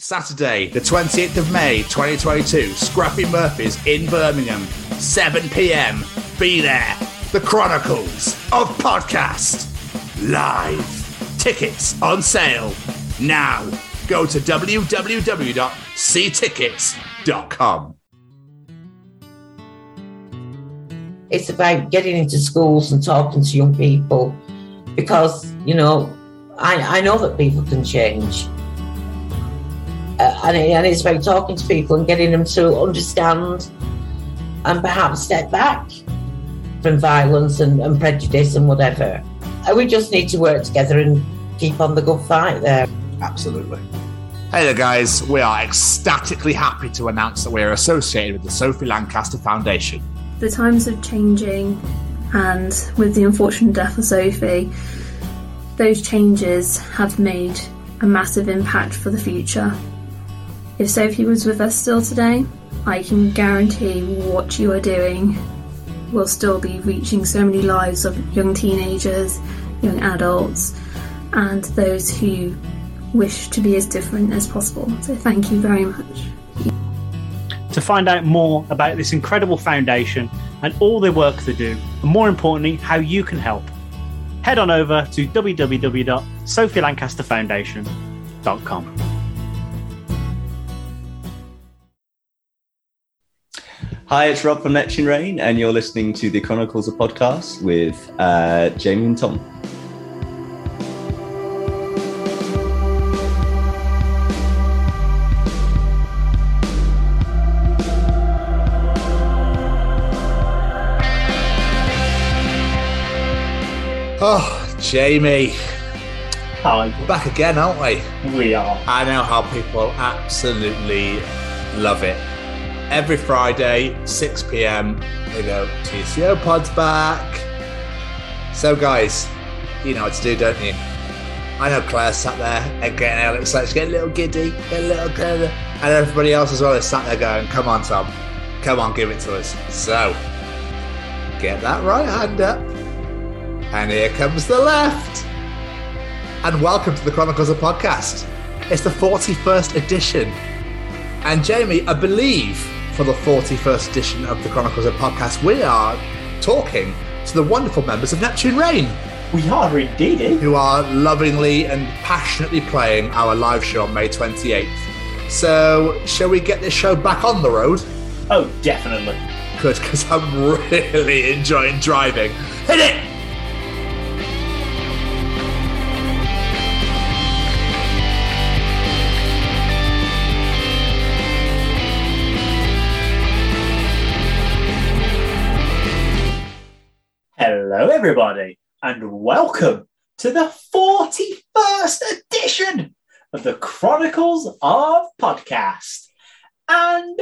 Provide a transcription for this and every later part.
Saturday, the 20th of May, 2022, Scruffy Murphy's in Birmingham, 7 pm. Be there. The Chronicles of Podcast. Live. Tickets on sale now. Go to www.ctickets.com. It's about getting into schools and talking to young people because, you know, I, I know that people can change. Uh, and, it, and it's about talking to people and getting them to understand and perhaps step back from violence and, and prejudice and whatever. And we just need to work together and keep on the good fight there. Absolutely. Hey there, guys. We are ecstatically happy to announce that we are associated with the Sophie Lancaster Foundation. The times are changing, and with the unfortunate death of Sophie, those changes have made a massive impact for the future. If Sophie was with us still today, I can guarantee what you are doing will still be reaching so many lives of young teenagers, young adults, and those who wish to be as different as possible. So, thank you very much. To find out more about this incredible foundation and all the work they do, and more importantly, how you can help, head on over to www.sophielancasterfoundation.com. Hi, it's Rob from Neptune Rain, and you're listening to the Chronicles of Podcast with uh, Jamie and Tom. Oh, Jamie. Hi, We're Back again, aren't we? we are. I know how people absolutely love it. Every Friday, 6 pm, they go, TCO Pod's back. So, guys, you know what to do, don't you? I know Claire sat there and getting a little excited, getting a little giddy, a little of, and everybody else as well is sat there going, come on, Tom, come on, give it to us. So, get that right hand up, and here comes the left. And welcome to the Chronicles of Podcast. It's the 41st edition. And Jamie, I believe for the 41st edition of the Chronicles of Podcast, we are talking to the wonderful members of Neptune Rain, We are indeed. eh? who are lovingly and passionately playing our live show on May 28th. So, shall we get this show back on the road? Oh, definitely. Good, because I'm really enjoying driving. Hit it! Hello, everybody, and welcome to the 41st edition of the Chronicles of Podcast. And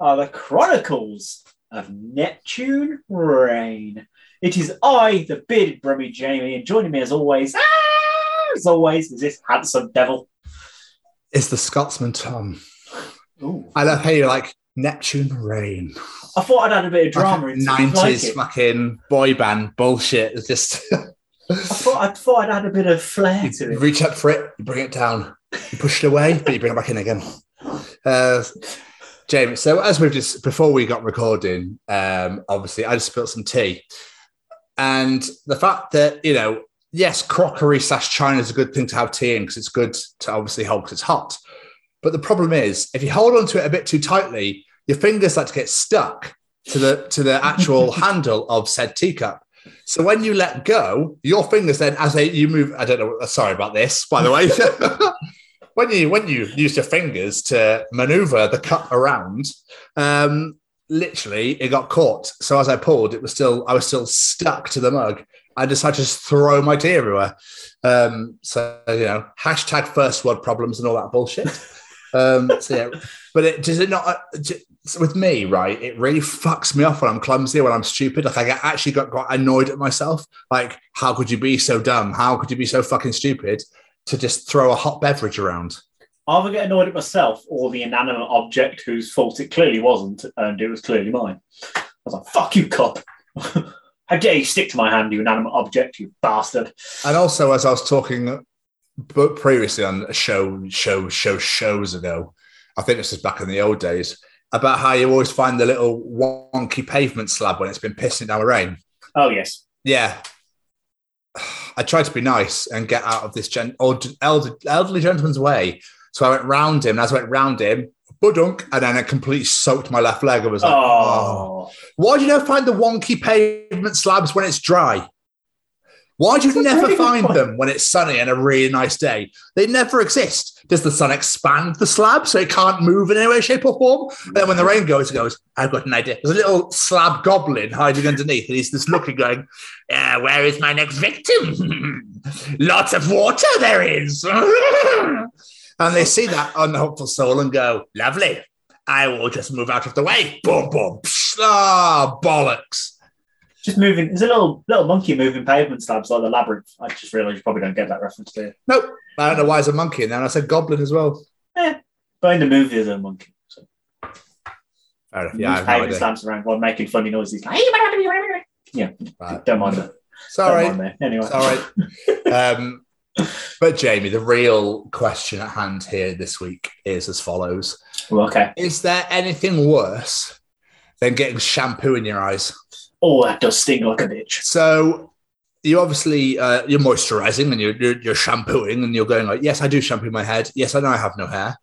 are the Chronicles of Neptune Rain. It is I, the bearded brummy Jamie, and joining me as always, ah, as always, is this handsome devil. It's the Scotsman Tom. Ooh. I love how you're like, Neptune Rain. I thought I'd had a bit of drama it. Like Nineties fucking boy band bullshit. It's just I thought I thought I'd had a bit of flair to it. reach up for it, you bring it down, you push it away, but you bring it back in again. Uh, Jamie, so as we've just before we got recording, um, obviously I just spilled some tea, and the fact that you know, yes, crockery slash china is a good thing to have tea in because it's good to obviously hold because it's hot. But the problem is, if you hold onto it a bit too tightly, your fingers start to get stuck to the to the actual handle of said teacup. So when you let go, your fingers then, as they you move, I don't know. Sorry about this, by the way. when you when you use your fingers to maneuver the cup around, um, literally it got caught. So as I pulled, it was still I was still stuck to the mug. I decided to just throw my tea everywhere. Um, so you know, hashtag first world problems and all that bullshit. Um, so yeah, but it does it not uh, so with me, right? It really fucks me off when I'm clumsy, when I'm stupid. Like I actually got quite annoyed at myself. Like, how could you be so dumb? How could you be so fucking stupid to just throw a hot beverage around? I either get annoyed at myself or the inanimate object whose fault it clearly wasn't, and it was clearly mine. I was like, "Fuck you, cop! How dare you stick to my hand, you inanimate object, you bastard!" And also, as I was talking but previously on a show, show, show, shows ago, I think this is back in the old days, about how you always find the little wonky pavement slab when it's been pissing down with rain. Oh yes. Yeah. I tried to be nice and get out of this gen- old, elder, elderly gentleman's way. So I went round him. And as I went round him, budunk, and then it completely soaked my left leg. I was like, oh. Oh. Why do you never find the wonky pavement slabs when it's dry? Why do you never find them when it's sunny and a really nice day? They never exist. Does the sun expand the slab so it can't move in any way, shape, or form? And then when the rain goes, it goes, I've got an idea. There's a little slab goblin hiding underneath, and he's just looking, going, "Ah, Where is my next victim? Lots of water there is. and they see that unhopeful soul and go, Lovely. I will just move out of the way. Boom, boom. Psh, Ah, bollocks. Just moving. There's a little little monkey moving pavement slabs like the labyrinth. I just realised you probably don't get that reference there. Nope. I don't know why there's a monkey in there. And I said goblin as well. Yeah, but in the movie, there's a monkey. So Fair enough. Yeah, I have no pavement idea. slabs around while making funny noises. Like, yeah, Right. don't mind that. Sorry. Don't mind. Anyway. Sorry. um, but Jamie, the real question at hand here this week is as follows: Well, okay. Is there anything worse than getting shampoo in your eyes? Oh, that does sting like a bitch. So you obviously uh, you're moisturizing and you're, you're you're shampooing and you're going like, yes, I do shampoo my head. Yes, I know I have no hair,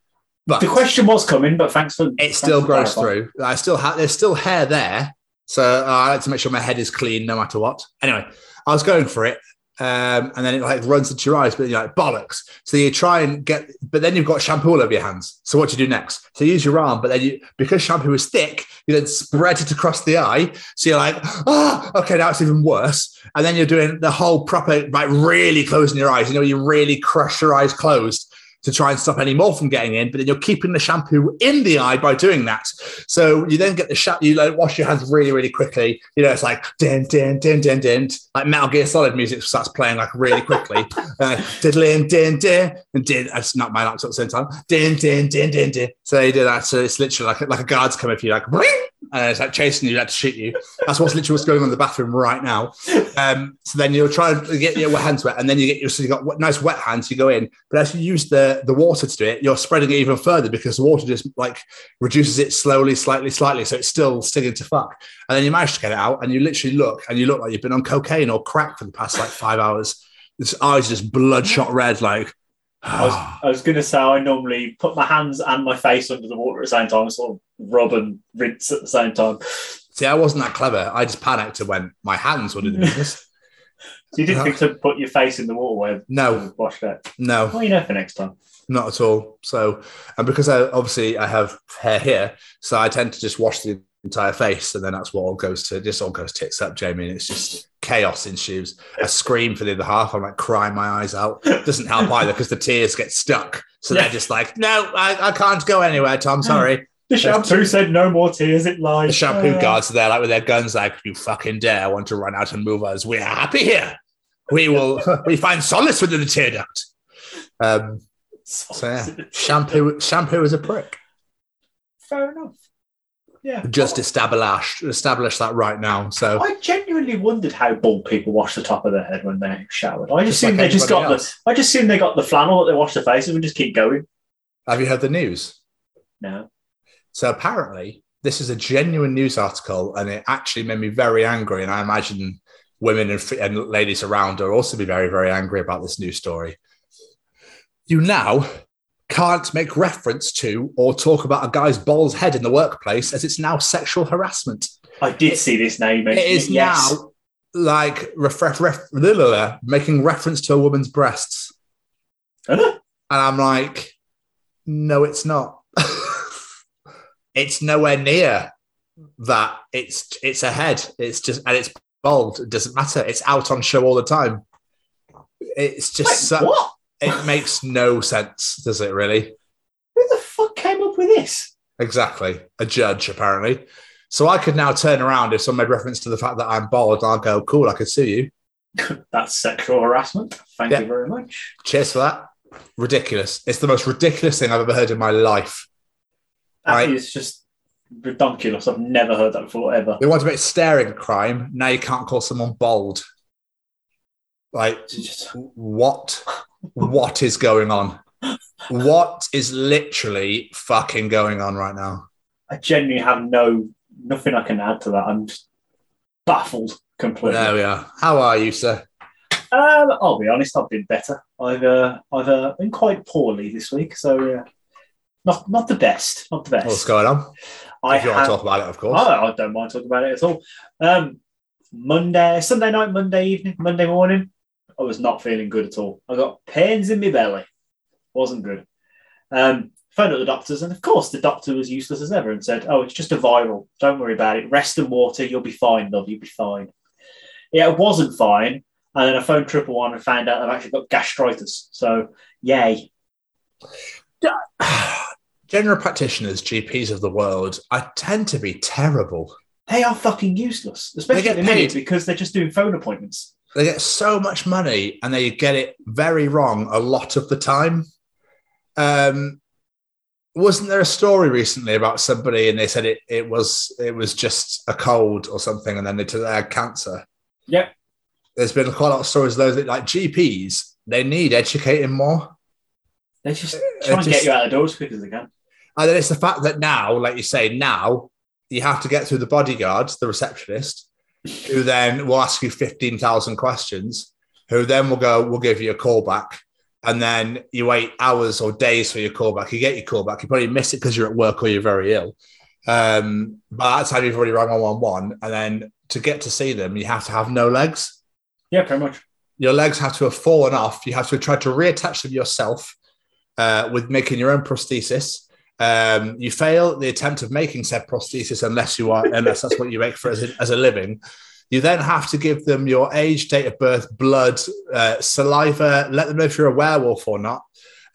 but The question was coming, but thanks for it still grows through. I still have there's still hair there, so uh, I like to make sure my head is clean no matter what. Anyway, I was going for it, um, and then it like runs into your eyes, but you're like bollocks. So you try and get, but then you've got shampoo all over your hands. So what do you do next? So you use your arm, but then you because shampoo is thick, you then spread it across the eye. So you're like, ah, okay, now it's even worse. And then you're doing the whole proper, like really closing your eyes. You know, you really crush your eyes closed to try and stop any more from getting in, but then you're keeping the shampoo in the eye by doing that. So you then get the shampoo, you like wash your hands really, really quickly. You know, it's like din, din, din, din, din, like Metal Gear Solid music starts playing like really quickly. uh, diddling, din, din, and din. That's not my laptop at the same time. Din, din, din, din, din. So you do that. So it's literally like, like a guard's coming for you, like, "Bring!" and it's like chasing you, like to shoot you. That's what's literally what's going on in the bathroom right now. Um, so then you'll try and get your hands wet, and then you get your so you got nice wet hands. You go in, but as you use the the water to do it, you're spreading it even further because the water just like reduces it slowly, slightly, slightly, so it's still stinging to fuck. And then you manage to get it out, and you literally look, and you look like you've been on cocaine or crack for the past like five hours. This eyes just bloodshot red, like. I was, I was going to say I normally put my hands and my face under the water at the same time, sort of rub and rinse at the same time. See, I wasn't that clever. I just panicked and went, my hands would do the business. So you didn't think to put your face in the water where No, wash that. no. Well, you know for next time. Not at all. So, and because I obviously I have hair here, so I tend to just wash the entire face, and then that's what all goes to. Just all goes tits up, Jamie, and it's just chaos ensues. I scream for the other half. I'm like crying my eyes out. Doesn't help either because the tears get stuck. So they're just like, no, I, I can't go anywhere, Tom. Sorry. The shampoo said no more tears. It lies. The shampoo Uh, guards are there, like with their guns, like, you fucking dare want to run out and move us. We are happy here. We will, we find solace within the tear duct. Um, so yeah, shampoo, shampoo is a prick. Fair enough. Yeah. just established establish that right now. So I genuinely wondered how bald people wash the top of their head when they showered. I just Just assumed like they just got everybody the. I just assume they got the flannel that they wash their faces and just keep going. have you heard the news? No. So apparently, this is a genuine news article, and it actually made me very angry. And I imagine women and, and ladies around will also be very, very angry about this new story. You now can't make reference to or talk about a guy's bald head in the workplace as it's now sexual harassment. I did see this now. It is It mentioned is it. Yes. now like ref- ref- ref- blah, blah, blah, making reference to a woman's breasts. Huh? And I'm like, no, it's not. it's nowhere near that. It's it's a head. It's just and it's bald. It doesn't matter. It's out on show all the time. It's just Wait, so, what? it makes no sense, does it really? Who the fuck came up with this? Exactly. A judge, apparently. So I could now turn around if someone made reference to the fact that I'm bald, I'll go, cool, I can sue you. That's sexual harassment. Thank Yeah. you very much. Cheers for that. Ridiculous. It's the most ridiculous thing I've ever heard in my life. That Right. is just ridiculous. I've never heard that before ever. They want to make staring crime. Now you can't call someone bald. Like, just- what? what is going on? What is literally fucking going on right now? I genuinely have no nothing I can add to that. I'm just baffled completely. There we are. How are you, sir? Um, I'll be honest, I've been better. I've uh, I've uh, been quite poorly this week, so uh, not not the best, not the best. What's going on? I if you want to talk about it, of course. Oh, I don't mind talking about it at all. Um, Monday, Sunday night, Monday evening, Monday morning, I was not feeling good at all. I got pains in my belly. Wasn't good. Um, phoned up the doctors, and of course, the doctor was useless as ever and said, "Oh, it's just a viral. Don't worry about it. Rest and water. You'll be fine, love. You'll be fine." Yeah, it wasn't fine. And then I phoned triple one and found out I've actually got gastritis. So, yay. General practitioners, GPs of the world, I tend to be terrible. They are fucking useless, especially They get at the minute paid. because they're just doing phone appointments. They get so much money and they get it very wrong a lot of the time. Um, wasn't there a story recently about somebody and they said it, it was it was just a cold or something and then they, they had cancer? Yep. There's been quite a lot of stories though that like GPs they need educating more. They just try and just- get you out the door as quick as they can. And then it's the fact that now, like you say, now you have to get through the bodyguard, the receptionist, who then will ask you 15,000 questions, who then will go, we'll give you a call back. And then you wait hours or days for your call back. You get your call back. You probably miss it because you're at work or you're very ill. Um, but that's how you've already rang 111. And then to get to see them, you have to have no legs. Yeah, pretty much. Your legs have to have fallen off. You have to try to reattach them yourself uh, with making your own prosthesis. Um, you fail the attempt of making said prosthesis unless you are unless that's what you make for as a, as a living. You then have to give them your age, date of birth, blood, uh, saliva. Let them know if you're a werewolf or not.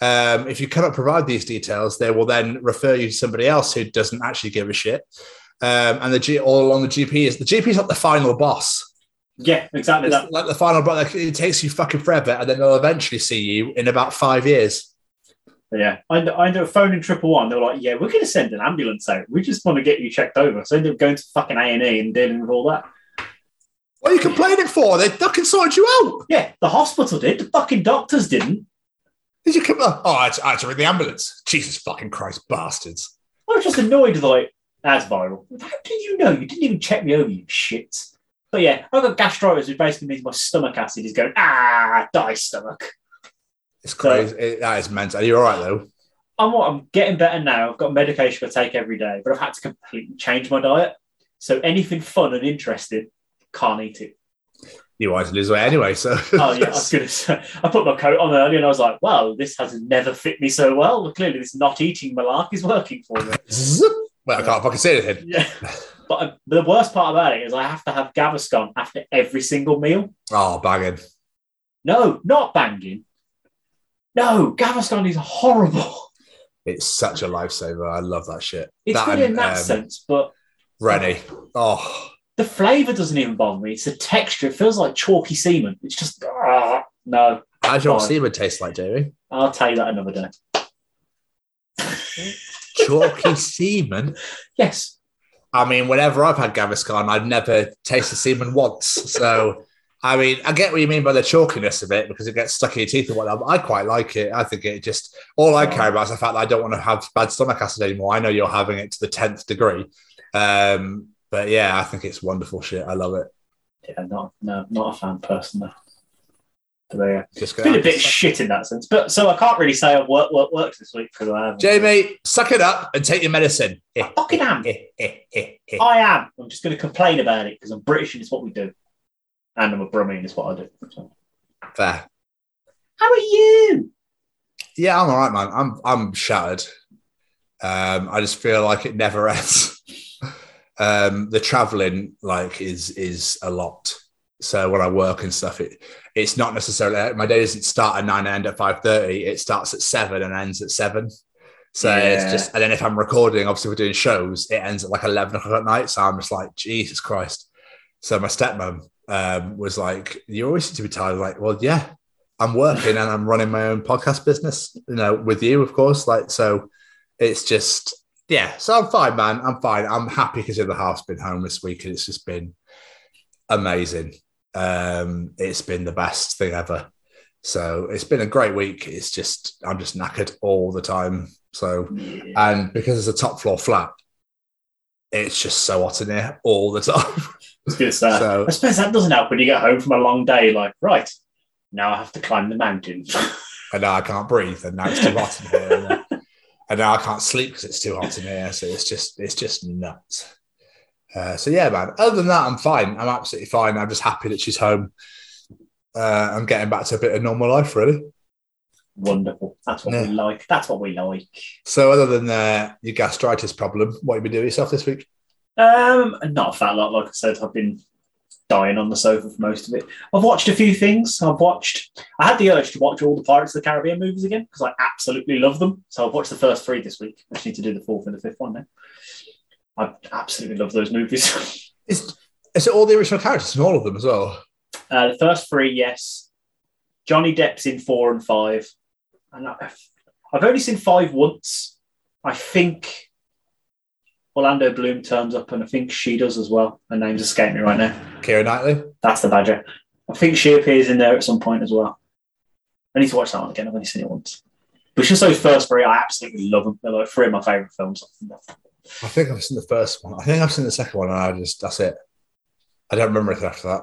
Um, if you cannot provide these details, they will then refer you to somebody else who doesn't actually give a shit. Um, and the G, all along the GP is the GP is not the final boss. Yeah, exactly that. Like the final boss. Like, it takes you fucking forever, and then they'll eventually see you in about five years. Yeah, I I ended up phoning triple one. They were like, "Yeah, we're going to send an ambulance out. We just want to get you checked over." So I ended up going to fucking A and E and dealing with all that. What are you complaining for? They fucking sorted you out. Yeah, the hospital did. The fucking doctors didn't. Did you come? Oh, I had, to, I had to ring the ambulance. Jesus fucking Christ, bastards! I was just annoyed like, "That's viral." How did you know? You didn't even check me over, you shits. But yeah, I've got gastritis, which basically means my stomach acid is going ah, die stomach. It's crazy. It- that is mental. You're you all right though? I'm I'm getting better now. I've got medication I take every day, but I've had to completely change my diet. So anything fun and interesting, can't eat it. You wanted to lose weight anyway, so. Oh yeah, I was gonna say. I put my coat on earlier and I was like, "Well, this has never fit me so well. Clearly, this not eating malark is working for me." Well, I can't fucking say anything. Yeah. But uh, the worst part about it is I have to have Gaviscon after every single meal. Oh, banging. No, not banging. No, Gaviscon is horrible. It's such a lifesaver. I love that shit. It's that good in that um, sense, but Rennie. Oh, the flavour doesn't even bother me. It's the texture. It feels like chalky semen. It's just ah, no. how's your semen taste like, Jamie? I'll tell you that another day. Chalky semen. Yes. I mean, whenever I've had Gaviscon, I've never tasted semen once. So, I mean, I get what you mean by the chalkiness of it because it gets stuck in your teeth and whatnot. But I quite like it. I think it just all I care about is the fact that I don't want to have bad stomach acid anymore. I know you're having it to the tenth degree, um, but yeah, I think it's wonderful shit. I love it. Yeah, not no, not a fan personally. But yeah, Just it's been a bit shit in that sense. But so I can't really say I've worked work worked this week because I haven't. Jamie, suck it up and take your medicine. I fucking am. I am. I'm just going to complain about it because I'm British and it's what we do. And I'm a Brummie and it's what I do. So. Fair. How are you? Yeah, I'm all right, man. I'm I'm shattered. Um, I just feel like it never ends. um, the traveling like is is a lot. So when I work and stuff, it it's not necessarily my day doesn't start at nine and end at five thirty. It starts at seven and ends at seven. So it's just and then if I'm recording, obviously we're doing shows, it ends at like eleven o'clock at night. So I'm just like, Jesus Christ. So my stepmom um, was like, You always seem to be tired. I'm like, well, yeah, I'm working and I'm running my own podcast business, you know, with you, of course. Like, so it's just, yeah. So I'm fine, man. I'm fine. I'm happy because the house been home this week and it's just been amazing. Um, it's been the best thing ever. So it's been a great week. It's just I'm just knackered all the time. So and because it's a top floor flat, it's just so hot in here all the time. It's good stuff. So- I suppose that doesn't help when you get home from a long day. Like, right now, I have to climb the mountain. and now I can't breathe, and now it's too hot in here, and, uh, and now I can't sleep because it's too hot in here. So it's just it's just nuts. Uh, so yeah, man. Other than that, I'm fine. I'm absolutely fine. I'm just happy that she's home. Uh, I'm getting back to a bit of normal life, really. Wonderful. That's what Yeah. we like. That's what we like. So, other than uh, your gastritis problem, what have you been doing yourself this week? Um, not a fat lot. Like I said, I've been dying on the sofa for most of it. I've watched a few things. I've watched. I had the urge to watch all the Pirates of the Caribbean movies again because I absolutely love them. So I've watched the first three this week. I just need to do the fourth and the fifth one now. I absolutely love those movies. Is is it all the original characters in all of them as well? Uh, the first three, yes. Johnny Depp's in four and five, and I've, I've only seen five once. I think Orlando Bloom turns up, and I think she does as well. Her name's escaping me right now. Keira Knightley. That's the Badger. I think she appears in there at some point as well. I need to watch that one again. I've only seen it once. But just those first three, I absolutely love them. They're like three of my favourite films. I think I've seen the first one. I think I've seen the second one, and I just that's it. I don't remember anything after that.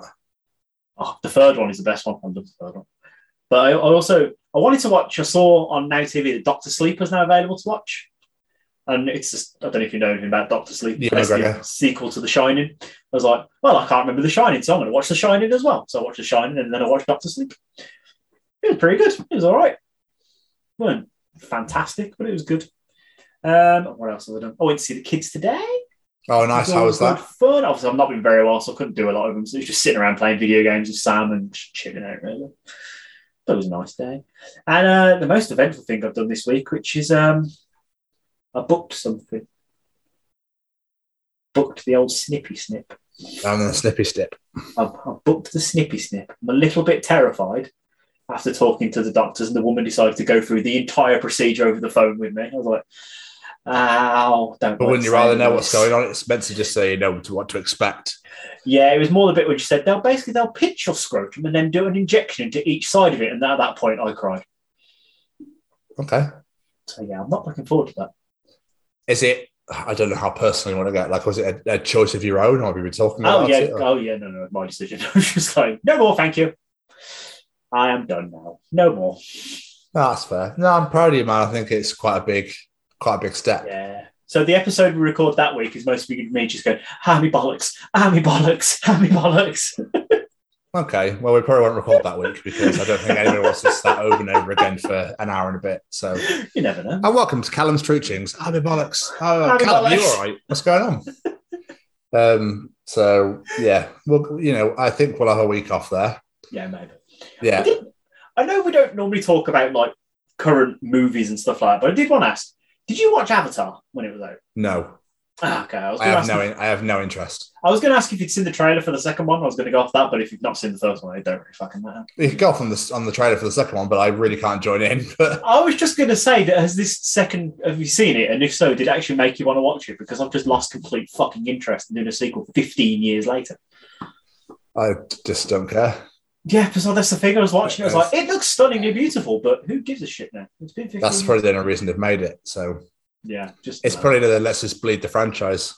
Oh, the third one is the best one. I love the third one. But I, I also I wanted to watch. I saw on Now TV that Doctor Sleep is now available to watch, and it's just I don't know if you know anything about Doctor Sleep. Yeah, McGregor. a sequel to The Shining. I was like, well, I can't remember The Shining, so I'm going to watch The Shining as well. So I watched The Shining, and then I watched Doctor Sleep. It was pretty good. It was all right. wasn't fantastic, but it was good. Um, what else have I done? I went to see the kids today. Oh, nice. How was that? Fun. Obviously, I've not been very well, so I couldn't do a lot of them. So it was just sitting around playing video games with Sam and just chilling out, really. But it was a nice day. And uh, the most eventful thing I've done this week, which is um, I booked something. Booked the old snippy snip. I'm in a snippy step. I've, I've booked the snippy snip. I'm a little bit terrified after talking to the doctors, and the woman decided to go through the entire procedure over the phone with me. I was like, "Ow, don't." But wouldn't you rather know what's going on? It's meant to just say you know to what to expect. Yeah, it was more the bit where you said they'll basically they'll pinch your scrotum and then do an injection into each side of it, and at that point I cried. Okay. So yeah, I'm not looking forward to that. Is it? I don't know how personal you want to get. Like, was it a, a choice of your own, or have you been talking about Oh yeah, it? oh yeah, no, no, my decision. I was just like, no more, thank you. I am done now. No more. No, that's fair. No, I'm proud of you, man. I think it's quite a big, quite a big step. Yeah. So the episode we record that week is mostly me just going, "Hammy bollocks, hammy bollocks, hammy bollocks. Okay. Well, we probably won't record that week because I don't think anyone wants to start over and over again for an hour and a bit. So, you never know. and welcome to Callum's Treachings. I'll be bollocks. Oh, be Callum, you bollocks. all right? What's going on? um. So yeah, well, you know, I think we'll have a week off there. Yeah, maybe. I, Yeah. did, I know we don't normally talk about like current movies and stuff like that, but I did want to ask, did you watch Avatar when it was out? No, Ah, okay, I was I have no. I have no interest. I was going to ask if you'd seen the trailer for the second one. I was going to go off that, but if you've not seen the first one, it don't really fucking matter. You could go off on the on the trailer for the second one, but I really can't join in. But I was just going to say that has this second have you seen it? And if so, did it actually make you want to watch it? Because I've just lost complete fucking interest in doing a sequel 15 years later. I just don't care. Yeah, because that's the thing I was watching. I was like, it looks stunningly beautiful, but who gives a shit now? It's been 15 That's years. probably the only reason they've made it. So yeah, just it's probably the let's just bleed the franchise.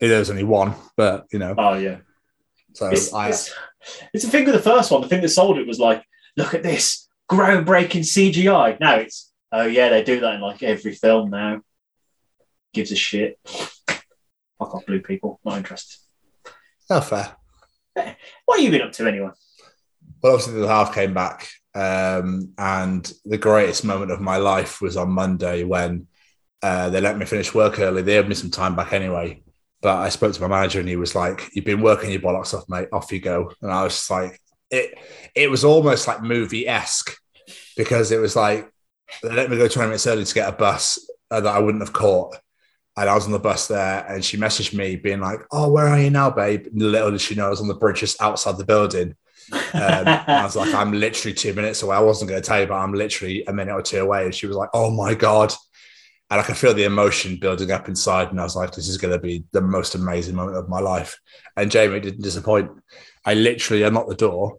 There's only one, but you know. oh yeah. So It's, I it's, it's the thing with the first one. The thing that sold it was like, look at this groundbreaking CGI. Now it's, oh yeah, they do that in like every film now. Gives a shit. Fuck off, blue people. Not interested. no fair. What have you been up to anyway? Well, obviously the half came back, um, and the greatest moment of my life was on Monday when uh, they let me finish work early. They had me some time back anyway, but I spoke to my manager and he was like, "You've been working your bollocks off, mate. Off you go." And I was just like, "It." It was almost like movie esque because it was like they let me go twenty minutes early to get a bus uh, that I wouldn't have caught. And I was on the bus there, and she messaged me being like, "Oh, where are you now, babe?" Little did she know I was on the bridge just outside the building. Um, and I was like, I'm literally two minutes away. I wasn't going to tell you, but I'm literally a minute or two away. And she was like, Oh my God. And I could feel the emotion building up inside. And I was like, This is going to be the most amazing moment of my life. And Jamie didn't disappoint. I literally unlocked the door.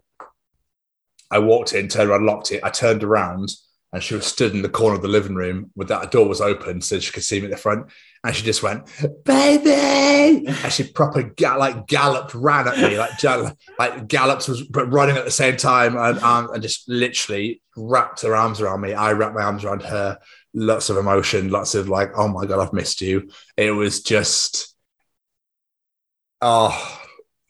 I walked in, turned around, locked it. I turned around, and she was stood in the corner of the living room with that door was open, so she could see me at the front. And she just went, "Baby!" and she proper ga- like galloped, ran at me like like galloped was but running at the same time, and, um, and just literally wrapped her arms around me. I wrapped my arms around her. Lots of emotion, lots of like, "Oh my god, I've missed you." It was just, oh,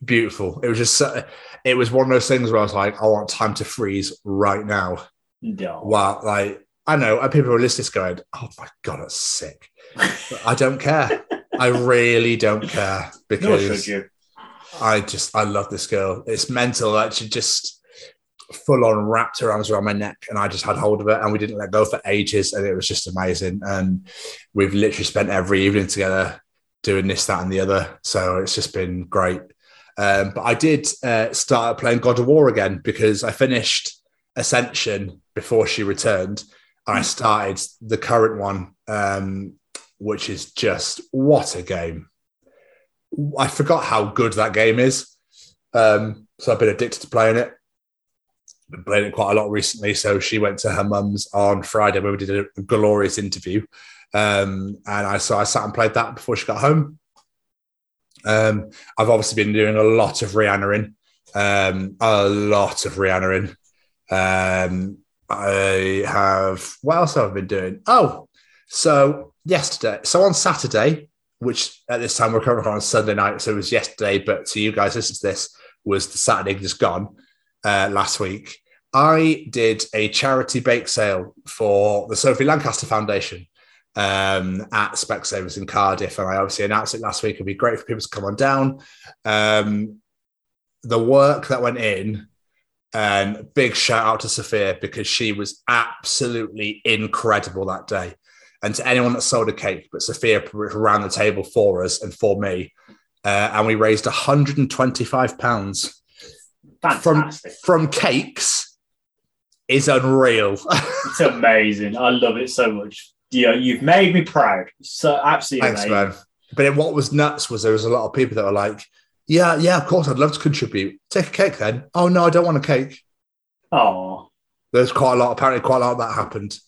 beautiful. It was just, so, it was one of those things where I was like, I want time to freeze right now. No. Wow, like I know, and people are listening going, "Oh my god, that's sick." But I don't care. I really don't care because you. I just I love this girl. It's mental. Like she just full on wrapped her arms around my neck, and I just had hold of it, and we didn't let go for ages, and it was just amazing. And we've literally spent every evening together doing this, that, and the other. So it's just been great. Um, but I did uh, start playing God of War again because I finished Ascension before she returned, and I started the current one, um, which is just what a game. I forgot how good that game is. Um, so I've been addicted to playing it. Been playing it quite a lot recently. So she went to her mum's on Friday where we did a glorious interview. Um, and I so I sat and played that before she got home. Um, I've obviously been doing a lot of Rihanna um, a lot of Rihanna um, I have what else have I been doing? Oh, so yesterday, so on Saturday, which at this time we're currently on Sunday night, so it was yesterday, but to you guys listen to this was the Saturday just gone uh, last week. I did a charity bake sale for the Sophie Lancaster Foundation um, at Specsavers in Cardiff, and I obviously announced it last week. It'd be great for people to come on down. Um, the work that went in and big shout out to Sophia because she was absolutely incredible that day. And to anyone that sold a cake, but Sophia ran the table for us and for me. Uh, and we raised 125 pounds from from cakes is unreal. it's amazing. I love it so much. Know, you've made me proud. So absolutely Thanks, amazing. man. But what was nuts was there was a lot of people that were like, "Yeah, yeah, of course, I'd love to contribute. Take a cake then." Oh no, I don't want a cake. Oh, There's quite a lot. Apparently, quite a lot of that happened.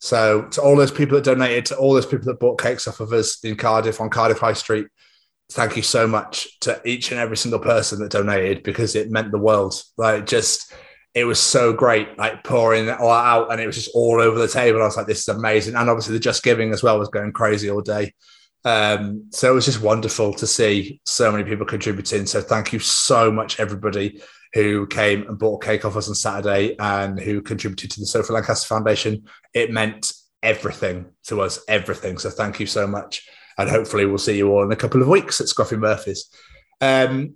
So to all those people that donated, to all those people that bought cakes off of us in Cardiff on Cardiff High Street, thank you so much to each and every single person that donated because it meant the world. Like just, it was so great, like pouring it all out, and it was just all over the table. I was like, this is amazing, and obviously the Just Giving as well was going crazy all day. Um, so it was just wonderful to see so many people contributing. So thank you so much, everybody who came and bought cake off us on Saturday and who contributed to the Sophie Lancaster Foundation. It meant everything to us, everything. So thank you so much. And hopefully we'll see you all in a couple of weeks at Scruffy Murphy's. Um,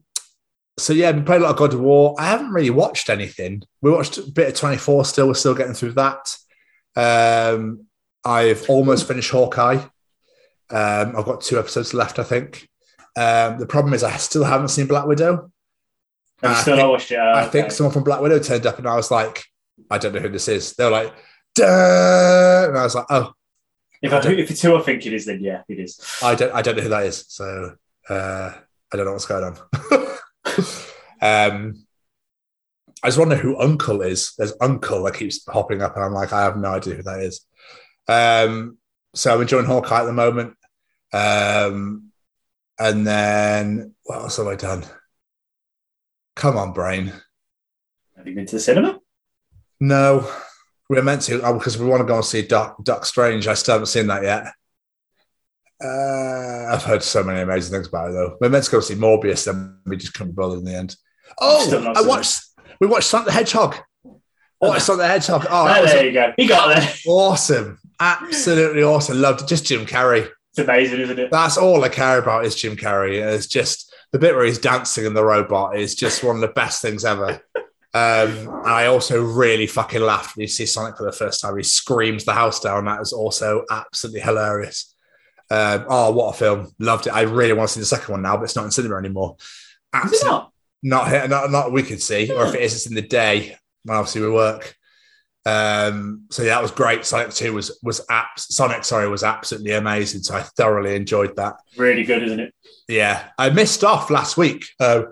so yeah, we played a lot of God of War. I haven't really watched anything. We watched a bit of 24 still. We're still getting through that. Um, I've almost finished Hawkeye. Um, I've got two episodes left, I think. Um, the problem is I still haven't seen Black Widow. I still think- watched it? Oh, I think someone from Black Widow turned up and I was like, I don't know who this is. They were like, Duh! and I was like, oh, If, I, if it's who I think it is, then yeah, it is. I don't, I don't know who that is. So uh, I don't know what's going on. um, I just wonder who Uncle is. There's Uncle that keeps popping up, and I'm like, I have no idea who that is. Um, so I'm enjoying Hawkeye at the moment. Um, and then what else have I done? Come on, brain. Have you been to the cinema? No, we are meant to oh, because we want to go and see Doc, Doc Strange. I still haven't seen that yet. Uh, I've heard so many amazing things about it though. We are meant to go see Morbius, then we just couldn't be bothered in the end. Oh, I watched. We watched Sonic the Hedgehog. Oh, I Sonic the Hedgehog. Oh, Oh, there you go. He got there. awesome! Absolutely awesome. Loved it. Just Jim Carrey. It's amazing, isn't it? That's all I care about is Jim Carrey. It's just the bit where he's dancing in the robot is just one of the best things ever. Um, I also really fucking laughed when you see Sonic for the first time. He screams the house down. That is also absolutely hilarious. Um, oh, what a film! Loved it. I really want to see the second one now, but it's not in cinema anymore. Absolutely not? not here, not not we could see, or if it is, it's in the day when obviously we work. Um, so yeah, that was great. Sonic Two was was apps. Sonic, sorry, was absolutely amazing. So I thoroughly enjoyed that. Really good, isn't it? Yeah, I missed off last week. Uh,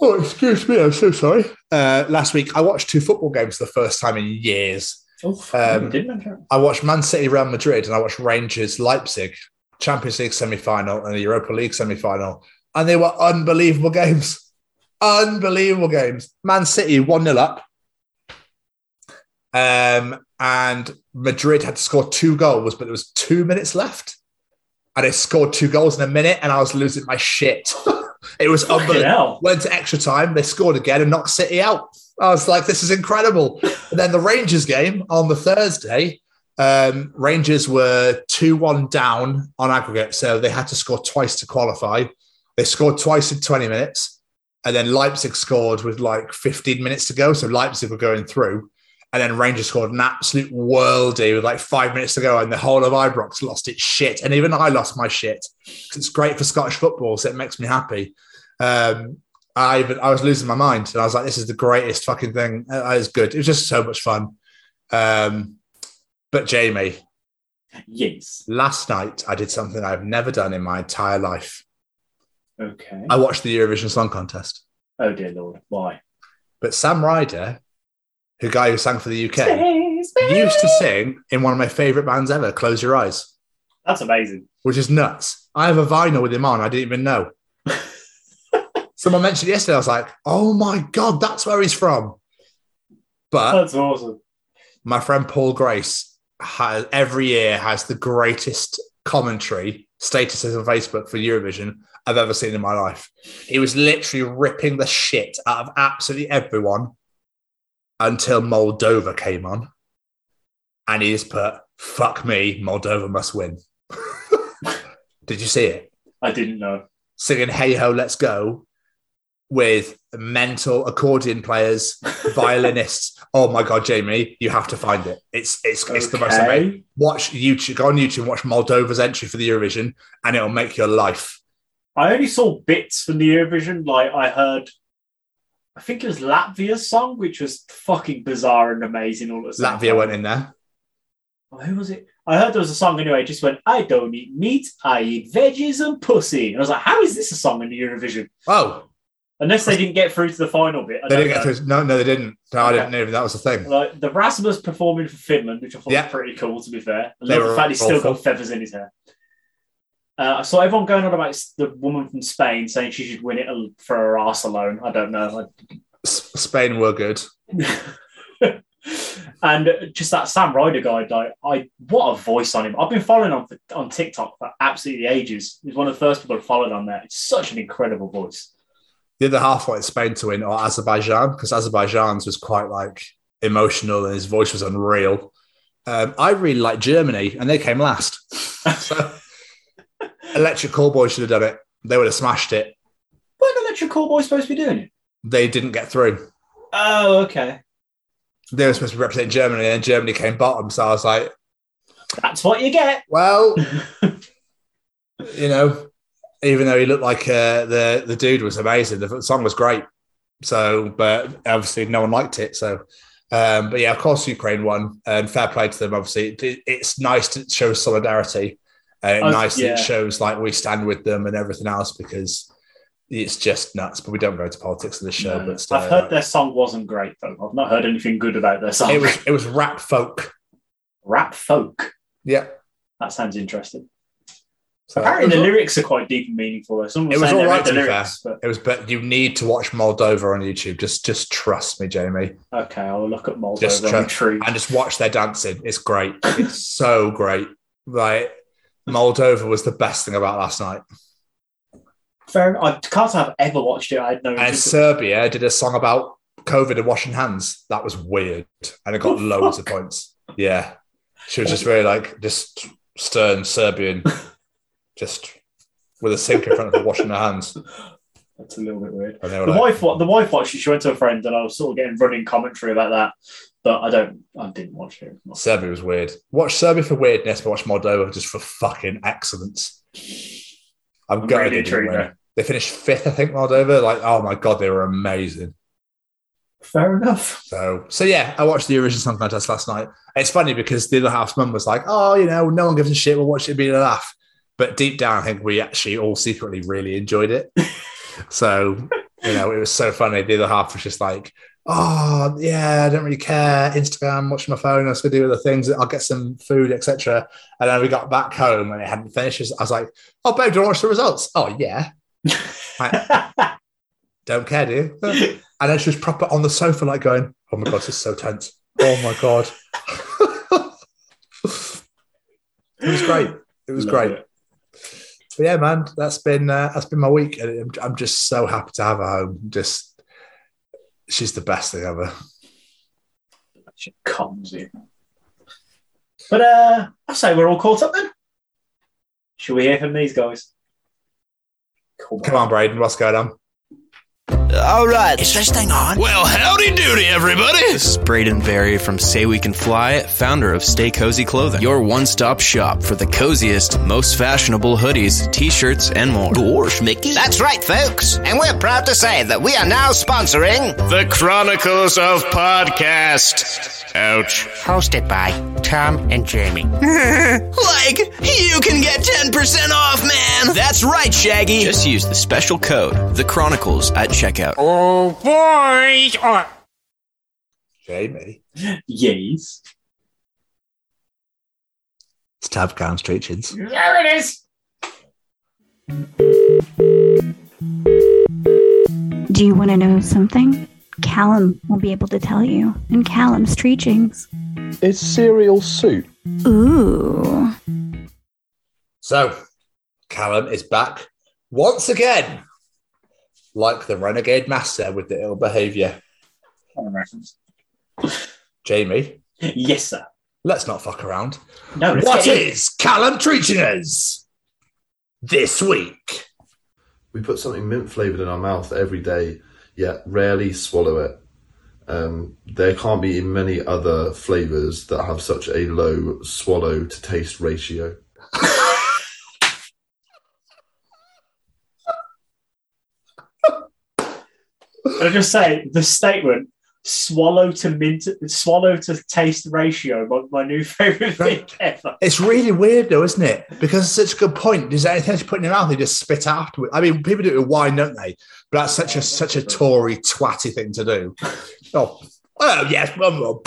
Oh, excuse me. I'm so sorry. Uh, last week, I watched two football games for the first time in years. Oh, Um, didn't mention it. I watched Man City, Real Madrid, and I watched Rangers, Leipzig, Champions League semi final and the Europa League semi final. And they were unbelievable games. Unbelievable games. Man City 1 0 up. Um, and Madrid had to score two goals, but there was two minutes left. And they scored two goals in a minute, and I was losing my shit. it was unbelievable went to extra time. They scored again and knocked City out. I was like, this is incredible. And then the Rangers game on the Thursday, um, Rangers were 2 1 down on aggregate. So they had to score twice to qualify. They scored twice in 20 minutes. And then Leipzig scored with like 15 minutes to go. So Leipzig were going through. And then Rangers scored an absolute worldie with like five minutes to go. And the whole of Ibrox lost its shit. And even I lost my shit. It's great for Scottish football. So it makes me happy. Um, I even I was losing my mind, and I was like, "This is the greatest fucking thing." It was good. It was just so much fun. Um, but Jamie, Yes. last night I did something I've never done in my entire life. Okay. I watched the Eurovision Song Contest. oh dear lord. Why? But Sam Ryder, who guy who sang for the UK, used to sing in one of my favorite bands ever, "Close Your Eyes," That's amazing. which is nuts. I have a vinyl with him on. I didn't even know. Someone mentioned it yesterday. I was like, "Oh my god, that's where he's from." But That's awesome. my friend Paul Grace has, every year has the greatest commentary statuses on Facebook for Eurovision I've ever seen in my life. He was literally ripping the shit out of absolutely everyone until Moldova came on. And he just put, fuck me, Moldova must win. Did you see it? I didn't know. Singing Hey Ho, Let's Go with mental accordion players, violinists. Oh my god, Jamie, you have to find it. It's it's it's the most Okay. amazing. Watch YouTube, go on YouTube, and watch Moldova's entry for the Eurovision, and it'll make your life. I only saw bits from the Eurovision. Like I heard, I think it was Latvia's song, which was fucking bizarre and amazing. All at the Latvia time. went in there. Oh, who was it? I heard there was a song anyway. It just went, I don't eat meat, I eat veggies and pussy. And I was like, how is this a song in the Eurovision? Oh, Unless they didn't get through to the final bit. I they didn't get through. No, no, they didn't. No, I didn't know that was a thing. Like the Rasmus performing for Finland, which I thought Yeah. was pretty cool. To be fair, I They love the fact he's still got feathers in his hair. Uh, I saw everyone going on about the woman from Spain saying she should win it for her arse alone. I don't know. Spain were good. and just that Sam Ryder guy, like, I what a voice on him. I've been following on on TikTok for absolutely ages. He's one of the first people I followed on there. It's such an incredible voice. The other half wanted Spain to win or Azerbaijan because Azerbaijan's was quite like emotional and his voice was unreal. Um, I really like Germany and they came last. so Electric Callboy should have done it. They would have smashed it. Weren't Electric Callboy supposed to be doing it? They didn't get through. Oh, okay. They were supposed to represent Germany and Germany came bottom. So I was like, That's what you get. well, you know, even though he looked like uh, the the dude was amazing, the song was great. So, but obviously no one liked it. So, um, but yeah, of course Ukraine won, and fair play to them. Obviously, it, it's nice to show solidarity, and Oh, nice that yeah. it shows like we stand with them and everything else because it's just nuts. But we don't go into politics in the show. No. but still, I've heard uh, their song wasn't great though. I've not heard anything good about their song. it was it was rap folk. rap folk. Yeah. That sounds interesting. So Apparently, the all- lyrics are quite deep and meaningful. Someone It was all right saying all they right, read to be lyrics, It was, but you need to watch Moldova on YouTube. Just, just trust me, Jamie, okay, I'll look at Moldova Just on try- the tree. and just watch their dancing. It's great. It's so great. Like Moldova was the best thing about last night, Fair. I can't say I've ever watched it. I had no and. Serbia did a song about COVID and washing hands. That was weird, and it got Oh, loads of points. Yeah, she was just very like just stern Serbian, just with a sink in front of her washing her hands. That's a little bit weird. And they were The like, wife, the wife watched it. She went to a friend, and I was sort of getting running commentary about that. But I don't. I didn't watch it. Serbia was weird. Watch Serbia for weirdness, but watch Moldova just for fucking excellence. I'm, I'm gutted really win. They finished fifth, I think, Moldova. Like, oh my god, they were amazing. Fair enough. So, so yeah, I watched the Eurovision Song Contest last night. It's funny because the other half's mum was like, "Oh, you know, no one gives a shit. We'll watch it be a laugh." But deep down, I think we actually all secretly really enjoyed it. so you know, it was so funny. The other half was just like, oh yeah, I don't really care. Instagram, watch my phone. I was gonna do other things. I'll get some food, etc. And then we got back home and it hadn't finished. I was like, oh babe, do you want to watch the results? Oh yeah. I don't care, do you? And then she was proper on the sofa, like going, oh my god, this is so tense. Oh my god. it was great. It was Love great. it. But yeah, man, that's been uh, that's been my week, and I'm, I'm just so happy to have a home. Just, she's the best thing ever. She comes in. But uh, I say we're all caught up then. Should we hear from these guys? Come Come on, Braden, what's going on? All right. Is this thing on? Well, howdy doody, everybody. This is Braden Barrie from Say We Can Fly, founder of Stay Cozy Clothing, your one stop shop for the coziest, most fashionable hoodies, t shirts, and more. Gosh, Mickey. That's right, folks. And we're proud to say that we are now sponsoring The Chronicles of Podcast. Ouch. hosted by Tom and Jamie. Like, you can get 10% off, man. That's right, Shaggy. Just use the special code, The Chronicles, at checkout. Oh, boys. Oh, Jamie, Yes. it's Tab Gown Street Chins. There it is. Do you want to know something? Callum will be able to tell you in Callum's Treachings. It's cereal soup? Ooh. So, Callum is back once again, like the renegade master with the ill behaviour. Jamie, Yes, sir. let's not fuck around. No, let's What get in. is Callum treating us this week? We put something mint flavored in our mouth every day, yet rarely swallow it. Um, there can't be many other flavors that have such a low swallow to taste ratio. Can I just say the statement swallow to mint swallow to taste ratio my, my new favorite thing ever It's really weird though, isn't it? Because it's such a good point. Is there anything you put in your mouth, you just spit out afterwards. I mean, people do it with wine, don't they? But that's such a such a Tory twatty thing to do. Oh, oh yes, oh,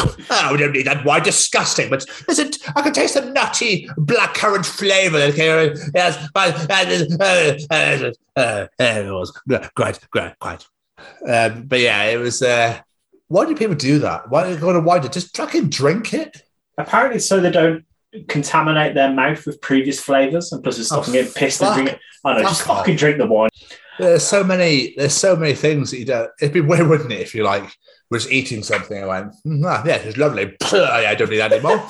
we don't need that wine. Disgusting. But listen, I can taste the nutty blackcurrant flavour. that came- Yes, but uh, uh, uh, uh, uh, it was great, great, great. Um, but yeah, it was. Uh, why do people do that? Why do they go to wine? Just fucking drink it. apparently so they don't contaminate their mouth with previous flavors and plus it's Oh, stopping getting pissed and fuck. drink it I know just fucking drink the wine There's so many. There's so many things that you don't. It'd be weird, wouldn't it, if you like was eating something and went, "Mm, ah, yeah, it's lovely. yeah, I don't need that anymore.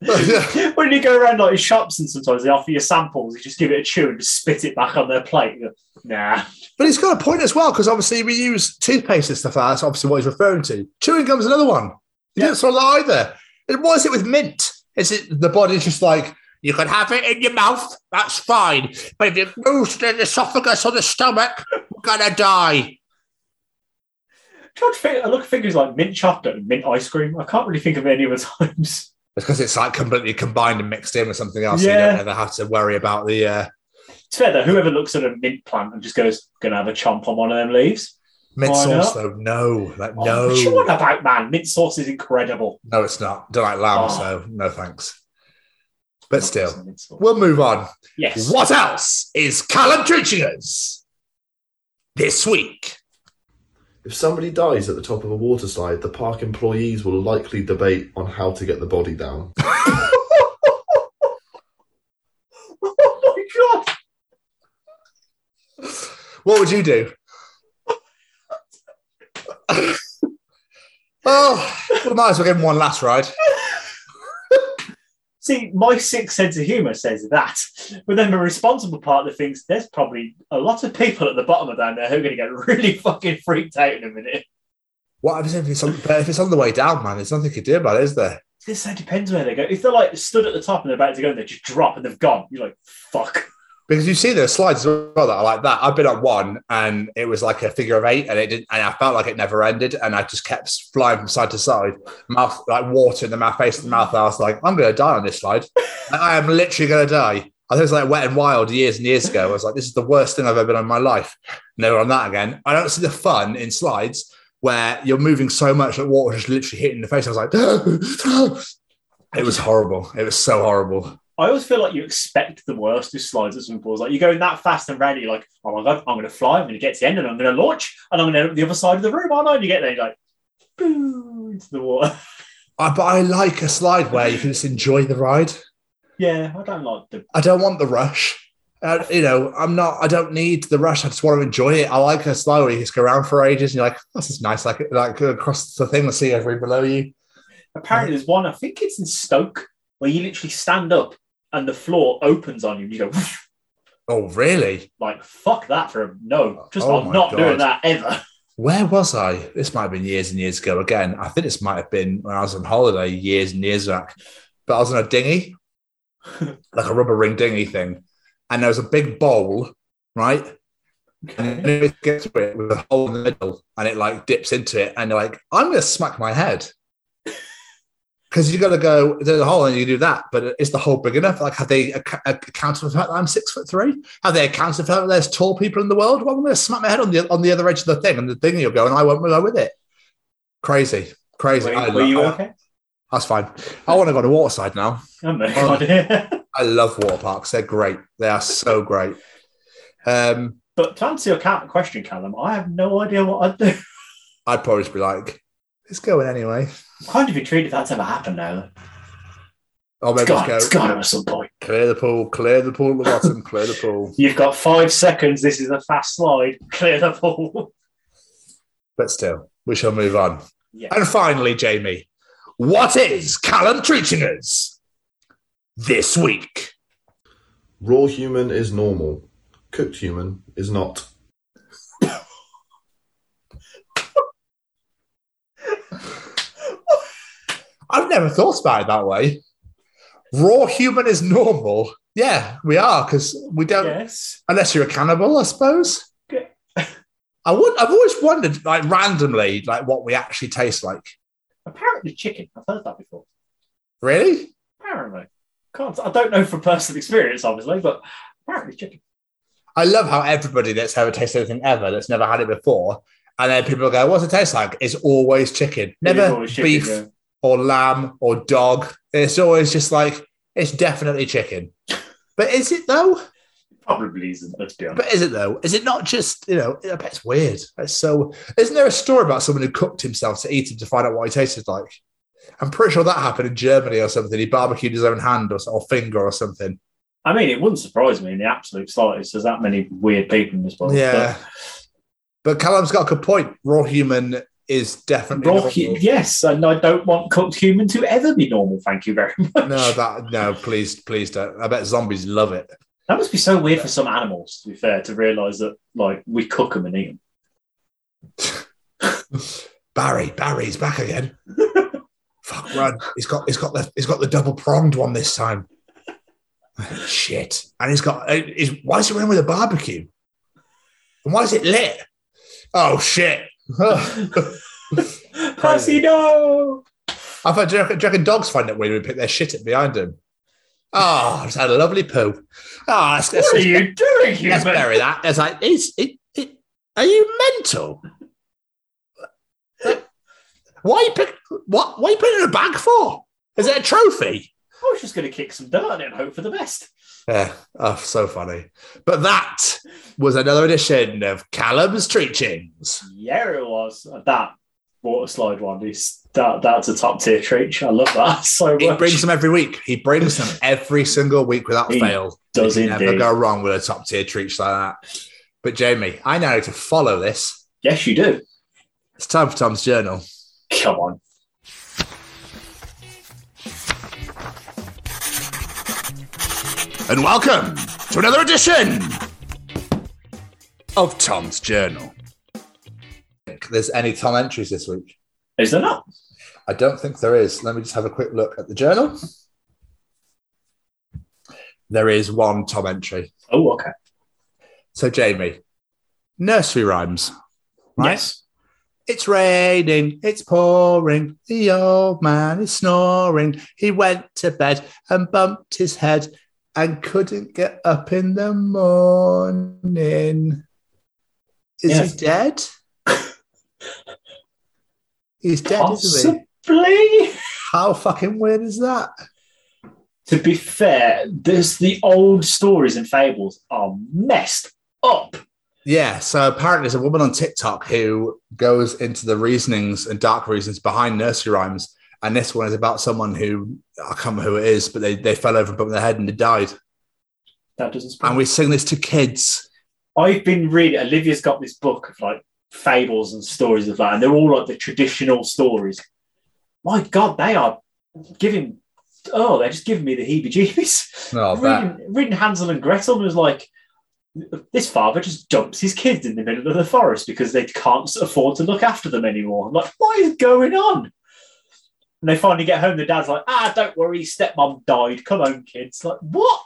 when you go around like shops and sometimes they offer you samples you just give it a chew and just spit it back on their plate You go, nah but he's got a point as well because obviously we use toothpaste and stuff like that. That's obviously what he's referring to. Chewing gum's another one. You don't swallow that either. And what is it with mint? Is it the body's just like you can have it in your mouth? That's fine. But if it moves to the esophagus or the stomach, we're gonna die. trying to think, I look at figures like mint chocolate and mint ice cream I can't really think of any other times It's because it's like completely combined and mixed in with something else. So you don't ever have to worry about the. Uh, it's fair though whoever looks at a mint plant and just goes gonna have a chomp on one of them leaves Mint Why sauce, not? though, no, like Oh, no, what you want about man mint sauce is incredible no, it's not. Don't like lamb, Oh. so no thanks. But still, we'll move on. yes What else is Callum teaching us this week? If somebody dies at the top of a water slide, the park employees will likely debate on how to get the body down. oh my god What would you do? oh, we might as well give him one last ride. See, my sick sense of humour says that, but then the responsible partner thinks there's probably a lot of people at the bottom of down there who are going to get really fucking freaked out in a minute. What happens if it's on, if it's on the way down, man? There's nothing you can do about it, is there? This depends where they go. If they're like stood at the top and they're about to go and they just drop and they've gone, you're like, fuck. Because you see those slides as well that are like that. I've been on one and it was like a figure of eight and it didn't and I felt like it never ended and I just kept flying from side to side, mouth like water in the mouth, face in the mouth. I was like, I'm gonna die on this slide. I am literally gonna die. I think it was like Wet and Wild years and years ago. I was like, this is the worst thing I've ever done in my life. Never on that again. I don't see the fun in slides where you're moving so much that water just literally hitting the face. I was like, it was horrible. It was so horrible. I always feel like you expect the worst with slides at swimming pools. Like you're going that fast and ready, like, oh my god, I'm going to fly, I'm going to get to the end, and I'm going to launch, and I'm going to end up the other side of the room, aren't I? And you get there, you're like, boom, into the water. I, but I like a slide where you can just enjoy the ride. yeah, I don't like the. I don't want the rush. Uh, you know, I'm not. I don't need the rush. I just want to enjoy it. I like a slide where you just go around for ages, and you're like, "This is nice." Like, like across the thing, the sea every below you. Apparently, there's one. I think it's in Stoke where you literally stand up and the floor opens on you. and You go Oh, really? like, fuck that for a no. Just Oh I'm not God. doing that ever. Where was I? This might have been years and years ago. Again, I think this might have been when I was on holiday years and years back. But I was on a dinghy, like a rubber ring dinghy thing, and there was a big bowl, right? And it gets to it with a hole in the middle, and it like dips into it, and you're like, I'm going to smack my head. Because you got to go, there's a hole and you do that, but is the hole big enough? Like, have they ac- accounted for the fact that I'm six foot three? Have they accounted for the fact that there's tall people in the world? Well, I'm going to smack my head on the on the other edge of the thing, and the thing you'll go, and I won't go with it. Crazy, crazy. Were, I were you I- okay? That's fine. I want to go to Waterside now. Oh, Oh. God. I love water parks. They're great. They are so great. Um, but to answer your question, Callum, I have no idea what I'd do. I'd probably just be like, "It's going anyway." I'm kind of intrigued if that's ever happened now. Or oh, maybe It's got, just it's go to at some point. clear the pool, clear the pool at the bottom, clear the pool. You've got five seconds. This is a fast slide. Clear the pool. But still, we shall move on. Yeah. And finally, Jamie, what is Callum teaching us this week? Raw human is normal. Cooked human is not. I've never thought about it that way. Raw human is normal. Yeah, we are because we don't. Yes. Unless you're a cannibal, I suppose. I would. I've always wondered, like randomly, like what we actually taste like. Apparently, chicken. I've heard that before. Really? Apparently. Can't, I don't know from personal experience, obviously, but apparently chicken. I love how everybody that's ever tasted anything ever that's never had it before, and then people go, "What's it taste like?" It's always chicken, never always chicken, beef yeah. Or lamb or dog. It's always just like it's definitely chicken. But is it though? Probably isn't, let's be honest. But is it though? Is it not just you know? I bet it's weird. It's so. Isn't there a story about someone who cooked himself to eat him to find out what he tasted like? I'm pretty sure that happened in Germany or something. He barbecued his own hand or, or finger or something. I mean, it wouldn't surprise me in the absolute slightest. There's that many weird people in this world. Yeah. But Callum's got a good point. Raw human is definitely raw yes, and I don't want cooked human to ever be normal. Thank you very much. No, that no, please, please don't. I bet zombies love it. That must be so weird for some animals, to be fair, to realise that like we cook them and eat them. Barry, Barry's back again. Fuck run. He's got he's got the he's got the double pronged one this time. Shit. And he's got uh, he's, why is he running with a barbecue? And why is it lit? Oh shit. Pussy, no! I thought, do you reckon, do you reckon dogs find it weird when we pick their shit up behind him? Oh, ah, just had a lovely poo. Ah, oh, let's, let's, What are you doing, let's bury that. It's like, is it, it, are you mental? Why are you pick, what? What are you putting it in a bag for? Is it a trophy? I was just going to kick some dirt it and hope for the best. Yeah, oh, so funny. But that was another edition of Callum's Treachings. Yeah, it was. That water slide one is that that's a top tier treat. I love that so much. He brings them every week. He brings them every single week without He fail. does can never go wrong with a top tier treat like that. But Jamie, I now need to follow this. Yes, you do. It's time for Tom's journal. Come on. And welcome to another edition of Tom's journal. There's any Tom entries this week? Is there not? I don't think there is. Let me just have a quick look at the journal. There is one Tom entry. Oh, okay. So, Jamie, nursery rhymes. Right? Yes. It's raining, it's pouring, the old man is snoring. He went to bed and bumped his head, and couldn't get up in the morning. Is Yes. he dead? He's dead, isn't he? Possibly. How fucking weird is that? To be fair, there's the old stories and fables are messed up. Yeah, so apparently there's a woman on TikTok who goes into the reasonings and dark reasons behind nursery rhymes. And this one is about someone who I can't remember who it is, but they, they fell over and bumped their head and they died. That doesn't. And we sing this to kids. I've been reading. Olivia's got this book of like fables and stories of that, and they're all like the traditional stories. My God, they are giving. Oh, they're just giving me the heebie-jeebies. Oh, reading, reading Hansel and Gretel was like, this father just dumps his kids in the middle of the forest because they can't afford to look after them anymore. I'm like, what is going on? And they finally get home. The dad's like, ah, don't worry, stepmom died. Come on, kids. Like, what?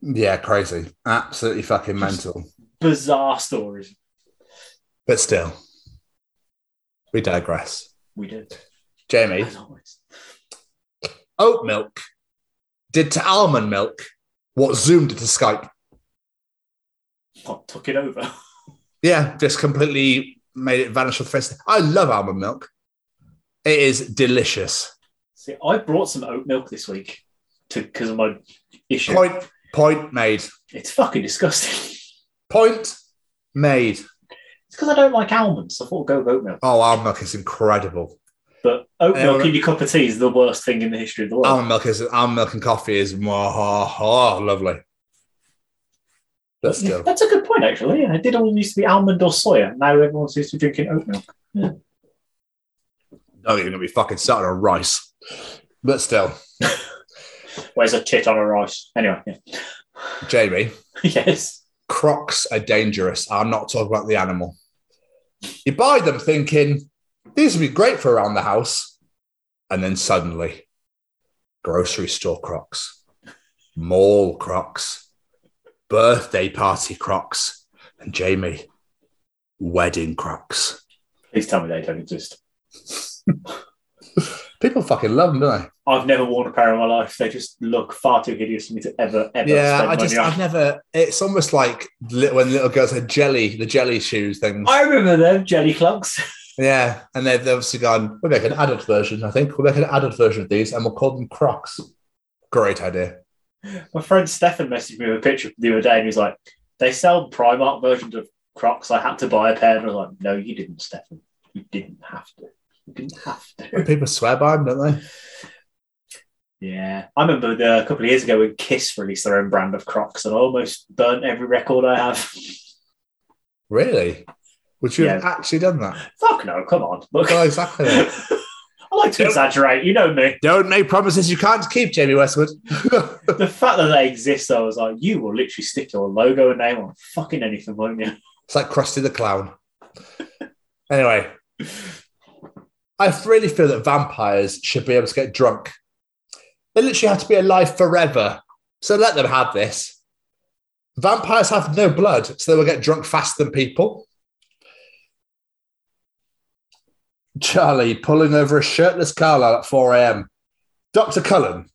Yeah, crazy. Absolutely fucking mental. Bizarre stories. But still, we digress. We did. Jamie, As always. oat milk did to almond milk what Zoom did to Skype. What took it over? Yeah, just completely made it vanish off the face. I love almond milk. It is delicious. See, I brought some oat milk this week to because of my issue. Point, point made. It's fucking disgusting. Point made. It's because I don't like almonds. I thought go with oat milk. Oh, almond milk is incredible. But oat Yeah, milk um, in your cup of tea is the worst thing in the history of the world. Almond milk is almond milk and coffee is oh, oh, lovely. Yeah, still, That's a good point, actually. Yeah, it did all used to be almond or soya. Now everyone seems to be drinking oat milk. Not even gonna be fucking starting on a rice. But still, Where's a tit on a rice? Anyway, yeah. Jamie, yes. Crocs are dangerous. I'm not talking about the animal. You buy them thinking these would be great for around the house, and then suddenly, grocery store Crocs, mall Crocs, birthday party Crocs, and Jamie, wedding Crocs. Please tell me they don't exist. People fucking love them, don't they? I've never worn a pair in my life. They just look far too hideous for me to ever, ever Yeah, I just, on. I've never. It's almost like li- when little girls had jelly, the jelly shoes things. I remember them, jelly clogs. Yeah, and they've obviously gone. We'll make an adult version. I think we'll make an adult version of these, and we'll call them Crocs. Great idea. My friend Stefan messaged me with a picture the other day and he was like, they sell Primark versions of Crocs. I had to buy a pair. And I was like, no, you didn't, Stefan. You didn't have to. You didn't have to. People swear by them, don't they? Yeah. I remember the, a couple of years ago when Kiss released their own brand of Crocs and I almost burnt every record I have. Really? Would you have actually done that? Fuck no, come on. Look. Well, exactly. I like to exaggerate. You know me. Don't make promises you can't keep, Jamie Westwood. The fact that they exist, I was like, you will literally stick your logo and name on fucking anything, won't you? It's like Krusty the Clown. anyway, I really feel that vampires should be able to get drunk. They literally have to be alive forever. So let them have this. Vampires have no blood, so they will get drunk faster than people. Charlie pulling over a shirtless Carlisle at 4 a.m. Dr. Cullen,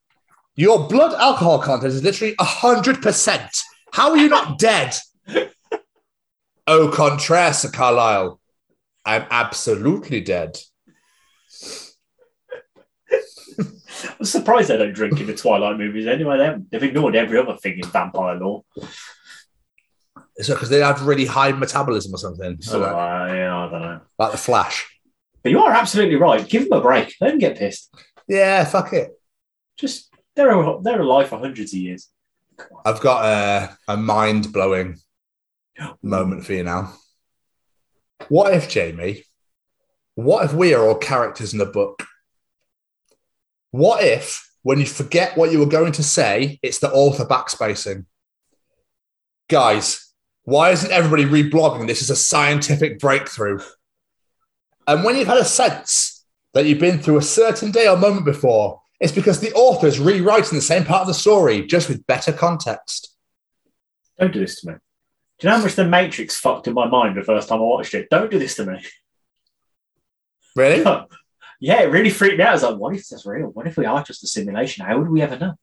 your blood alcohol content is literally 100%. How are you not dead? Au contraire, Sir Carlyle. I'm absolutely dead. I'm surprised they don't drink in the Twilight movies anyway. They They've ignored every other thing in vampire lore. Is it because they have really high metabolism or something? So, Like- uh, yeah, I don't know. like the Flash. But you are absolutely right. Give them a break. Let them get pissed. Yeah, fuck it. Just they're they're alive for hundreds of years. I've got a, a mind blowing moment for you now. What if, Jamie, what if we are all characters in a book? What if, when you forget what you were going to say, it's the author backspacing? Guys, why isn't everybody reblogging? This is a scientific breakthrough. And when you've had a sense that you've been through a certain day or moment before, it's because the author is rewriting the same part of the story, just with better context. Don't do this to me. Do you know how much The Matrix fucked in my mind the first time I watched it? Don't do this to me. Really? Yeah, it really freaked me out. I was like, what if that's real? What if we are just a simulation? How would we ever know?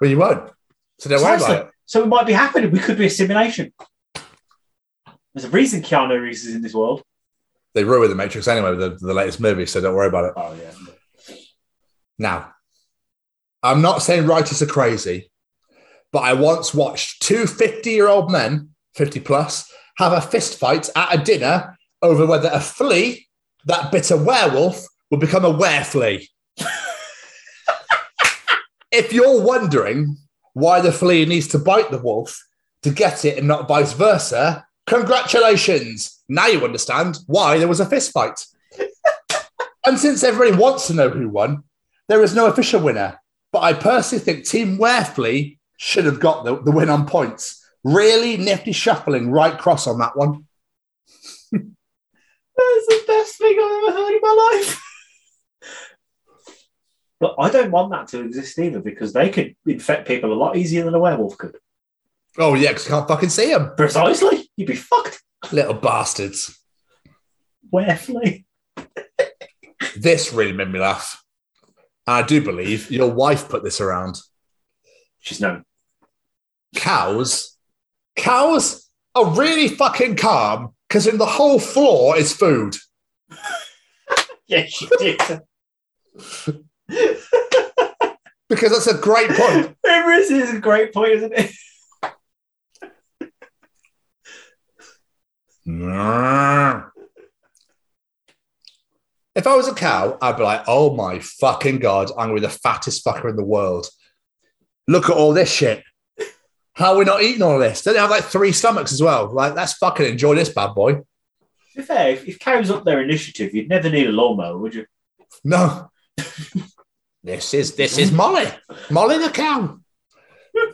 Well, you won't. So don't worry about it. So it might be happening. We could be a simulation. There's a reason Keanu Reeves is in this world. They ruined the Matrix anyway with the, the latest movie, so don't worry about it. Oh yeah. Now, I'm not saying writers are crazy, but I once watched two 50 year old men, 50 plus, have a fist fight at a dinner over whether a flea, that bitter werewolf, will become a wereflea. if you're wondering why the flea needs to bite the wolf to get it and not vice versa, congratulations. Now you understand why there was a fist fight. and since everybody wants to know who won, there is no official winner. But I personally think Team Wereflea should have got the, the win on points. Really nifty shuffling right cross on that one. That's the best thing I've ever heard in my life. But I don't want that to exist either because they could infect people a lot easier than a werewolf could. Oh, yeah, because you can't fucking see them. Precisely. You'd be fucked. Little bastards. Wereflea. This really made me laugh. I do believe your wife put this around. She's known. Cows. Cows are really fucking calm because in the whole floor is food. Yeah, she did. Because that's a great point. it is a great point, isn't it? If I was a cow, I'd be like, oh my fucking God, I'm going to be the fattest fucker in the world. Look at all this shit. How are we not eating all this? Don't they have like three stomachs as well? Like, let's fucking enjoy this bad boy. To be fair, if, if cows up their initiative, you'd never need a lawnmower, would you? No. this is this is Molly. Molly the cow.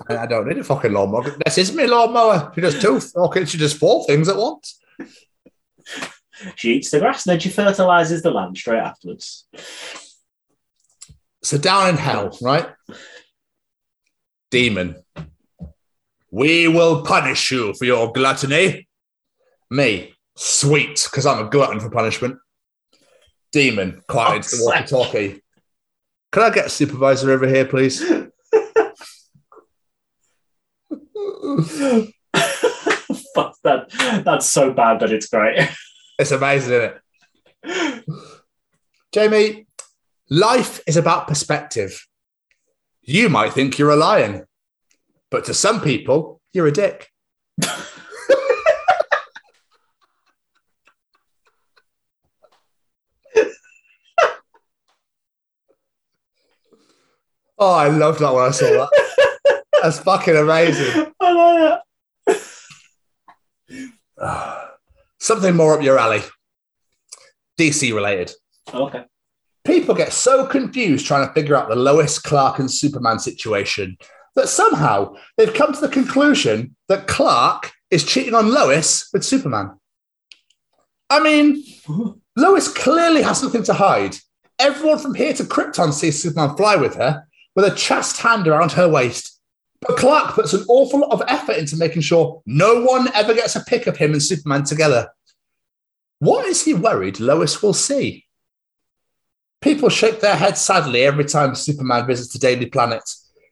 I don't need a fucking lawnmower. This is my lawnmower. She does two, fucking, she does four things at once. She eats the grass, and then she fertilizes the land straight afterwards. So down in hell, right? Demon. We will punish you for your gluttony. Me, sweet, because I'm a glutton for punishment. Demon, quiet oh, the walkie talkie. Can I get a supervisor over here, please? Fuck that. That's so bad that it's great. It's amazing, isn't it? Jamie, life is about perspective. You might think you're a lion, but to some people, you're a dick. oh, I loved that when I saw that. That's fucking amazing. I like that. Something more up your alley. DC related. Oh, okay. People get so confused trying to figure out the Lois, Clark, and Superman situation that somehow they've come to the conclusion that Clark is cheating on Lois with Superman. I mean, Lois clearly has nothing to hide. Everyone from here to Krypton sees Superman fly with her with a chaste hand around her waist. But Clark puts an awful lot of effort into making sure no one ever gets a pic of him and Superman together. What is he worried Lois will see? People shake their heads sadly every time Superman visits the Daily Planet.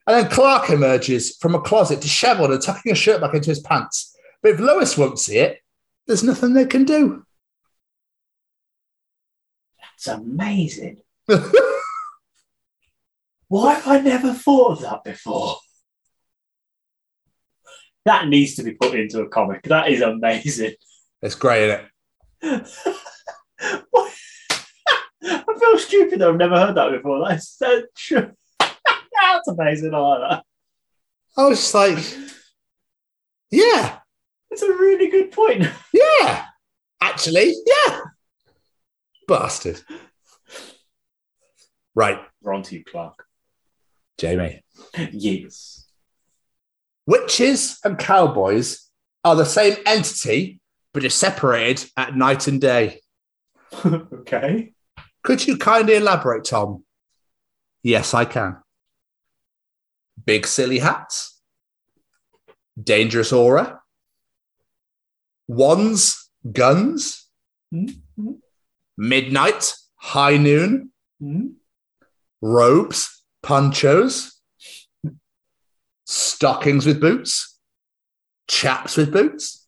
And then Clark emerges from a closet disheveled and tucking a shirt back into his pants. But if Lois won't see it, there's nothing they can do. That's amazing. Why have I never thought of that before? That needs to be put into a comic. That is amazing. It's great, isn't it? I feel stupid that I've never heard that before. That's such That's amazing. I like that. I was just like, yeah, It's a really good point. yeah. Actually, yeah. Bastard. Right, We're on to Clark. Jamie. Yes. Witches and cowboys are the same entity, but are separated at night and day. okay. Could you kindly elaborate, Tom? Yes, I can. Big silly hats, dangerous aura, wands, guns, Mhm. midnight, high noon, Mhm. robes, ponchos, stockings with boots, chaps with boots,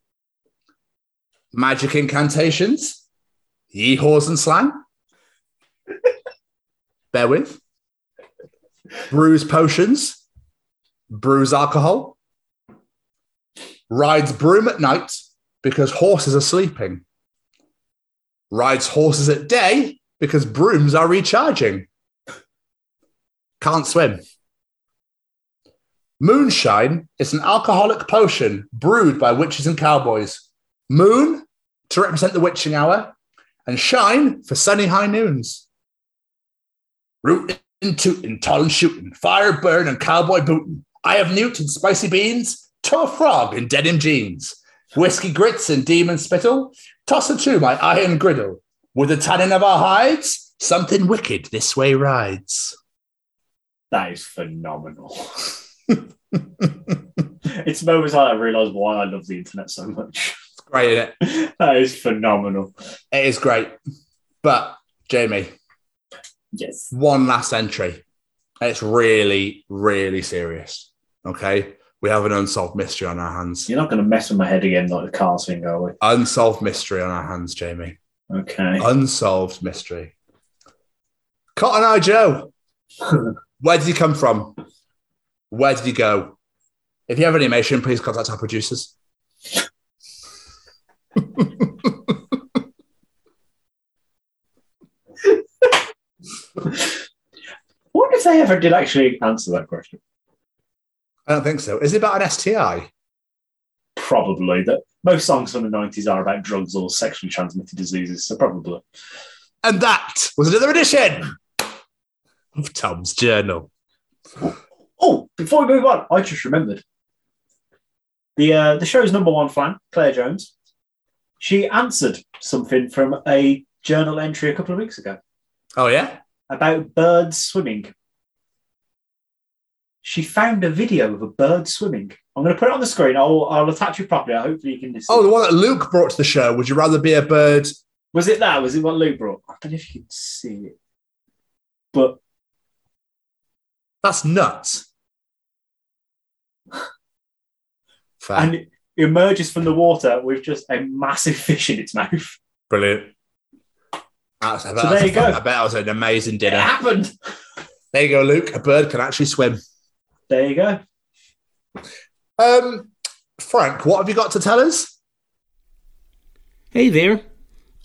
magic incantations, yeehaws and slang. Bear with. Brews potions, brews alcohol, rides broom at night because horses are sleeping, rides horses at day because brooms are recharging, can't swim. Moonshine is an alcoholic potion brewed by witches and cowboys. Moon to represent the witching hour, and shine for sunny high noons. Rootin', tootin', tall and shootin', fire burn and cowboy bootin'. I have newt and spicy beans, to a frog in denim jeans, whiskey grits and demon spittle. Toss it to my iron griddle. With the tannin of our hides, something wicked this way rides. That is phenomenal. it's moments like that I realise why I love the internet so much. It's great, isn't it? That is phenomenal. It is great. But, Jamie, Yes. one last entry. It's really, really serious. Okay. We have an unsolved mystery on our hands. You're not going to mess with my head again like the cars thing, are we? Unsolved mystery on our hands, Jamie. Okay. Unsolved mystery. Cotton Eye Joe. Where did he come from? Where did he go? If you have any information, please contact our producers. What if they ever did actually answer that question? I don't think so. Is it about an STI? Probably. That most songs from the 90s are about drugs or sexually transmitted diseases, so probably. And that was another edition of Tom's Journal. Oh, before we move on, I just remembered. The uh, the show's number one fan, Claire Jones, she answered something from a journal entry a couple of weeks ago Oh, yeah? about birds swimming. She found a video of a bird swimming. I'm going to put it on the screen. I'll, I'll attach it properly. Hopefully, you can see. Oh, the one that Luke brought to the show. Would you rather be a bird? Was it that? Was it what Luke brought? I don't know if you can see it. But That's nuts. Fair. and it emerges from the water with just a massive fish in its mouth. Brilliant. That's, So that's there a you fun- go. I bet that was an amazing dinner. It happened. There you go, Luke. A bird can actually swim. There you go. Um, Frank, what have you got to tell us? Hey there,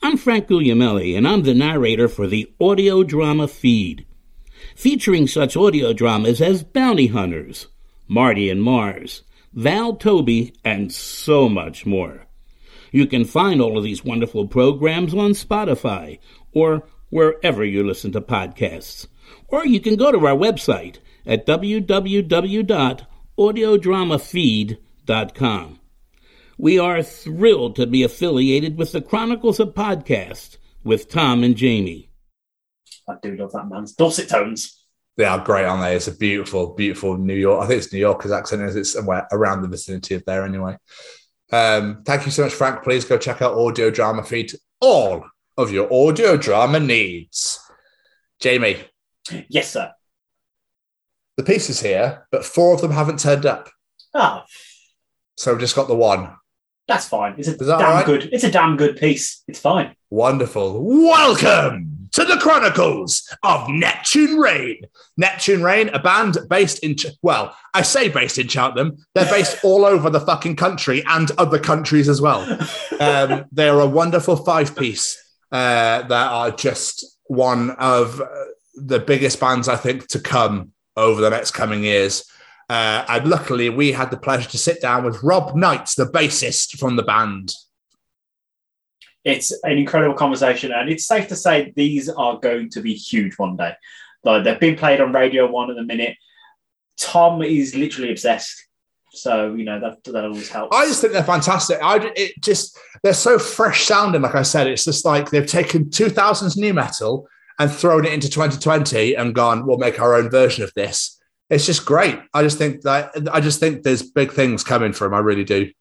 I'm Frank Guglielmelli, and I'm the narrator for the audio drama feed, featuring such audio dramas as Bounty Hunters, Marty and Mars, Val Toby, and so much more. You can find all of these wonderful programs on Spotify or wherever you listen to podcasts. Or you can go to our website at www.audiodramafeed.com. We are thrilled to be affiliated with the Chronicles of Podcast with Tom and Jamie. I do love that man's dulcet tones. They are great, aren't they? It's a beautiful, beautiful New York. I think it's New Yorker's accent. Is it's somewhere around the vicinity of there anyway. Um, thank you so much, Frank. Please go check out Audio Drama Feed. All of your audio drama needs. Jamie, Yes, sir. the piece is here, but four of them haven't turned up. Ah, So we've just got the one. that's fine. It's a Is that damn right? good. It's a damn good piece. It's fine. Wonderful. Welcome to the Chronicles of Neptune Rain. Neptune Rain, a band based in, well, I say based in Cheltenham. They're based all over the fucking country and other countries as well. Um, they're a wonderful five piece uh, that are just one of uh, the biggest bands, I think, to come over the next coming years. Uh, and luckily, we had the pleasure to sit down with Rob Knight, the bassist from the band. It's an incredible conversation, and it's safe to say these are going to be huge one day. Like they've been played on Radio One at the minute. Tom is literally obsessed, so you know that that always helps. I just think they're fantastic. I it just they're so fresh sounding. Like I said, it's just like they've taken 2000s nu metal and thrown it into 2020 and gone, we'll make our own version of this. It's just great. I just think that I just think there's big things coming for him. I really do.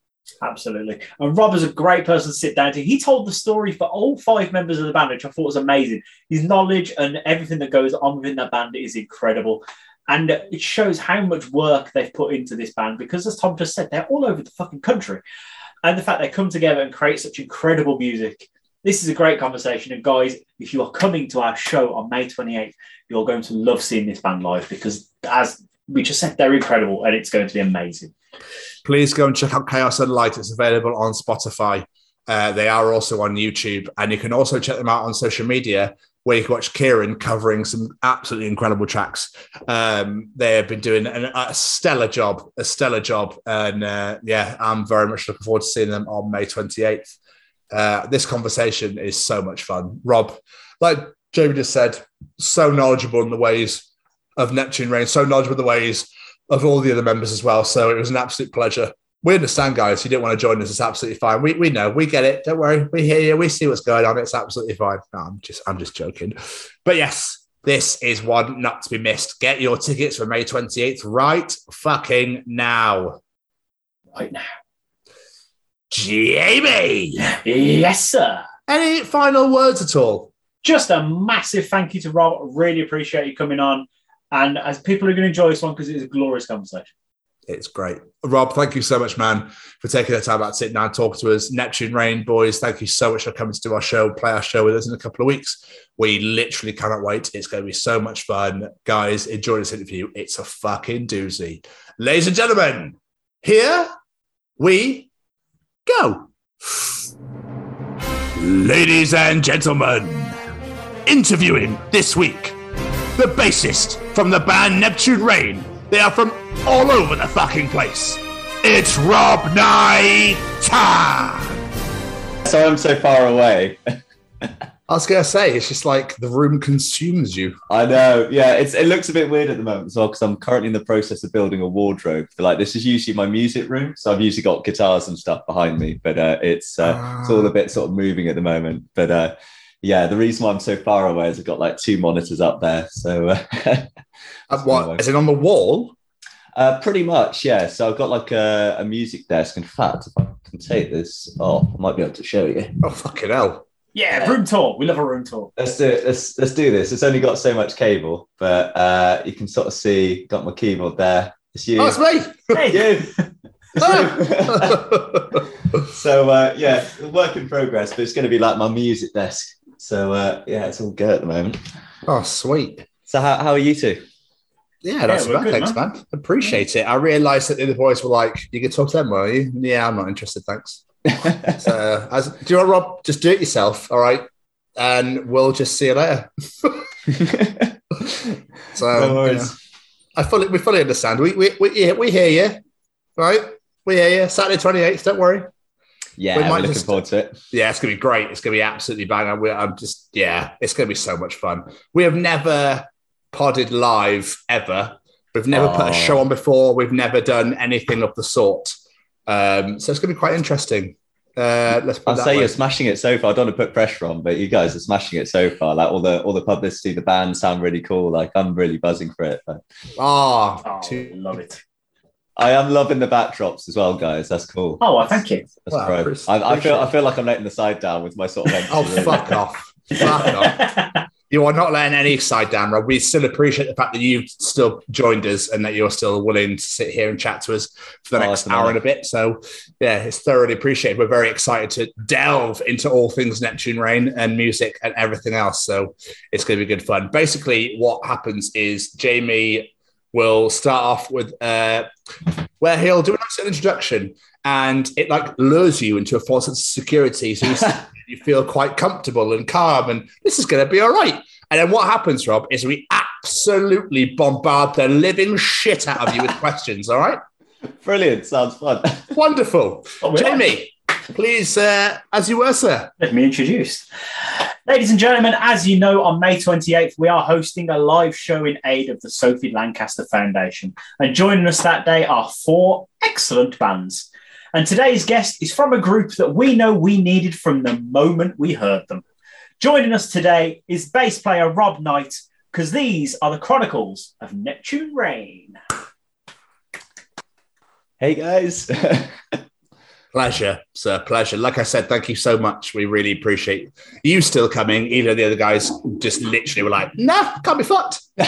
Absolutely. And Rob is a great person to sit down to. He told the story for all five members of the band, which I thought was amazing. His knowledge and everything that goes on within that band is incredible. And it shows how much work they've put into this band because, as Tom just said, they're all over the fucking country. And the fact they come together and create such incredible music. This is a great conversation. And guys, if you are coming to our show on May 28th, you're going to love seeing this band live because, as we just said, they're incredible and it's going to be amazing. Please go and check out Chaos and Light. It's available on Spotify. Uh, they are also on YouTube, and you can also check them out on social media where you can watch Kieran covering some absolutely incredible tracks. Um, they have been doing an, a stellar job, a stellar job, and uh, yeah, I'm very much looking forward to seeing them on May 28th. Uh, this conversation is so much fun. Rob, like Jamie just said, so knowledgeable in the ways of Neptune Rain, so knowledgeable in the ways of all the other members as well. So it was an absolute pleasure. We understand, guys. You didn't want to join us. It's absolutely fine. We, we know. We get it. Don't worry. We hear you. We see what's going on. It's absolutely fine. No, I'm just I'm just joking. But yes, this is one not to be missed. Get your tickets for May 28th right fucking now. Right now. Jamie. Yes, sir. Any final words at all? Just a massive thank you to Rob. Really appreciate you coming on. And as people are going to enjoy this one because it's a glorious conversation. It's great. Rob, thank you so much, man, for taking the time out to sit down and talk to us. Neptune Rain, boys, thank you so much for coming to do our show, play our show with us in a couple of weeks. We literally cannot wait. It's going to be so much fun. Guys, enjoy this interview. It's a fucking doozy. Ladies and gentlemen, here we go. Ladies and gentlemen, interviewing this week the bassist from the band Neptune Rain. They are from all over the fucking place. It's Rob Knight. So I'm so far away. I was gonna say it's just like the room consumes you. I know. Yeah, it's it looks a bit weird at the moment as well because I'm currently in the process of building a wardrobe. Like this is usually my music room, so I've usually got guitars and stuff behind me, but uh, it's uh, it's all a bit sort of moving at the moment. But uh, yeah, the reason why I'm so far away is I've got like two monitors up there. So, uh, Uh, what is it on the wall? uh, pretty much, yeah. So I've got like a, a music desk. In fact, if I can take this off, I might be able to show you. Oh fucking hell! Yeah, room tour. We love a room tour. Let's do it. Let's let's do this. It's only got so much cable, but uh, you can sort of see. Got my keyboard there. It's you. Oh, it's me. Hey, you. so uh, yeah, work in progress, but it's going to be like my music desk. So uh, yeah, it's all good at the moment. Oh, sweet. So how, how are you two? Yeah, that's we're bad. good, Thanks, man. man. Appreciate it. I realised that the other boys were like, "You can talk to them, were you?" Yeah, I'm not interested. Thanks. so, as, do you know what, Rob? Just do it yourself, all right? And we'll just see you later. so, No worries. yeah. I fully, we fully understand. We, we, we, yeah, we hear you, right? We hear you. Saturday 28th, don't worry. Yeah, We we're looking just- forward to it. Yeah, it's gonna be great. It's gonna be absolutely bang. We're, I'm just, yeah, it's gonna be so much fun. We have never podded live ever. We've never put Oh. a show on before. We've never done anything of the sort. Um, so it's gonna be quite interesting. Uh, let's put I'll say way. you're smashing it so far. I don't want to put pressure on, but you guys are smashing it so far. Like all the all the publicity, the band sound really cool. Like I'm really buzzing for it. Like, Ah, Oh, too- love it. I am loving the backdrops as well, guys. That's cool. Oh, well, thank you. That's Well, pro. I, I feel I feel like I'm letting the side down with my sort of. oh, fuck off. Fuck off. You are not letting any side down, Rob. We still appreciate the fact that you've still joined us and that you're still willing to sit here and chat to us for the Oh, next hour and a bit. So, yeah, it's thoroughly appreciated. We're very excited to delve into all things Neptune Rain and music and everything else. So, it's going to be good fun. Basically, what happens is Jamie will start off with uh, where he'll do a nice introduction and it like lures you into a false sense of security. So you, you feel quite comfortable and calm and this is going to be all right. And then what happens, Rob, is we absolutely bombard the living shit out of you with questions. All right. Brilliant. Sounds fun. Wonderful. Oh. Jamie, please, uh, as you were, sir. Let me introduce. Ladies and gentlemen, as you know, on May 28th, we are hosting a live show in aid of the Sophie Lancaster Foundation. And joining us that day are four excellent bands. And today's guest is from a group that we know we needed from the moment we heard them. Joining us today is bass player Rob Knight, because these are the Chronicles of Neptune Rain. hey guys. Pleasure, sir. Pleasure. Like I said, thank you so much. We really appreciate you still coming, even though the other guys just literally were like, nah, can't be fucked.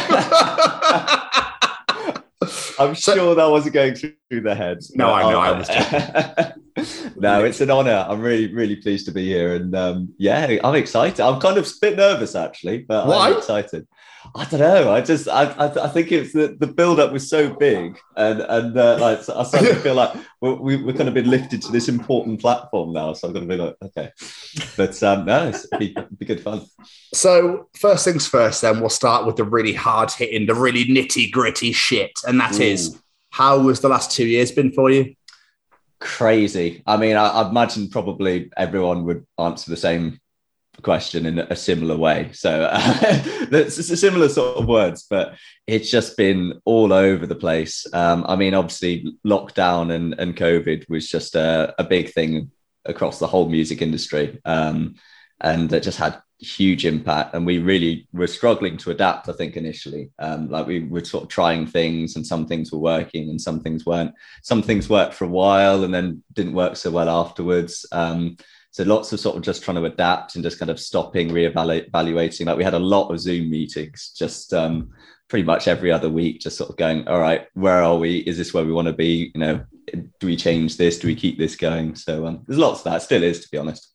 I'm sure that wasn't going through their heads. No, I know, I was no, it's an honor. I'm really, really pleased to be here, and um, yeah, I'm excited. I'm kind of a bit nervous actually, but Why? I'm excited. I don't know. I just, I, I, I think it's the, the build up was so big, and and uh, like I suddenly feel like we're, we, we're kind of been lifted to this important platform now. So I'm going to be like, okay, but um, no, it's it'd be, it'd be good fun. So first things first, then we'll start with the really hard hitting, the really nitty gritty shit, and that is how was the last two years been for you? crazy. I mean, I, I imagine probably everyone would answer the same question in a similar way. So uh, a similar sort of words, but it's just been all over the place. Um, I mean, obviously, lockdown and, and COVID was just a, a big thing across the whole music industry. Um, and it just had huge impact and we really were struggling to adapt i think initially um, like we were sort of trying things and some things were working and some things weren't some things worked for a while and then didn't work so well afterwards um, so lots of sort of just trying to adapt and just kind of stopping reevaluating. Like we had a lot of zoom meetings just um, pretty much every other week just sort of going all right where are we? Is this where we want to be? You know do we change this? Do we keep this going? So um, there's lots of that. Still is to be honest.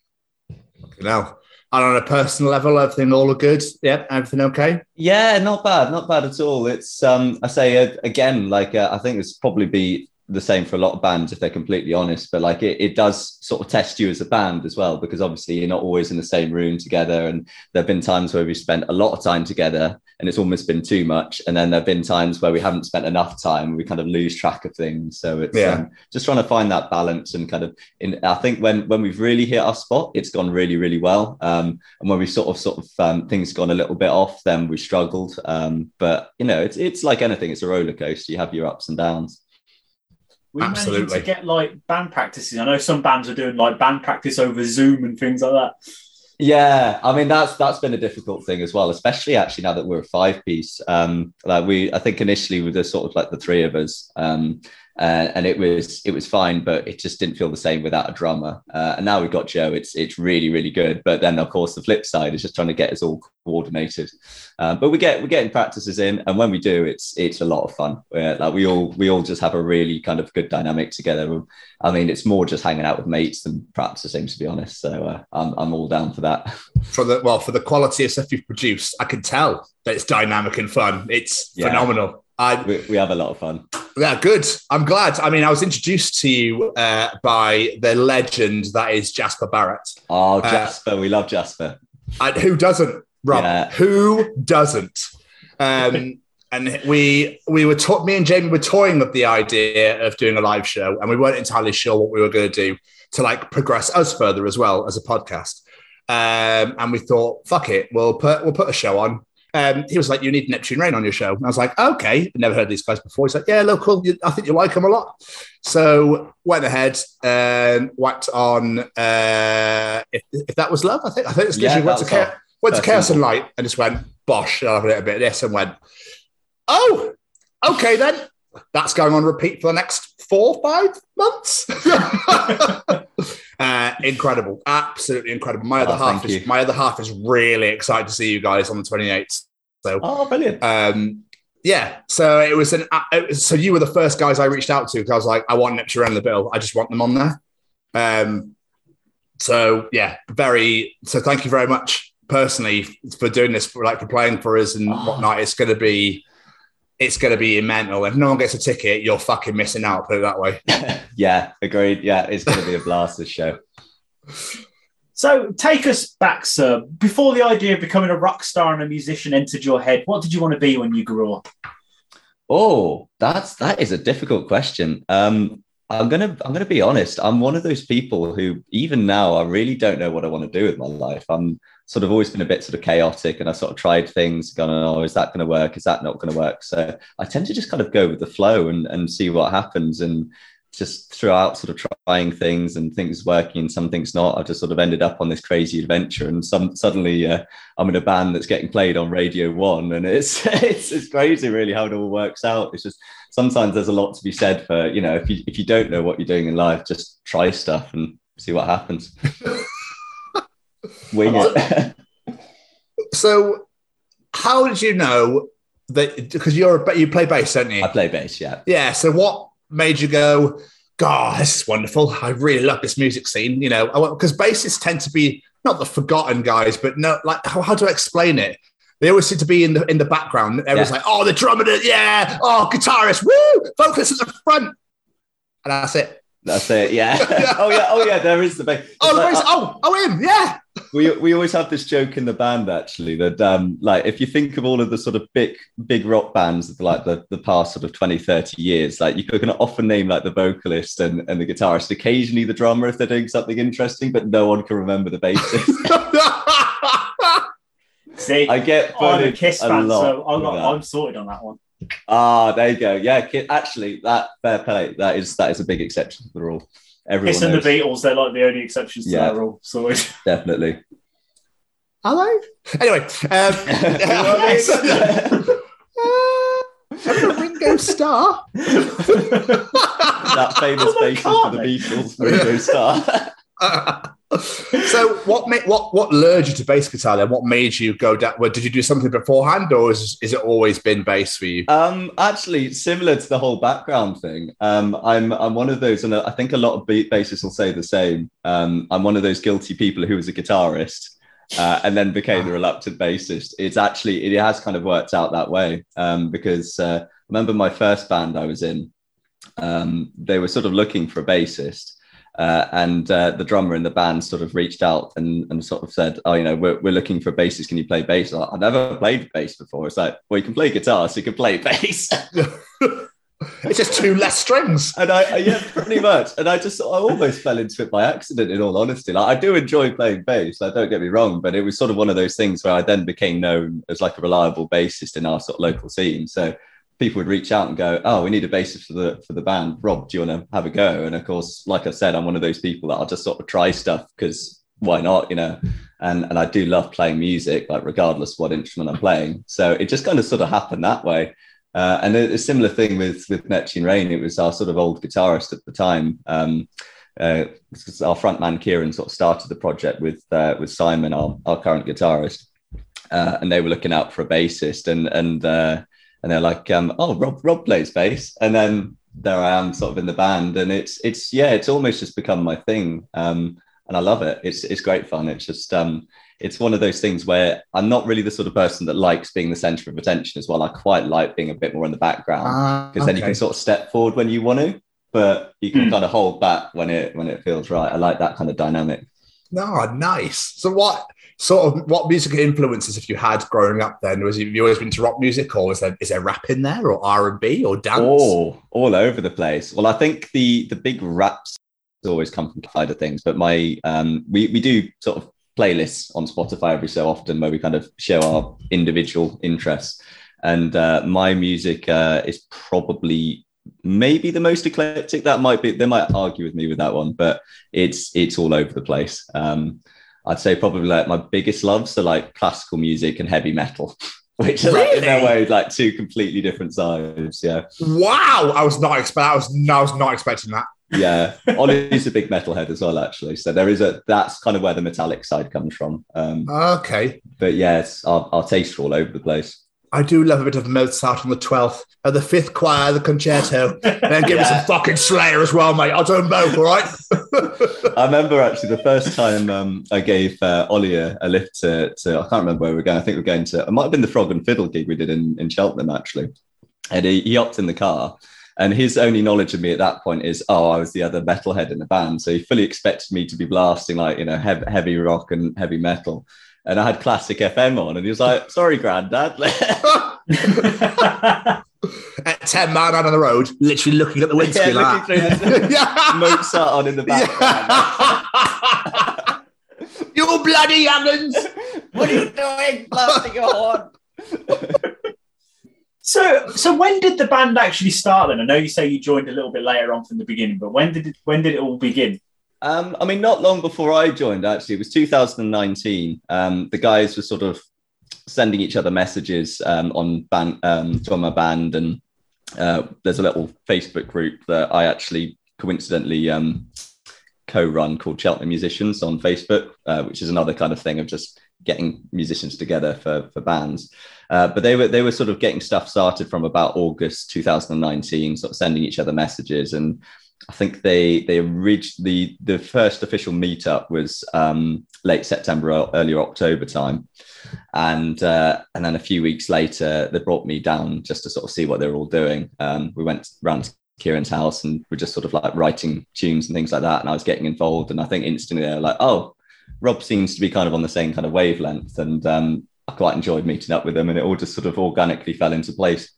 Now, and on a personal level, everything all good? Yeah, everything okay? Yeah, not bad, not bad at all. It's um, I say uh, again, like uh, I think it's probably be the same for a lot of bands if they're completely honest. But like it, it does sort of test you as a band as well because obviously you're not always in the same room together. And there've been times where we've spent a lot of time together and it's almost been too much. And then there've been times where we haven't spent enough time. We kind of lose track of things. So it's Yeah. um, just trying to find that balance and kind of. In I think when when we've really hit our spot, it's gone really really well. Um, and when we sort of sort of um, things gone a little bit off, then we struggled. Um, but you know, it's it's like anything. It's a roller coaster. You have your ups and downs. We managed Absolutely. to get like band practices. I know some bands are doing like band practice over Zoom and things like that. Yeah, I mean that's that's been a difficult thing as well, especially actually now that we're a five piece. Um, like we, I think initially with the sort of like the three of us, um, uh, and it was it was fine, but it just didn't feel the same without a drummer. Uh, and now we've got Joe. It's it's really really good. But then of course the flip side is just trying to get us all coordinated. Um, but we get we're getting practices in, and when we do, it's it's a lot of fun. We're, like we all we all just have a really kind of good dynamic together. I mean, it's more just hanging out with mates than practicing, to be honest. So uh, I'm I'm all down for that. For the well, for the quality of stuff you've produced, I can tell that it's dynamic and fun. It's Yeah. phenomenal. I, we, we have a lot of fun. yeah, good. I'm glad. I mean, I was introduced to you uh, by the legend that is Jasper Barrett. Oh, Uh, Jasper, we love Jasper. And who doesn't, Rob? Yeah. Who doesn't? Um, and we we were ta- me and Jamie were toying with the idea of doing a live show, and we weren't entirely sure what we were going to do to like progress us further as well as a podcast. Um, and we thought, fuck it, we'll put we'll put a show on. Um, he was like, "You need Neptune Rain on your show." And I was like, "Okay, never heard these guys before." He's like, "Yeah, local. I think you like them a lot." So went ahead and whacked on. Uh, if, if that was love, I think I think it's Yeah, literally went to was Cha- our went to Chaos and. Light and just went bosh. I'll have a little bit of this and went. Oh, okay then. That's going on repeat for the next four, five months. uh, incredible, absolutely incredible. My other Oh, half is you. my other half is really excited to see you guys on the 28th. So, Oh, brilliant. um, yeah. So it was an. uh, It was, so you were the first guys I reached out to because I was like, I want Neptune around the bill. I just want them on there. Um, so yeah, very. So thank you very much personally for doing this, for like for playing for us and Oh. whatnot. It's gonna be, it's gonna be mental. If no one gets a ticket, you're fucking missing out. Put it that way. yeah, agreed. Yeah, it's going to be a blast this show. So take us back, sir. Before the idea of becoming a rock star and a musician entered your head, what did you want to be when you grew up? Oh, that's that is a difficult question. Um, I'm gonna I'm gonna be honest. I'm one of those people who even now I really don't know what I want to do with my life. I'm sort of always been a bit sort of chaotic, and I sort of tried things, gone, oh, is that going to work? Is that not going to work? So I tend to just kind of go with the flow and and see what happens, and just throughout sort of trying things and things working and some things not. I just sort of ended up on this crazy adventure, and some suddenly uh, I'm in a band that's getting played on Radio One, and it's it's it's crazy really how it all works out. It's just sometimes there's a lot to be said for you know if you if you don't know what you're doing in life, just try stuff and see what happens. Wing it. So, how did you know that? because you're a, you play bass, don't you? I play bass, yeah. Yeah. So what made you go? God, this is wonderful. I really love this music scene. You know, because bassists tend to be not the forgotten guys, but no, like how, how do I explain it? They always seem to be in the in the background. Everyone's Yeah. like, "Oh, the drummer, yeah, oh, guitarist, woo, vocalist at the front," and that's it. That's it, yeah. oh yeah, oh yeah, there is the bass. Oh, the It's like, bass, oh, oh, him, yeah. we we always have this joke in the band actually that um like if you think of all of the sort of big big rock bands of like the, the past sort of 20 30 years like you can often name like the vocalist and, and the guitarist occasionally the drummer if they're doing something interesting but no one can remember the bassist See, i get I'm a bullied Kiss a fan, lot so I'm, not. I'm sorted on that one. Ah there you go yeah actually that fair play that is that is a big exception to the rule everyone Kiss and the. Beatles, they're like the only exceptions to Yeah. that rule. Sorted. definitely Hello. Anyway, um, uh, Ringo Starr. that famous Oh, bassist for the Beatles Ringo Starr so what made what what lured you to bass guitar then? What made you go down? Well, did you do something beforehand, or is, is it always been bass for you? Um, actually, similar to the whole background thing. Um, I'm I'm one of those, and I think a lot of bassists will say the same. Um, I'm one of those guilty people who was a guitarist uh, and then became the reluctant bassist. It's actually it has kind of worked out that way um, because uh, I remember my first band I was in. Um, they were sort of looking for a bassist. Uh, and uh, the drummer in the band sort of reached out and, and sort of said, "Oh, you know, we're, we're looking for a bassist. Can you play bass?" Like, I've never played bass before. It's like, well, you can play guitar, so you can play bass. It's just two less strings. and I, I yeah, pretty much. And I just I almost fell into it by accident. In all honesty, like I do enjoy playing bass. Like, don't get me wrong, but it was sort of one of those things where I then became known as like a reliable bassist in our sort of local scene. So people would reach out and go, "Oh, we need a bassist for the for the band. Rob, do you want to have a go?" And of course, like I said, I'm one of those people that I'll just sort of try stuff because why not, you know? And and I do love playing music, like regardless what instrument I'm playing. So it just kind of sort of happened that way. Uh, and a, a similar thing with with Neptune Rain. It was our sort of old guitarist at the time. Um, uh, our frontman Kieran sort of started the project with uh, with Simon, our, our current guitarist, uh, and they were looking out for a bassist, and and uh, and they're like, um, "Oh, Rob Rob plays bass," and then there I am, sort of in the band, and it's it's yeah, it's almost just become my thing, um, and I love it. It's it's great fun. It's just um, it's one of those things where I'm not really the sort of person that likes being the center of attention as well. I quite like being a bit more in the background Ah, because then you can sort of step forward when you want to, but you can Hmm. kind of hold back when it when it feels right. I like that kind of dynamic. Oh, nice. So what sort of what musical influences have you had growing up then? Was you, always been to rock music or is there is there rap in there or R and B or dance? Oh, all over the place. Well, I think the the big raps always come from side of things, but my um we we do sort of playlists on Spotify every so often where we kind of show our individual interests. And uh, my music uh, is probably maybe the most eclectic. That might be they might argue with me with that one, but it's it's all over the place. Um, I'd say probably like my biggest loves are like classical music and heavy metal, which are like, in their Really? way like two completely different sides. Yeah. Wow, I was not expect I was I was not expecting that. yeah ollie's a big metalhead as well actually so there is a that's kind of where the metallic side comes from um Okay. but yes our, our tastes are all over the place I do love a bit of Mozart on the 12th, uh, the fifth choir, the concerto. then give me some fucking Slayer as well, mate. I'll do them both, all right? i remember actually the first time um i gave uh, ollie a, a lift to, to i can't remember where we were going i think we are going to it might have been the frog and fiddle gig we did in in cheltenham actually and he, he hopped in the car and his only knowledge of me at that point is, oh, I was the other metalhead in the band. So he fully expected me to be blasting like, you know, heavy, heavy rock and heavy metal. And I had classic FM on, and he was like, sorry, granddad. At 10 man out on the road, literally looking at the windscreen Yeah, like looking through the- Mozart on in the background. You bloody young'uns! what are you doing? Blasting your horn. So, so when did the band actually start? Then I know you say you joined a little bit later on from the beginning, but when did it, when did it all begin? Um, I mean, not long before I joined, actually, it was 2019. Um, the guys were sort of sending each other messages um, on band, um, my band, and uh, there's a little Facebook group that I actually coincidentally um, co-run called Cheltenham Musicians on Facebook, uh, which is another kind of thing of just getting musicians together for for bands. Uh, but they were they were sort of getting stuff started from about August 2019, sort of sending each other messages. And I think they they reached the the first official meetup was um, late September, early October time, and uh, and then a few weeks later they brought me down just to sort of see what they were all doing. Um, we went round to Kieran's house and we're just sort of like writing tunes and things like that. And I was getting involved, and I think instantly they were like, oh. Rob seems to be kind of on the same kind of wavelength, and um, I quite enjoyed meeting up with them, and it all just sort of organically fell into place.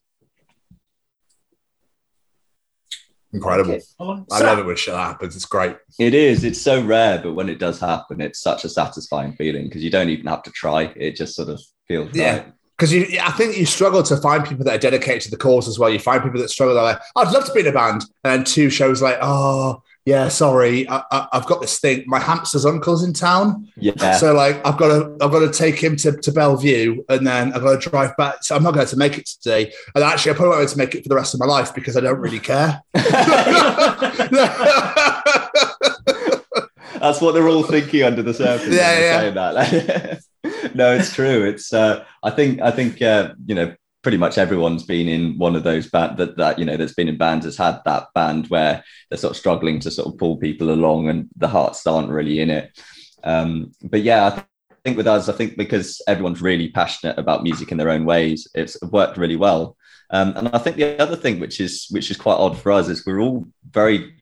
Incredible. I so- love it when shit happens. It's great. It is. It's so rare, but when it does happen, it's such a satisfying feeling because you don't even have to try. It just sort of feels Yeah. right. Because you, I think you struggle to find people that are dedicated to the cause as well. You find people that struggle. They're like, "I'd love to be in a band," and two shows like, "Oh, yeah, sorry, I, I, I've got this thing. My hamster's uncle's in town, Yeah. so like, I've got to, I've got to take him to, to Bellevue, and then I've got to drive back. So I'm not going to make it today. And actually, I probably won't to make it for the rest of my life because I don't really care. That's what they're all thinking under the surface. Yeah, yeah. no, it's true. It's. Uh, I think. I think. Uh, you know, pretty much everyone's been in one of those band that that you know that's been in bands has had that band where they're sort of struggling to sort of pull people along and the hearts aren't really in it. Um, but yeah, I th- think with us, I think because everyone's really passionate about music in their own ways, it's worked really well. Um, and I think the other thing, which is which is quite odd for us, is we're all very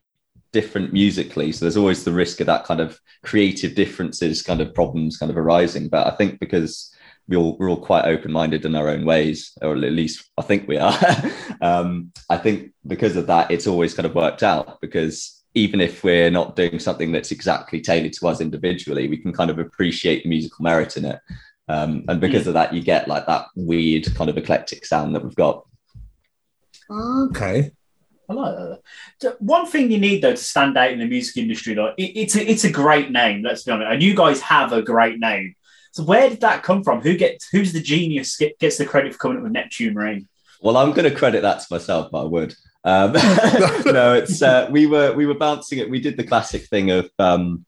different musically. So there's always the risk of that kind of creative differences, kind of problems, kind of arising. But I think because we all we're all quite open-minded in our own ways, or at least I think we are. um, I think because of that, it's always kind of worked out because even if we're not doing something that's exactly tailored to us individually, we can kind of appreciate the musical merit in it. Um, and because of that, you get like that weird kind of eclectic sound that we've got. okay. I like that. One thing you need though to stand out in the music industry, like it, it's a it's a great name. Let's be honest, and you guys have a great name. So where did that come from? Who gets who's the genius get, gets the credit for coming up with Neptune Rain? Well, I'm going to credit that to myself, but I would. Um, no, it's uh, we were we were bouncing it. We did the classic thing of um,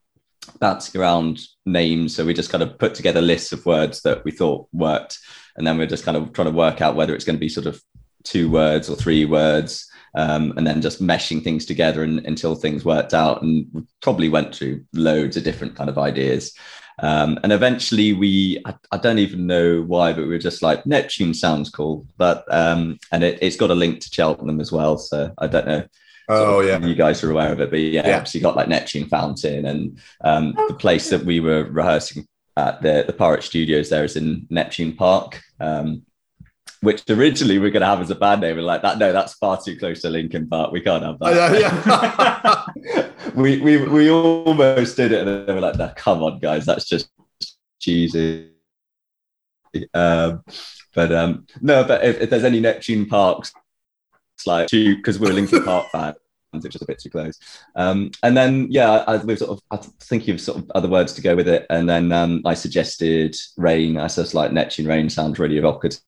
bouncing around names. So we just kind of put together lists of words that we thought worked, and then we're just kind of trying to work out whether it's going to be sort of two words or three words, um, and then just meshing things together and, until things worked out. And probably went through loads of different kind of ideas. Um, and eventually we, I, I don't even know why, but we were just like, Neptune sounds cool. But, um, and it, it's got a link to Cheltenham as well. So I don't know. Oh, if yeah. You guys are aware of it, but yeah, Yeah. obviously got like Neptune Fountain and um, the place that we were rehearsing at the, the Pirate Studios there is in Neptune Park. Um, which originally we are going to have as a band name, and like that, no, that's far too close to Linkin Park. We can't have that. yeah. we, we we almost did it, and they were like, "No, come on, guys, that's just cheesy." Um, but um, no, but if, if there's any Neptune Parks, it's like because we're a Linkin Park fan. It's just a bit too close. Um, and then, yeah, I, we sort of I was thinking of sort of other words to go with it. And then um, I suggested rain. I said, like Neptune rain sounds really evocative.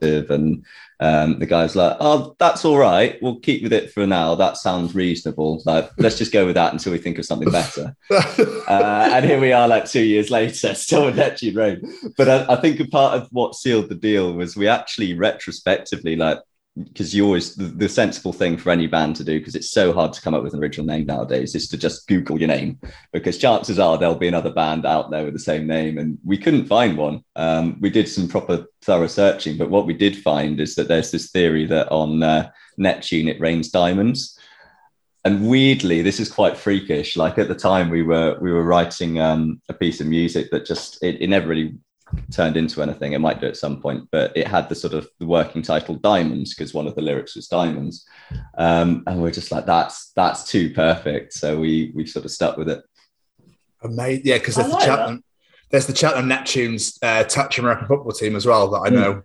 And um, the guy's like, oh, that's all right. We'll keep with it for now. That sounds reasonable. Like, let's just go with that until we think of something better. uh, and here we are, like two years later, still with Neptune Rain. But I, I think a part of what sealed the deal was we actually retrospectively, like, because you always the, the sensible thing for any band to do, because it's so hard to come up with an original name nowadays, is to just Google your name, because chances are there'll be another band out there with the same name, and we couldn't find one. Um, we did some proper thorough searching, but what we did find is that there's this theory that on uh, Neptune it rains diamonds and weirdly this is quite freakish like at the time we were we were writing um, a piece of music that just it, it never really turned into anything it might do at some point but it had the sort of the working title diamonds because one of the lyrics was diamonds um, and we're just like that's that's too perfect so we we sort of stuck with it Amazing. Yeah, because I there's the like Cheltenham, there's the Cheltenham Neptunes uh, touch American football team as well that I know.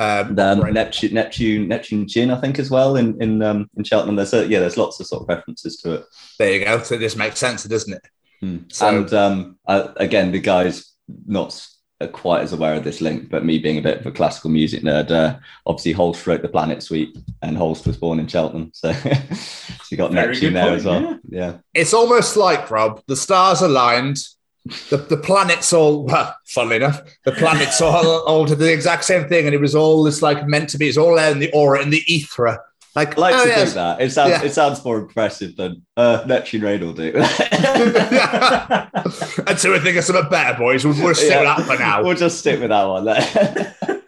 Um, um, Neptune, Neptune, Neptune Gin, I think, as well in in um, in Cheltenham. There's a, yeah, there's lots of sort of references to it. There you go. So it just makes sense, doesn't it? Hmm. So- and um, uh, again, the guys not s- uh, quite as aware of this link, but me being a bit of a classical music nerd, uh, obviously Holst wrote the Planet Suite, and Holst was born in Cheltenham, so, so you got Very Neptune there point, as well. Yeah. It's almost like Rob, the stars aligned, the, the planets all, well, funnily enough, the planets all, all did the exact same thing. And it was all this like meant to be, it's all there in the aura, in the ether. Like, I like oh, to yes. think that. It sounds Yeah. it sounds more impressive than uh, Neptune Rain will do. Until we think it's some of something better, boys. We'll, we'll stick with that for now. We'll just stick with that one. Then.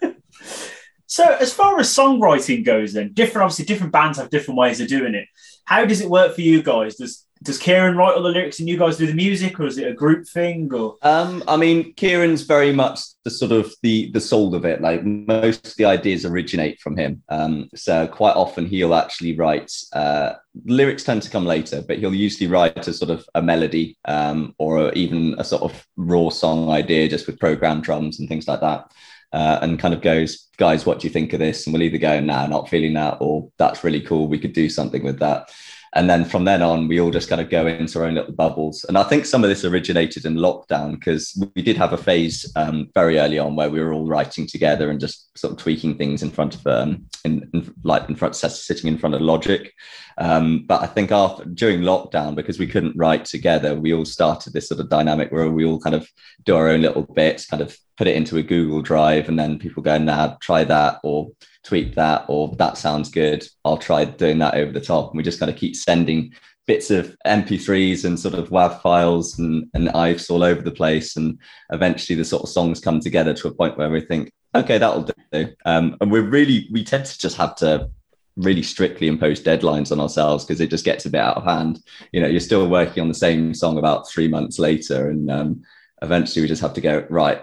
So, as far as songwriting goes, then different, obviously, different bands have different ways of doing it. How does it work for you guys? Does does Kieran write all the lyrics and you guys do the music, or is it a group thing? Or Um, I mean, Kieran's very much the sort of the the soul of it. Like most of the ideas originate from him. Um, so quite often he'll actually write uh, lyrics tend to come later, but he'll usually write a sort of a melody um, or even a sort of raw song idea just with programmed drums and things like that. Uh, and kind of goes, guys, what do you think of this? And we'll either go, nah, not feeling that, or that's really cool. We could do something with that. And then from then on, we all just kind of go into our own little bubbles. And I think some of this originated in lockdown because we did have a phase um, very early on where we were all writing together and just sort of tweaking things in front of, um, in, in like in front, sitting in front of Logic. Um, but I think after during lockdown, because we couldn't write together, we all started this sort of dynamic where we all kind of do our own little bits, kind of put it into a Google Drive, and then people go, "Nah, try that," or tweak that, or that sounds good. I'll try doing that over the top, and we just kind of keep sending bits of MP3s and sort of WAV files and, and AIFFs all over the place, and eventually the sort of songs come together to a point where we think, "Okay, that'll do." Um, and we're really we tend to just have to really strictly impose deadlines on ourselves because it just gets a bit out of hand. You know, you're still working on the same song about three months later, and um, eventually we just have to go right.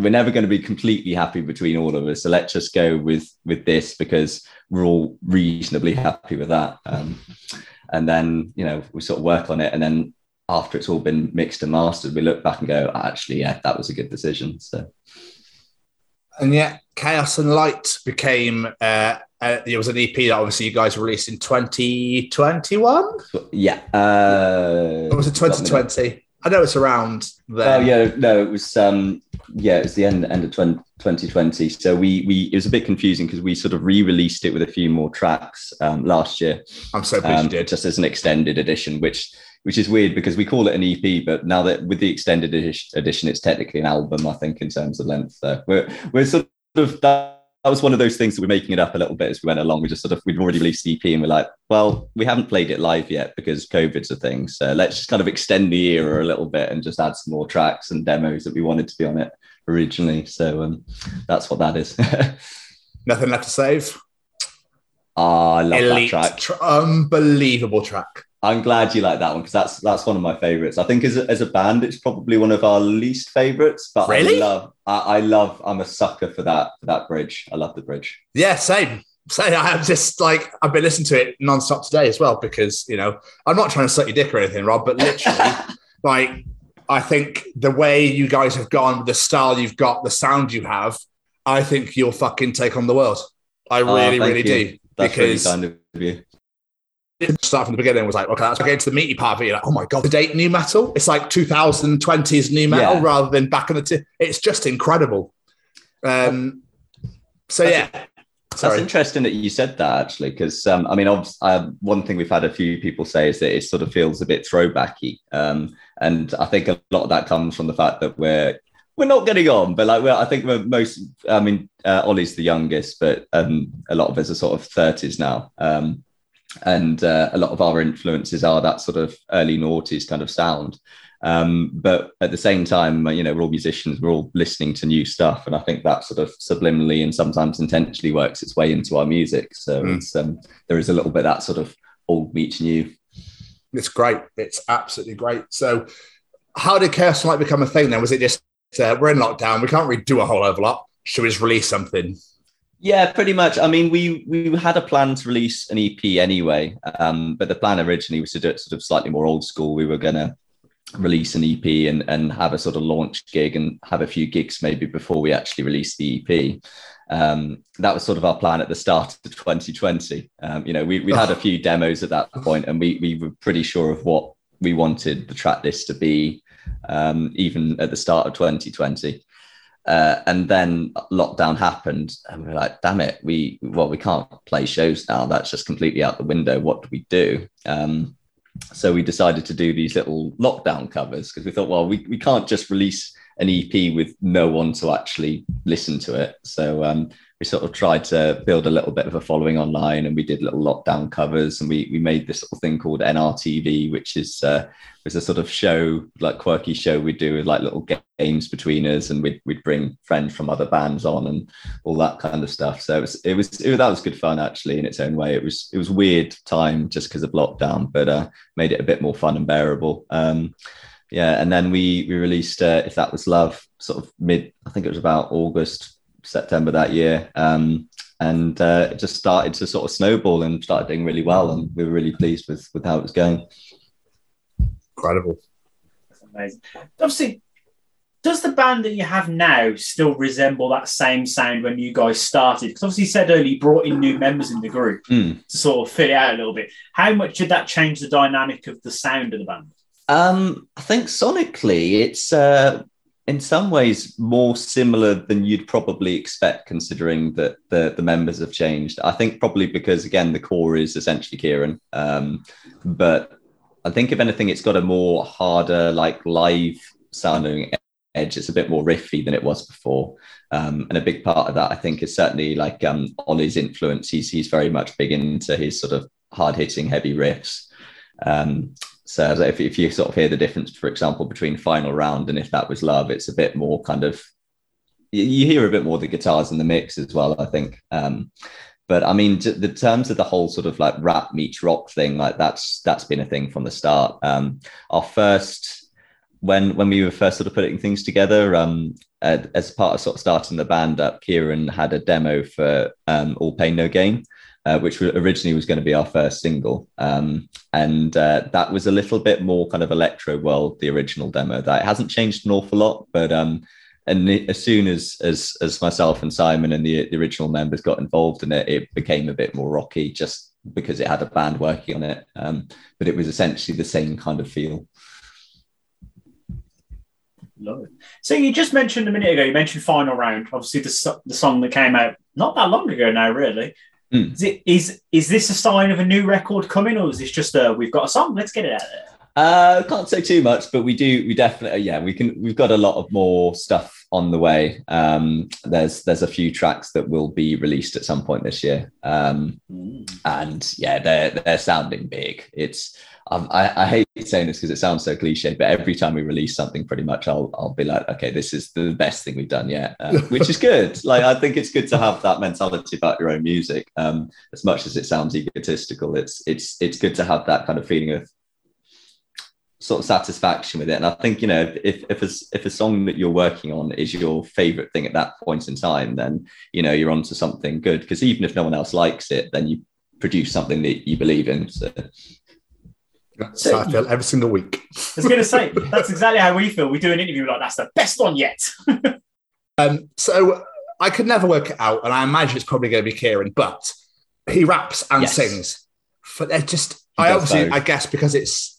We're never going to be completely happy between all of us, so let's just go with with this because we're all reasonably happy with that. Um, and then you know we sort of work on it, and then after it's all been mixed and mastered, we look back and go, actually, yeah, that was a good decision. So And yet, Chaos and Light became, uh, uh, it was an EP that obviously you guys released in 2021? yeah, uh, Or was it 2020? I know it's around there. Oh yeah, no, it was um yeah, it was the end end of 20, 2020. So we we it was a bit confusing because we sort of re-released it with a few more tracks um, last year. I'm so pleased um, you did. just as an extended edition, which which is weird because we call it an EP, but now that with the extended edition, it's technically an album, I think, in terms of length. So we're we're sort of that. That was one of those things that we're making it up a little bit as we went along. We just sort of we'd already released the EP and we're like, well, we haven't played it live yet because COVID's a thing. So let's just kind of extend the era a little bit and just add some more tracks and demos that we wanted to be on it originally. So um, that's what that is. Nothing left to save. Ah, I love Elite, that track. tr- unbelievable track. I'm glad you like that one because that's that's one of my favorites. I think as a, as a band, it's probably one of our least favorites. But Really? I love, I, I love, I'm a sucker for that for that bridge. I love the bridge. Yeah, same. Same. I'm just like I've been listening to it nonstop today as well because you know I'm not trying to suck your dick or anything, Rob, but literally, like I think the way you guys have gone, the style you've got, the sound you have, I think you'll fucking take on the world. I Oh, really, really you. do That's because really kind of you. Start from the beginning was like, okay, get into the meaty part of it. You're like, oh my god, the date nu metal. It's like 2020s nu metal Yeah. rather than back in the. T- it's just incredible. Um. So That's- yeah, That's sorry. interesting that you said that actually, because um, I mean, obv- uh, one thing we've had a few people say is that it sort of feels a bit throwbacky, um, and I think a lot of that comes from the fact that we're we're not getting on, but like we're, I think we're most. I mean, uh, Ollie's the youngest, but um, a lot of us are sort of thirties now, um, and uh, a lot of our influences are that sort of early noughties kind of sound. Um, but at the same time, you know, we're all musicians, we're all listening to new stuff. And I think that sort of subliminally and sometimes intentionally works its way into our music. So Mm. it's, um, there is a little bit that sort of old meets new. It's great. It's absolutely great. So, how did Chaos Light become a thing then? Was it just uh, we're in lockdown, we can't really do a whole lot. Should we just release something? Yeah, pretty much. I mean, we we had a plan to release an EP anyway, um, but the plan originally was to do it sort of slightly more old school. We were gonna release an EP and and have a sort of launch gig and have a few gigs maybe before we actually release the EP. Um, that was sort of our plan at the start of 2020. Um, you know, we we had a few demos at that point, and we we were pretty sure of what we wanted the track list to be, um, even at the start of 2020. Uh, and then lockdown happened, and we are like, "Damn it, we well, we can't play shows now. That's just completely out the window. What do we do?" Um, so we decided to do these little lockdown covers because we thought, well, we, we can't just release an EP with no one to actually listen to it. So um, we sort of tried to build a little bit of a following online, and we did little lockdown covers, and we we made this little thing called NRTV, which is uh, was a sort of show, like quirky show we do with like little games between us, and we'd we'd bring friends from other bands on and all that kind of stuff. So it was it was, it that was good fun actually in its own way. It was it was weird time just because of lockdown, but uh, made it a bit more fun and bearable. Um, yeah, and then we we released uh, if that was love, sort of mid. I think it was about August September that year. Um, and uh, it just started to sort of snowball and started doing really well. And we were really pleased with, with how it was going. Incredible. That's amazing. Obviously, does the band that you have now still resemble that same sound when you guys started? Because obviously, you said earlier you brought in new members in the group Mm. to sort of fill it out a little bit. How much did that change the dynamic of the sound of the band? Um, I think sonically, it's uh, in some ways more similar than you'd probably expect, considering that the the members have changed. I think probably because again the core is essentially Kieran, um, but I think if anything, it's got a more harder, like live sounding edge. It's a bit more riffy than it was before, um, and a big part of that I think is certainly like um, Ollie's influence. He's he's very much big into his sort of hard hitting, heavy riffs. Um, so if, if you sort of hear the difference, for example, between Final Round and If That Was Love, it's a bit more kind of you, you hear a bit more the guitars in the mix as well. I think. Um, but I mean, the terms of the whole sort of like rap meets rock thing, like that's that's been a thing from the start. Um, our first when when we were first sort of putting things together, um, as part of sort of starting the band up, Kieran had a demo for um, All Pain No Gain, uh, which originally was going to be our first single, um, and uh, that was a little bit more kind of electro world. The original demo that it hasn't changed an awful lot, but um, and as soon as as as myself and Simon and the, the original members got involved in it, it became a bit more rocky, just because it had a band working on it. Um, but it was essentially the same kind of feel. Love it. So you just mentioned a minute ago, you mentioned Final Round, obviously the, the song that came out not that long ago now, really. Mm. Is, it, is is this a sign of a new record coming, or is this just a we've got a song, let's get it out there? Uh, can't say too much, but we do. We definitely, yeah, we can. We've got a lot of more stuff on the way. Um, there's there's a few tracks that will be released at some point this year, um, and yeah, they're they're sounding big. It's I, I hate saying this because it sounds so cliche, but every time we release something, pretty much I'll I'll be like, okay, this is the best thing we've done yet, uh, which is good. Like I think it's good to have that mentality about your own music. Um, as much as it sounds egotistical, it's it's it's good to have that kind of feeling of sort of satisfaction with it. And I think you know if if a, if a song that you're working on is your favorite thing at that point in time, then you know you're onto something good. Because even if no one else likes it, then you produce something that you believe in. So That's how I feel every single week. I was going to say that's exactly how we feel. We do an interview like that's the best one yet. Um, so I could never work it out, and I imagine it's probably going to be Kieran, but he raps and Yes. sings. For they're just, He I obviously, both. I guess, because it's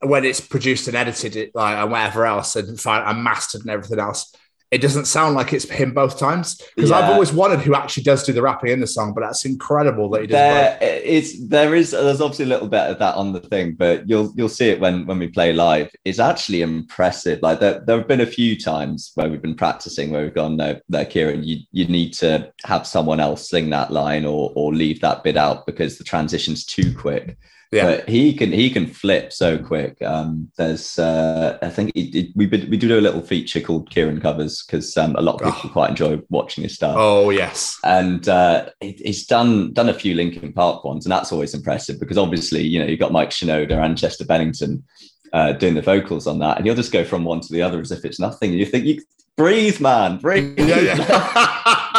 when it's produced and edited, it, like and whatever else, and fine, and mastered and everything else. It doesn't sound like it's him both times because I've always wondered who actually does do the rapping in the song, but that's incredible that he does there both. is there is there's obviously a little bit of that on the thing, but you'll you'll see it when when we play live. It's actually impressive. Like there, there have been a few times where we've been practicing where we've gone, no, no, Kieran, you you need to have someone else sing that line or or leave that bit out because the transition's too quick. Yeah. But he can he can flip so quick. Um, there's uh, I think it, it, we we do a little feature called Kieran covers because um, a lot of people quite enjoy watching his stuff Oh yes, and uh, he- he's done done a few Linkin Park ones, and that's always impressive because obviously you know you've got Mike Shinoda and Chester Bennington uh, doing the vocals on that, and he'll just go from one to the other as if it's nothing. And you think you breathe, man, breathe. No, yeah,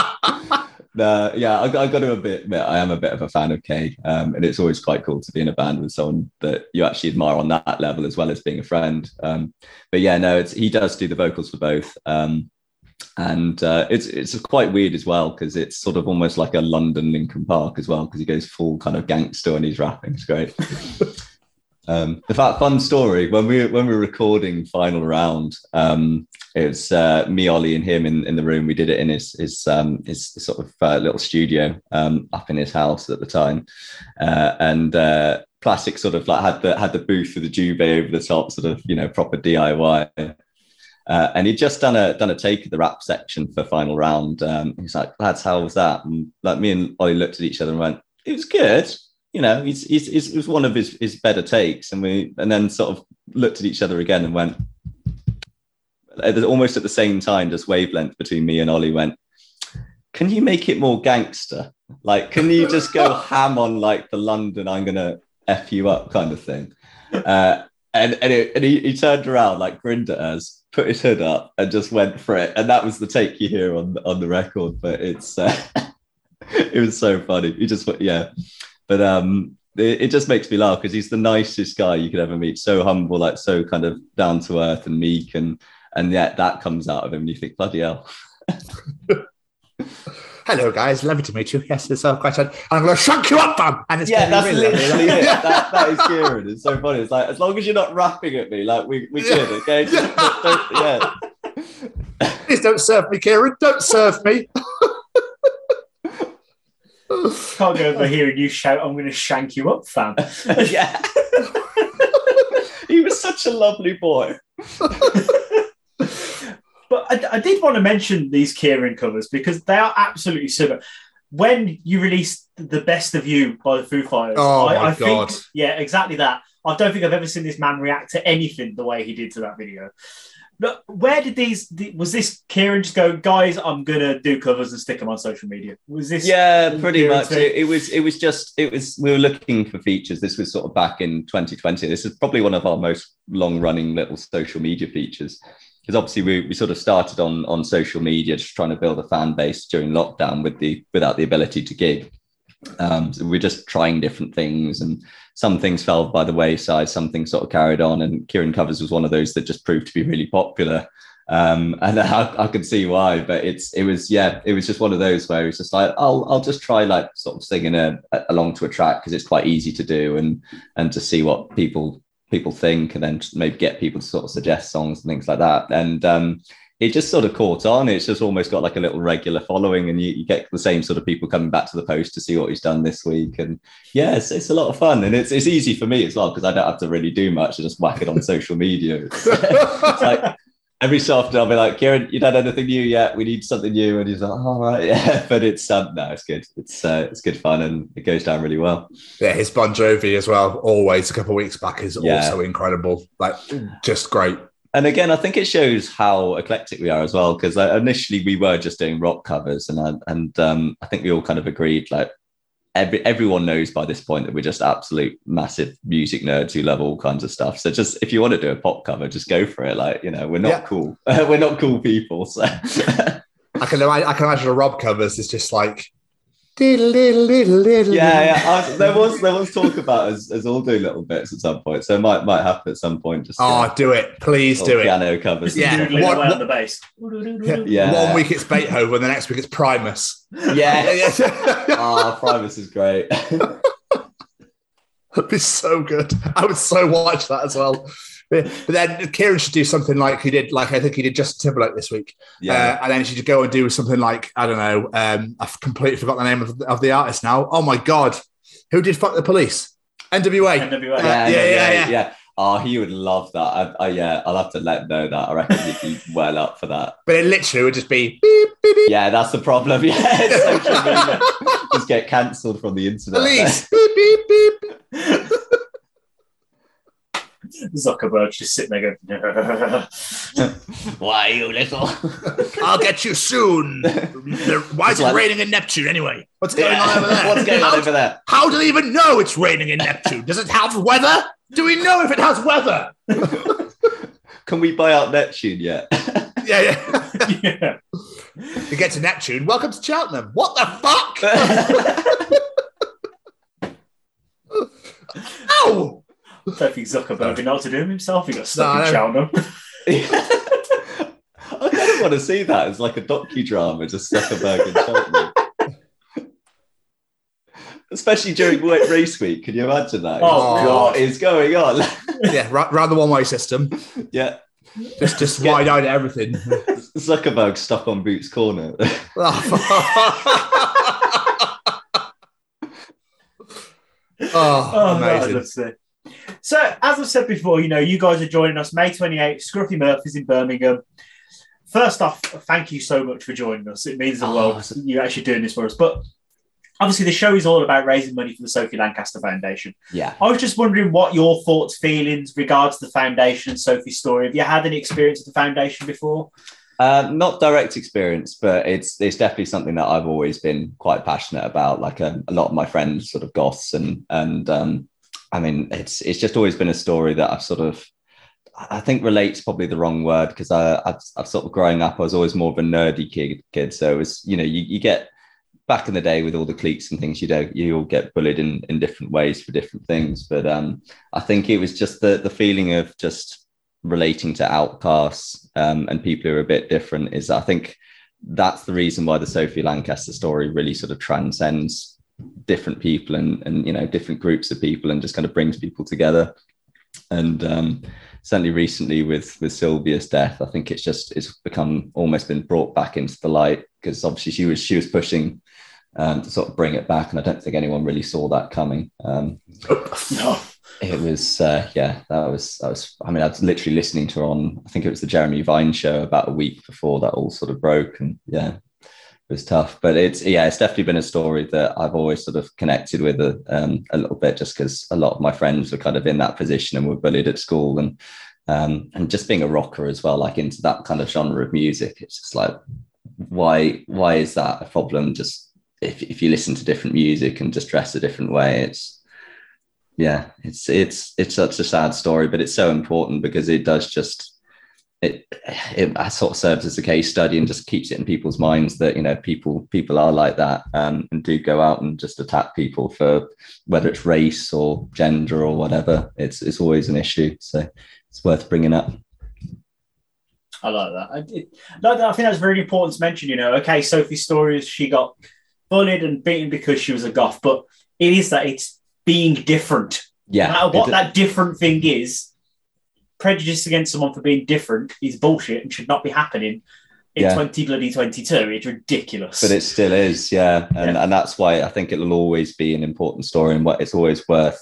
I, I got to admit, I am a bit of a fan of Kay, um, and it's always quite cool to be in a band with someone that you actually admire on that level as well as being a friend. Um, but yeah, no, it's, he does do the vocals for both, um, and uh, it's it's quite weird as well because it's sort of almost like a London Linkin Park as well because he goes full kind of gangster when he's rapping. It's great. Um, the fact, fun story when we when we were recording final round, um, it was uh, me, Ollie, and him in, in the room. We did it in his his um, his sort of uh, little studio um, up in his house at the time, uh, and uh, classic sort of like had the had the booth with the jube over the top, sort of you know proper DIY. Uh, and he'd just done a done a take of the rap section for final round. Um, he's like, "Lads, how was that?" And like me and Ollie looked at each other and went, "It was good." You know, it's, he's, he's, it was one of his, his better takes, and we and then sort of looked at each other again and went, almost at the same time, just wavelength between me and Ollie went, "Can you make it more gangster? Like, can you just go ham on like the London? I'm gonna f you up kind of thing." Uh, and and, it, and he, he turned around, like grinned at us, put his hood up, and just went for it. And that was the take you hear on on the record. But it's uh, it was so funny. He just yeah, but um, it, it just makes me laugh because he's the nicest guy you could ever meet. So humble, like so kind of down to earth and meek, and and yet that comes out of him, and you think bloody hell. Hello, guys. Lovely to meet you. Yes, it's uh, quite. I'm going to shank you up, fam. And it's yeah, that's really literally it. That, that is Kieran. It's so funny. It's like as long as you're not rapping at me, like we we good, okay? Just yeah. Please don't serve me, Kieran. Don't serve me. Can't go over here and you shout, I'm going to shank you up, fam. yeah. he was such a lovely boy. But I, I did want to mention these Kieran covers because they are absolutely super. When you released the Best of You by the Foo Fighters, Oh I, my I God. think, yeah, exactly that. I don't think I've ever seen this man react to anything the way he did to that video. Where did these? Was this Kieran just go, guys? I'm gonna do covers and stick them on social media. Was this? Yeah, pretty Kieran much. It, it was. It was just. It was. We were looking for features. This was sort of back in 2020. This is probably one of our most long-running little social media features. Because obviously we, we sort of started on on social media, just trying to build a fan base during lockdown with the without the ability to gig. Um, so we're just trying different things, and some things fell by the wayside, some things sort of carried on. And Kieran Covers was one of those that just proved to be really popular. Um, and I, I can see why, but it's it was yeah, it was just one of those where it's just like I'll I'll just try like sort of singing a, along to a track because it's quite easy to do and and to see what people people think and then maybe get people to sort of suggest songs and things like that. And um, it just sort of caught on. It's just almost got like a little regular following, and you, you get the same sort of people coming back to the post to see what he's done this week. And yeah, it's, it's a lot of fun, and it's it's easy for me as well because I don't have to really do much. I just whack it on social media. It's, it's like every so often I'll be like, Kieran, you done anything new yet? We need something new, and he's like, all right, yeah. But it's um, no, it's good. It's uh, it's good fun, and it goes down really well. Yeah, his Bon Jovi as well. Always a couple of weeks back is Yeah. also incredible. Like, just great. And again, I think it shows how eclectic we are as well. Because uh, initially we were just doing rock covers, and I, and um, I think we all kind of agreed like every everyone knows by this point that we're just absolute massive music nerds who love all kinds of stuff. So just if you want to do a pop cover, just go for it. Like you know, we're not Yeah. cool. we're not cool people. So I can I can imagine a Rob covers is just like yeah, yeah. I, there was there was talk about us, us all doing little bits at some point. So it might might happen at some point. Just Oh, do it. Please do it. Piano covers. Yeah. Doodling What- away on the bass. Yeah. One week it's Beethoven, the next week it's Primus. Yeah. yeah. Ah, Primus is great. It'd be so good. I would so watch that as well. But then Kieran should do something like he did, like I think he did Justin Timberlake this week. Yeah. Uh, and then she should go and do something like, I don't know, um, I've completely forgot the name of, of the artist now. Oh my God. Who did Fuck the Police? NWA. NWA. Uh, yeah, yeah, yeah, yeah. yeah. Oh, he would love that. I, I, yeah, I'll have to let him know that. I reckon he'd be well up for that. But it literally would just be beep, beep, beep. Yeah, that's the problem. Yeah, it's social media. just get cancelled from the internet. Police. beep, beep, beep. Zuckerberg's just sitting there going, Why, you little? I'll get you soon. Why is it like- raining in Neptune anyway? What's going Yeah. on over there? What's going on How- over there? How do they even know it's raining in Neptune? Does it have weather? Do we know if it has weather? Can we buy out Neptune yet? Yeah, yeah. yeah. You get to Neptune. Welcome to Cheltenham. What the fuck? Ow! I don't think Zuckerberg would know what to do with himself. He got No, stuck I in don't- Cheltenham. I kind of want to see that as like a docudrama, just Zuckerberg and Cheltenham. Especially during race week. Can you imagine that? Oh, what God. is going on? Yeah, ra- rather one way system. yeah. Just just wide eyed at everything. Zuckerberg stuck on Boots Corner. Oh, oh, Oh, that amazing. So, as I've said before, you know, you guys are joining us May 28th, Scruffy Murphy's in Birmingham. First off, thank you so much for joining us. It means the Oh, world it's- you actually doing this for us. But obviously, the show is all about raising money for the Sophie Lancaster Foundation. Yeah. I was just wondering what your thoughts, feelings regards to the foundation and Sophie's story. Have you had any experience with the foundation before? Uh, not direct experience, but it's it's definitely something that I've always been quite passionate about. Like um, a lot of my friends, sort of goths, and and um, I mean, it's it's just always been a story that I've sort of, I think, relates probably the wrong word because I I've, I've sort of growing up, I was always more of a nerdy kid. Kid, so it was you know you you get back in the day with all the cliques and things, you know, you all get bullied in in different ways for different things. But um, I think it was just the the feeling of just relating to outcasts um, and people who are a bit different is I think that's the reason why the Sophie Lancaster story really sort of transcends different people and and you know different groups of people and just kind of brings people together. And um, certainly recently with with Sylvia's death, I think it's just it's become almost been brought back into the light because obviously she was she was pushing um, to sort of bring it back, and I don't think anyone really saw that coming. Um, No. it was uh, yeah that was that was i mean i was literally listening to her on i think it was the jeremy vine show about a week before that all sort of broke and yeah was tough but it's yeah it's definitely been a story that i've always sort of connected with a, um, a little bit just because a lot of my friends were kind of in that position and were bullied at school and um, and just being a rocker as well like into that kind of genre of music it's just like why why is that a problem? Just if, if you listen to different music and just dress a different way it's yeah it's it's it's such a sad story but it's so important because it does just it it sort of serves as a case study and just keeps it in people's minds that you know people people are like that um, and do go out and just attack people for whether it's race or gender or whatever it's it's always an issue so it's worth bringing up I like that. I, it, like that. I think that's very important to mention. You know, okay, Sophie's story is she got bullied and beaten because she was a goth, but it is that it's being different. yeah no matter what it- that different thing is, prejudice against someone for being different is bullshit and should not be happening in Yeah. 20 bloody 22. It's ridiculous. but it still is yeah and, Yeah. and that's why i think it'll always be an important story and what it's always worth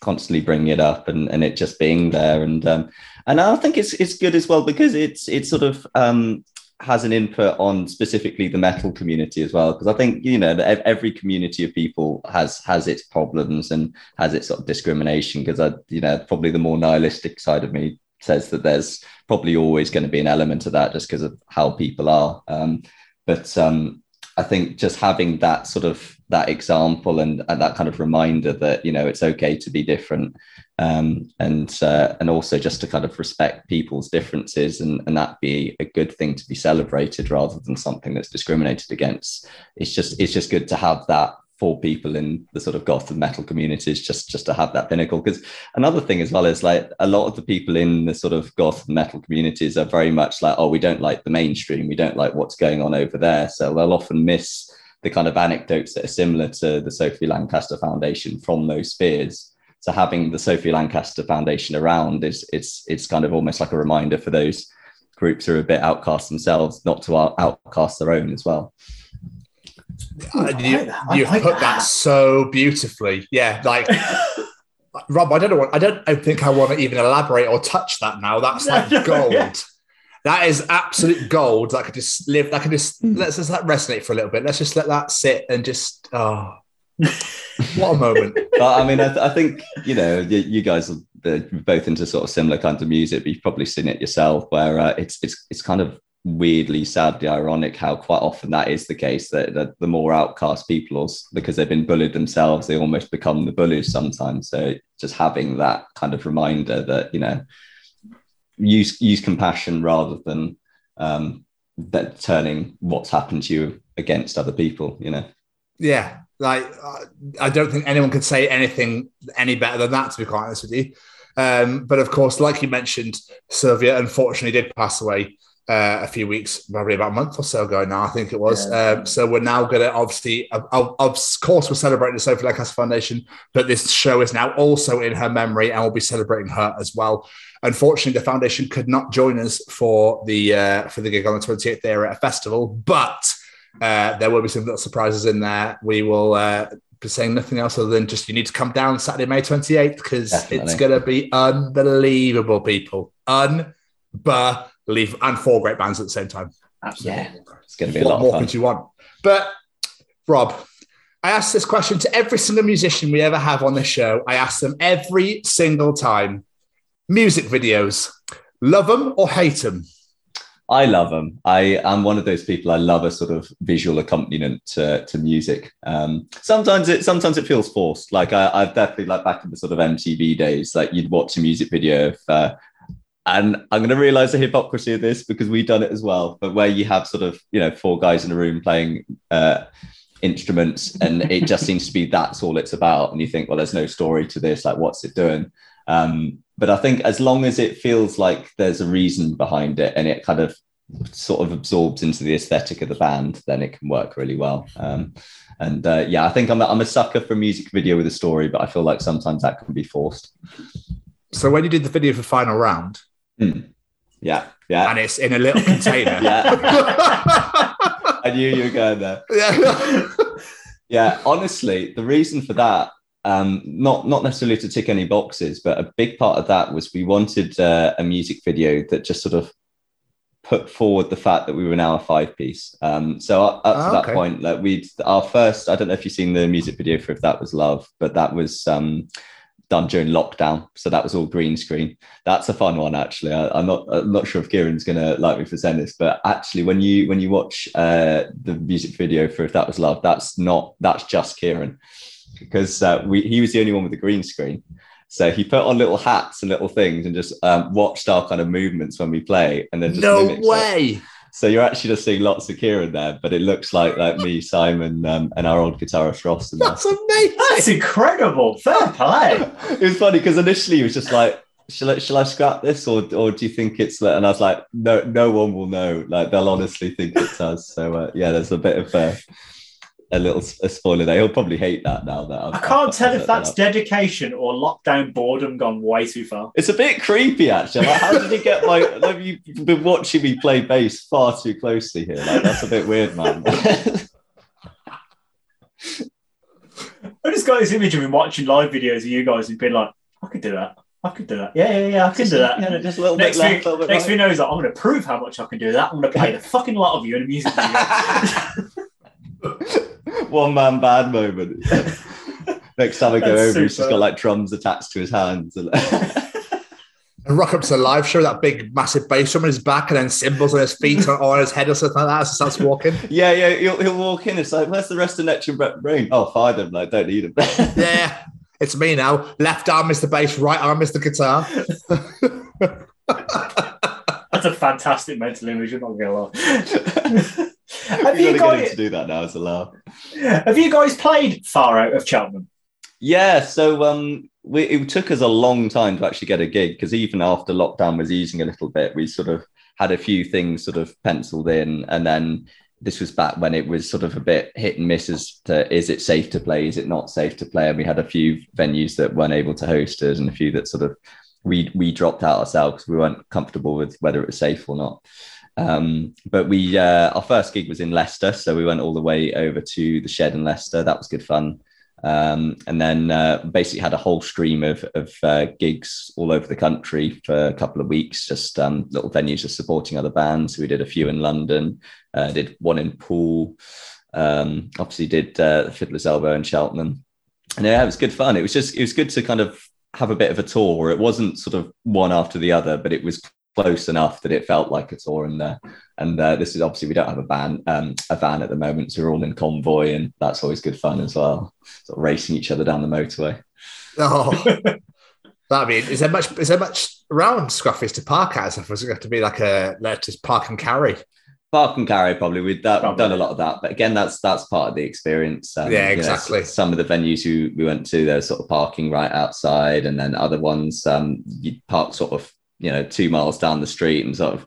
constantly bringing it up and, and it just being there and um and i think it's it's good as well because it's it's sort of um has an input on specifically the metal community as well because i think you know every community of people has has its problems and has its sort of discrimination because i you know probably the more nihilistic side of me says that there's probably always going to be an element of that just because of how people are. Um but um I think just having that sort of that example and, and that kind of reminder that you know it's okay to be different, um, and uh, and also just to kind of respect people's differences and and that be a good thing to be celebrated rather than something that's discriminated against. It's just it's just good to have that for people in the sort of goth and metal communities just just to have that pinnacle. Because another thing as well is like a lot of the people in the sort of goth and metal communities are very much like oh we don't like the mainstream. We don't like what's going on over there. So they'll often miss the kind of anecdotes that are similar to the sophie lancaster foundation from those spheres so having the sophie lancaster foundation around is it's it's kind of almost like a reminder for those groups who are a bit outcast themselves not to outcast their own as well Uh, you like you like put that. that. so beautifully. Yeah, like Rob, I don't know what I don't I think I want to even elaborate or touch that now. That's like No, no, gold. yeah. That is absolute gold. That could just live. That could just let's just let resonate for a little bit. Let's just let that sit and just oh, what a moment. but I mean, I, th- I think you know, you, you guys are both into sort of similar kinds of music, but you've probably seen it yourself, where uh, it's it's it's kind of weirdly, sadly ironic how quite often that is the case. That, that the more outcast people, or because they've been bullied themselves, they almost become the bullies sometimes. So just having that kind of reminder that you know, use use compassion rather than um, that turning what's happened to you against other people. You know. Yeah, like uh, I don't think anyone could say anything any better than that. To be quite honest with you, um, but of course, like you mentioned, Sylvia unfortunately did pass away uh, a few weeks, probably about a month or so ago now. I think it was. Um, so we're now going to obviously, of, of of course, we're celebrating the Sophie Lancaster Foundation, but this show is now also in her memory, and we'll be celebrating her as well. Unfortunately, the foundation could not join us for the uh, for the gig on the 28th there at a festival, but uh, there will be some little surprises in there. We will uh, be saying nothing else other than just you need to come down Saturday, May 28th, because it's going to be unbelievable, people. Unbelievable. And four great bands at the same time. Absolutely. It's going to be a what lot more of fun. could you want? But Rob, I ask this question to every single musician we ever have on this show. I ask them every single time: music videos, love them or hate them? I love them. I am one of those people. I love a sort of visual accompaniment to, to music. Um, sometimes it sometimes it feels forced. Like I, I've definitely like back in the sort of MTV days, like you'd watch a music video uh, and I'm going to realize the hypocrisy of this because we've done it as well. But where you have sort of you know four guys in a room playing uh, instruments, and it just seems to be that's all it's about, and you think, well, there's no story to this. Like, what's it doing? Um, but I think as long as it feels like there's a reason behind it and it kind of sort of absorbs into the aesthetic of the band, then it can work really well. Um, and uh, yeah, I think I'm a, I'm a sucker for a music video with a story, but I feel like sometimes that can be forced. So when you did the video for Final Round, Yeah, yeah. and it's in a little container. I knew you were going there. Yeah. yeah, honestly, the reason for that, um, not not necessarily to tick any boxes, but a big part of that was we wanted uh, a music video that just sort of put forward the fact that we were now a five piece. Um, so up, up to Ah, that okay. point, like we'd our first, I don't know if you've seen the music video for If That Was Love, but that was um, done during lockdown. So that was all green screen. That's a fun one, actually. I, I'm not I'm not sure if Kieran's gonna like me for saying this, but actually when you when you watch uh, the music video for If That Was Love, that's not that's just Kieran. Because uh, we he was the only one with the green screen. So he put on little hats and little things and just um, watched our kind of movements when we play and then just no mimics it. way. So you're actually just seeing lots of Kieran there, but it looks like like me, Simon, um, and our old guitarist Ross. In there. That's amazing. That's incredible. Fair play. it was funny because initially he was just like, "Shall I, shall I scrap this, or or do you think it's?" And I was like, "No, no one will know. Like they'll honestly think it's us." So uh, yeah, there's a bit of uh, a little a spoiler there. He'll probably hate that now. That I've, I can't I've tell if that's dedication or lockdown boredom gone way too far. It's a bit creepy, actually. Like, how did you get my? Like, you've been watching me play bass far too closely here. Like, that's a bit weird, man. I just got this image of him watching live videos of you guys and being like, I could do that. I could do that. Yeah, yeah, yeah, I can do that. Yeah, just a little next bit left, little bit next right. thing you know, he's like, I'm going to prove how much I can do that. I'm going to play the fucking lot of you in a music video. One man band moment. Next time I go That's over, he's just got like drums attached to his hands. And And rock up to the live show, that big massive bass drum on his back, and then cymbals on his feet or on his head or something like that as he starts walking. yeah, yeah, he'll, he'll walk in. It's like, where's the rest of Neptune Brett Brain? Oh, fire them. Like, don't need them. yeah, it's me now. Left arm is the bass, right arm is the guitar. That's a fantastic mental image. I'm not going to lie. have, you you got to guys, to do that now as a laugh. have you guys played Far Out of Cheltenham? Yeah, so um, we, it took us a long time to actually get a gig because even after lockdown was easing a little bit, we sort of had a few things sort of penciled in, and then this was back when it was sort of a bit hit and miss as to is it safe to play, is it not safe to play, and we had a few venues that weren't able to host us, and a few that sort of we we dropped out ourselves because we weren't comfortable with whether it was safe or not. Um, but we uh, our first gig was in Leicester, so we went all the way over to the shed in Leicester. That was good fun. Um, and then uh, basically had a whole stream of, of uh, gigs all over the country for a couple of weeks, just um, little venues just supporting other bands. We did a few in London, uh, did one in Poole, um, obviously did uh, Fiddler's Elbow in Cheltenham. And yeah, it was good fun. It was just, it was good to kind of have a bit of a tour. It wasn't sort of one after the other, but it was close enough that it felt like a tour. And uh, and uh, this is obviously we don't have a van um, a van at the moment, so we're all in convoy, and that's always good fun as well. Sort of racing each other down the motorway. Oh, that mean is there much is there much around Scruffy's to park at? Or is it going to be like a let's just park and carry? Park and carry probably we've, that, we've done a lot of that, but again, that's that's part of the experience. Um, Yeah, you know, exactly. some of the venues you, we went to, there's sort of parking right outside, and then other ones um, you park sort of you know two miles down the street and sort of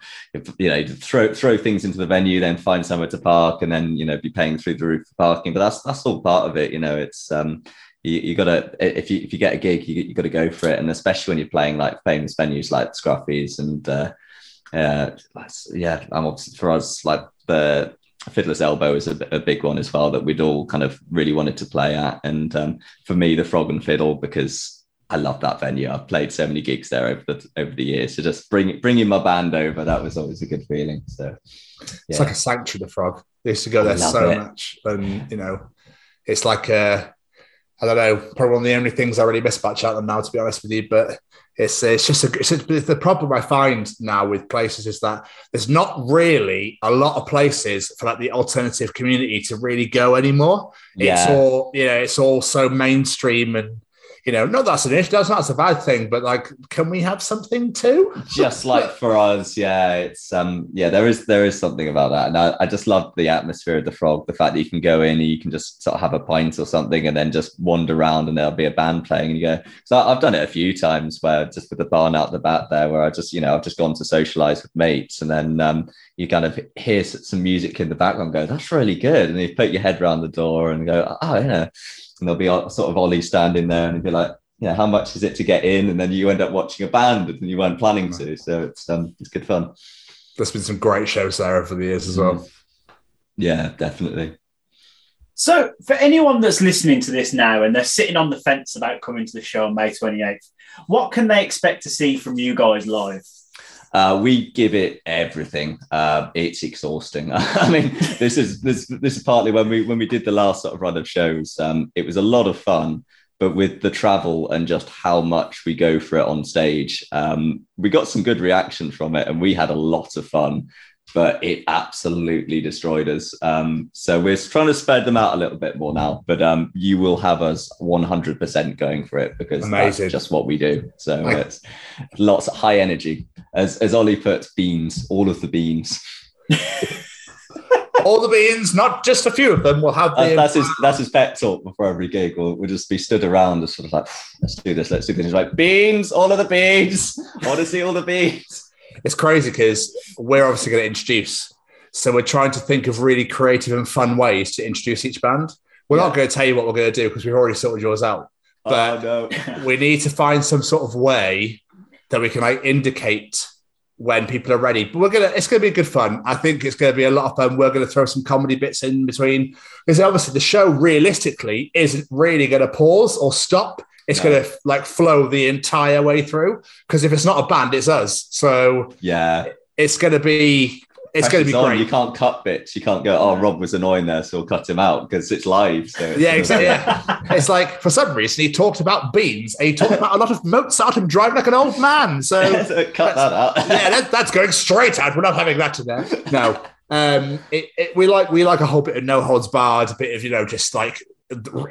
you know throw throw things into the venue, then find somewhere to park, and then you know be paying through the roof for parking. But that's that's all part of it. You know, it's um, you, you gotta if you if you get a gig, you, you got to go for it, and especially when you're playing like famous venues like Scruffy's and uh, uh, yeah, I'm obviously for us like the Fiddler's Elbow is a, a, big one as well that we'd all kind of really wanted to play at. And um, for me, the Frog and Fiddle because I love that venue. I've played so many gigs there over the over the years. So just bring bringing my band over, that was always a good feeling. So yeah. it's like a sanctuary. The Frog. I used to go there so it. much, and you know, it's like a I don't know, probably one of the only things I really miss about Cheltenham now, to be honest with you. But it's uh, it's just a, it's a, the problem I find now with places is that there's not really a lot of places for like the alternative community to really go anymore. Yeah. It's all you know, it's all so mainstream and you know, not that's an issue, that's not a bad thing, but like, can we have something too? just like for us, yeah, it's um, yeah, there is there is something about that, and I, I just love the atmosphere of the frog, the fact that you can go in and you can just sort of have a pint or something, and then just wander around, and there'll be a band playing, and you go. So I've done it a few times where just with the barn out the back there, where I just you know I've just gone to socialize with mates, and then um, you kind of hear some music in the background, go, that's really good, and you put your head around the door and go, oh, you know and there'll be a sort of Ollie standing there and he'd be like, yeah, how much is it to get in? And then you end up watching a band and you weren't planning to. So it's um, it's good fun. There's been some great shows there over the years as well. Mm. Yeah, definitely. So, for anyone that's listening to this now and they're sitting on the fence about coming to the show on May 28th, what can they expect to see from you guys live? Uh, we give it everything. Uh, it's exhausting. I mean, this is this this is partly when we when we did the last sort of run of shows. Um, it was a lot of fun, but with the travel and just how much we go for it on stage, um, we got some good reaction from it, and we had a lot of fun but it absolutely destroyed us. Um, so we're trying to spread them out a little bit more now, but um, you will have us 100% going for it because Amazing. that's just what we do. So it's lots of high energy. As, as Ollie puts, beans, all of the beans. all the beans, not just a few of them. We'll have the. that's his that's his pet talk before every gig. We'll, we'll just be stood around, just sort of like, let's do this, let's do this. He's like, beans, all of the beans. I want to see all the beans it's crazy because we're obviously going to introduce. So we're trying to think of really creative and fun ways to introduce each band. We're yeah. not going to tell you what we're going to do because we've already sorted yours out. Oh, but oh, no. we need to find some sort of way that we can like indicate when people are ready. But we're gonna it's gonna be good fun. I think it's gonna be a lot of fun. We're gonna throw some comedy bits in between because obviously the show realistically isn't really gonna pause or stop. It's no. to like flow the entire way through because if it's not a band, it's us. So yeah, it's to be it's going to be on. great. You can't cut bits. You can't go, oh, Rob was annoying there, so we'll cut him out because it's live. So yeah, exactly. Yeah. it's like for some reason he talked about beans and he talked about a lot of Mozart and driving like an old man. So cut that out. yeah, that, that's going straight out. We're not having that today. No. Um, it, it, we like we like a whole bit of no holds barred, a bit of you know just like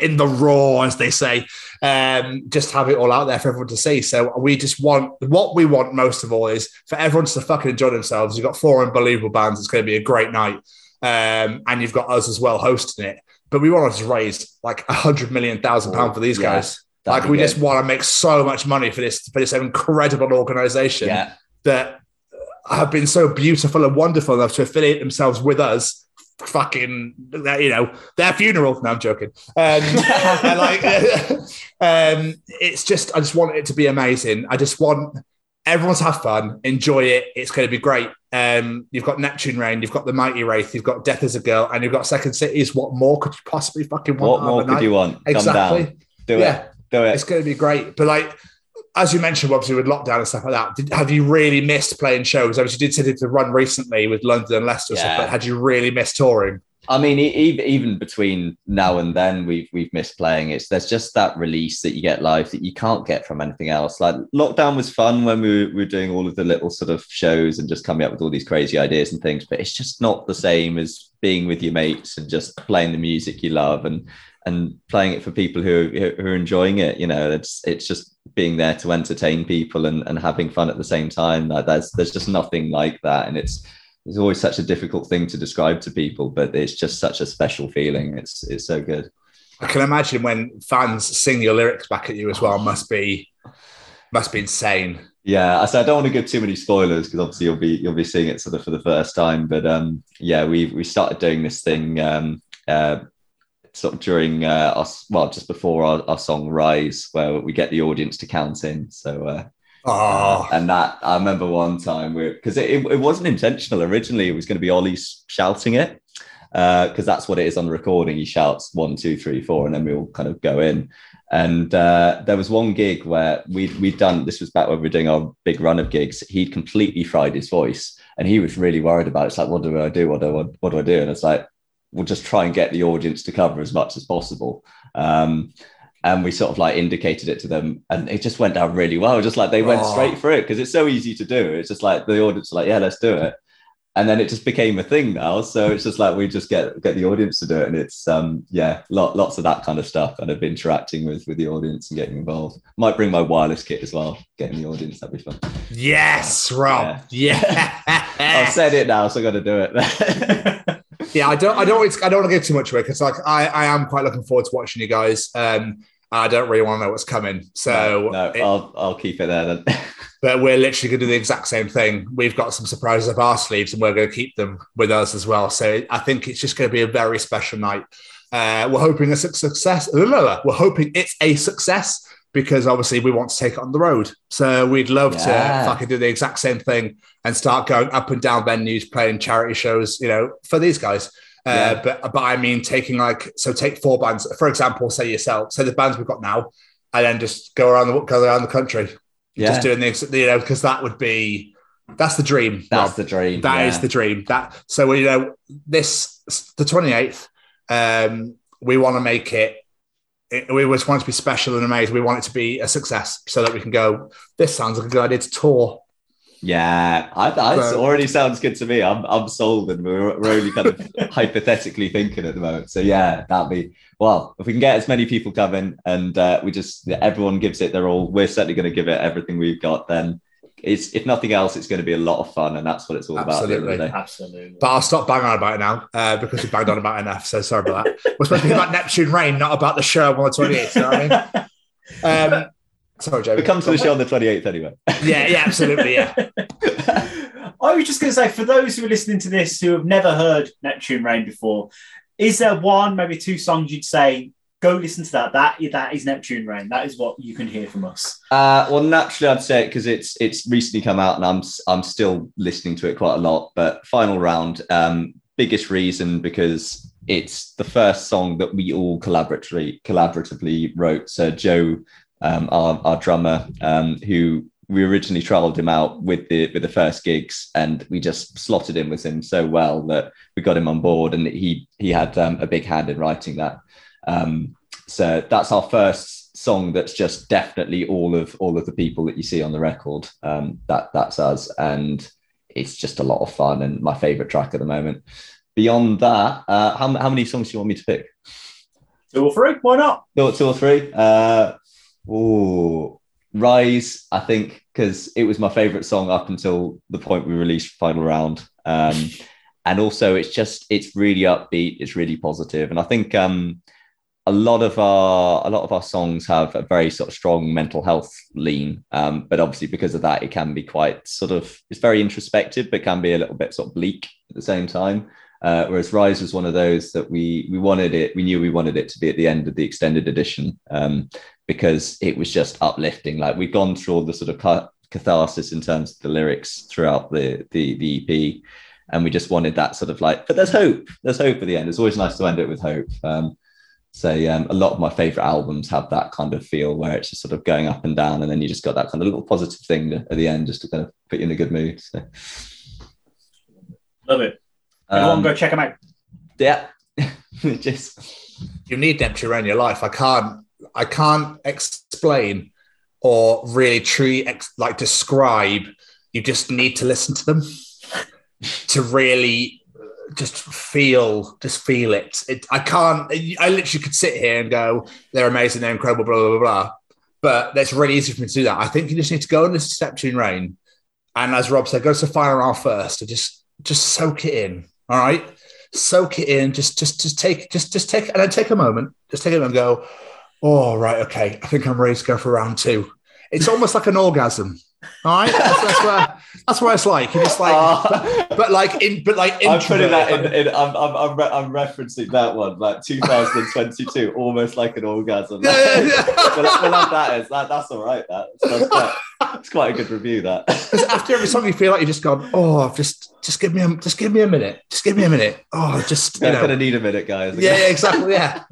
in the raw, as they say, um, just have it all out there for everyone to see. So we just want what we want most of all is for everyone to fucking enjoy themselves. You've got four unbelievable bands. It's going to be a great night, um, and you've got us as well hosting it. But we want to raise like a hundred million thousand pound for these yeah, guys. Like we good. just want to make so much money for this for this incredible organization yeah. that have been so beautiful and wonderful enough to affiliate themselves with us fucking you know their funeral. No i'm joking. Um, like um, it's just i just want it to be amazing. I just want everyone to have fun enjoy it. It's going to be great. Um, you've got neptune rain you've got the mighty wraith you've got death as a girl and you've got second cities what more could you possibly fucking want what more could you want? Exactly. do yeah. it do it. It's going to be great. But like as you mentioned, obviously with lockdown and stuff like that, did, have you really missed playing shows? Obviously, you did say to run recently with London and Leicester, yeah. stuff, but had you really missed touring? I mean, even between now and then, we've we've missed playing. It's there's just that release that you get live that you can't get from anything else. Like lockdown was fun when we were, we were doing all of the little sort of shows and just coming up with all these crazy ideas and things. But it's just not the same as being with your mates and just playing the music you love and and playing it for people who who are enjoying it. You know, it's it's just being there to entertain people and, and having fun at the same time. Like there's there's just nothing like that, and it's it's always such a difficult thing to describe to people, but it's just such a special feeling. It's it's so good. I can imagine when fans sing your lyrics back at you as well. Must be must be insane. Yeah, I said I don't want to give too many spoilers because obviously you'll be you'll be seeing it sort of for the first time. But um, yeah, we we started doing this thing um, uh, sort of during uh, us, well, just before our, our, song Rise, where we get the audience to count in. So, uh, oh. and that I remember one time because it, it, it, wasn't intentional originally, it was going to be Ollie shouting it. because that's what it is on the recording. He shouts one, two, three, four, and then we all kind of go in. And uh, there was one gig where we'd, we'd done this was back when we were doing our big run of gigs. He'd completely fried his voice and he was really worried about it. It's like, what do I do? What do I, what do I do? And it's like, we'll just try and get the audience to cover as much as possible. Um, and we sort of like indicated it to them and it just went down really well. Just like they went Oh. straight for it because it's so easy to do. It's just like the audience are like, yeah, let's do it. And then it just became a thing now. So it's just like we just get get the audience to do it. And it's um yeah, lot, lots of that kind of stuff kind of interacting with with the audience and getting involved. Might bring my wireless kit as well, getting the audience, that'd be fun. Yes, Rob. Yeah. I've said it now, so I gotta do it. yeah, I don't, I don't, I don't want to give too much away because like I, I am quite looking forward to watching you guys. Um, I don't really want to know what's coming, so no, it- I'll I'll keep it there then. but we're literally going to do the exact same thing. We've got some surprises up our sleeves, and we're going to keep them with us as well. So I think it's just going to be a very special night. Uh, we're hoping it's a success. We're hoping it's a success because obviously we want to take it on the road. So we'd love Yeah. to fucking do the exact same thing and start going up and down venues, playing charity shows, you know, for these guys. Uh, Yeah. But but I mean, taking like so take four bands, for example, say yourself, say the bands we've got now, and then just go around the go around the country, Yeah. just doing the you know because that would be that's the dream. That's Rob. the dream. That is yeah. the dream. That so you know this the twenty eighth. Um, we want to make it. it- We just want it to be special and amazing. We want it to be a success so that we can go. This sounds like a good idea to tour. Yeah, I, I, it So- already sounds good to me. I'm, I'm sold, and we're, we're only kind of hypothetically thinking at the moment. So yeah, that'd be well. If we can get as many people coming, and uh, we just everyone gives it their all, we're certainly going to give it everything we've got. Then it's if nothing else, it's going to be a lot of fun, and that's what it's all about. at the end of the Absolutely. day. Absolutely. But I'll stop banging on about it now uh, because we banged on about it enough. So sorry about that. We're supposed to be about Neptune Rain, not about the show on the twenty eighth. You know what I mean? Um, sorry, Jamie. We come to the show on the 28th anyway. Yeah, yeah, absolutely, yeah. I was just going to say, for those who are listening to this who have never heard Neptune Rain before, is there one, maybe two songs you'd say, go listen to that? That that is Neptune Rain. That is what you can hear from us. Uh, well, naturally, I'd say it because it's it's recently come out, and I'm I'm still listening to it quite a lot. But final round, um, biggest reason because it's the first song that we all collaboratively collaboratively wrote. So Joe, um, our our drummer, um, who we originally trialed him out with the with the first gigs, and we just slotted in with him so well that we got him on board, and he he had um, a big hand in writing that. Um, so that's our first song that's just definitely all of all of the people that you see on the record. Um, that that's us, and it's just a lot of fun and my favorite track at the moment. Beyond that, uh, how, how many songs do you want me to pick? Two or three? Why not? Two, two or three? Uh, ooh, Rise, I think, because it was my favorite song up until the point we released Final Round. Um, and also, it's just, it's really upbeat, it's really positive. And I think um, a lot of our a lot of our songs have a very sort of strong mental health lean um, but obviously because of that it can be quite sort of it's very introspective but can be a little bit sort of bleak at the same time uh, whereas rise was one of those that we we wanted it we knew we wanted it to be at the end of the extended edition um, because it was just uplifting like we've gone through all the sort of catharsis in terms of the lyrics throughout the the, the ep and we just wanted that sort of like but there's hope there's hope at the end it's always nice to end it with hope um, so um, a lot of my favorite albums have that kind of feel where it's just sort of going up and down, and then you just got that kind of little positive thing at the end just to kind of put you in a good mood. So, Love it. Everyone um, go check them out. yeah, just you need them to in your life. I can't, I can't explain or really truly ex- like describe. You just need to listen to them to really uh, just feel, just feel it. it. I can't. I literally could sit here and go, "They're amazing, they're incredible," blah blah blah. blah. But that's really easy for me to do that. I think you just need to go and listen to Rain, and as Rob said, go to the Final Round first and just just soak it in. All right, soak it in. Just just just take just just take and then take a moment. Just take a moment and go. Oh right, okay. I think I'm ready to go for round two. It's almost like an orgasm. All right, that's, that's where that's what it's like. Just like, uh, but, but like in, but like I'm putting that in. in I'm, I'm, I'm, re- I'm referencing that one, like 2022, almost like an orgasm. Yeah, yeah, yeah. we'll, we'll have that that. That's all right. That sounds great. it's quite a good review. That after every song, you feel like you just gone, oh, just just give me a just give me a minute, just give me a minute. Oh, just you I'm know, gonna need a minute, guys. yeah, yeah, exactly, yeah.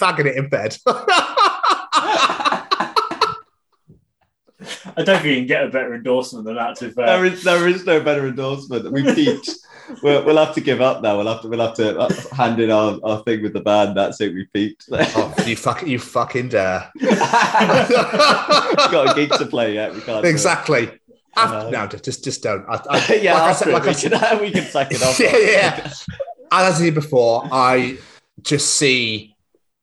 Fagging it in bed. I don't think you can get a better endorsement than that. To be fair. There is there is no better endorsement. We peaked. we'll, we'll have to give up now. We'll have to we'll have to uh, hand in our, our thing with the band. That's it. We peaked. oh, you fucking you fucking dare. got a gig to play yet. We can't. Exactly. After, no, just just don't. I, I, yeah, like I said, it, like I we, said, can, we can sack it off. yeah, yeah. As I said before, I just see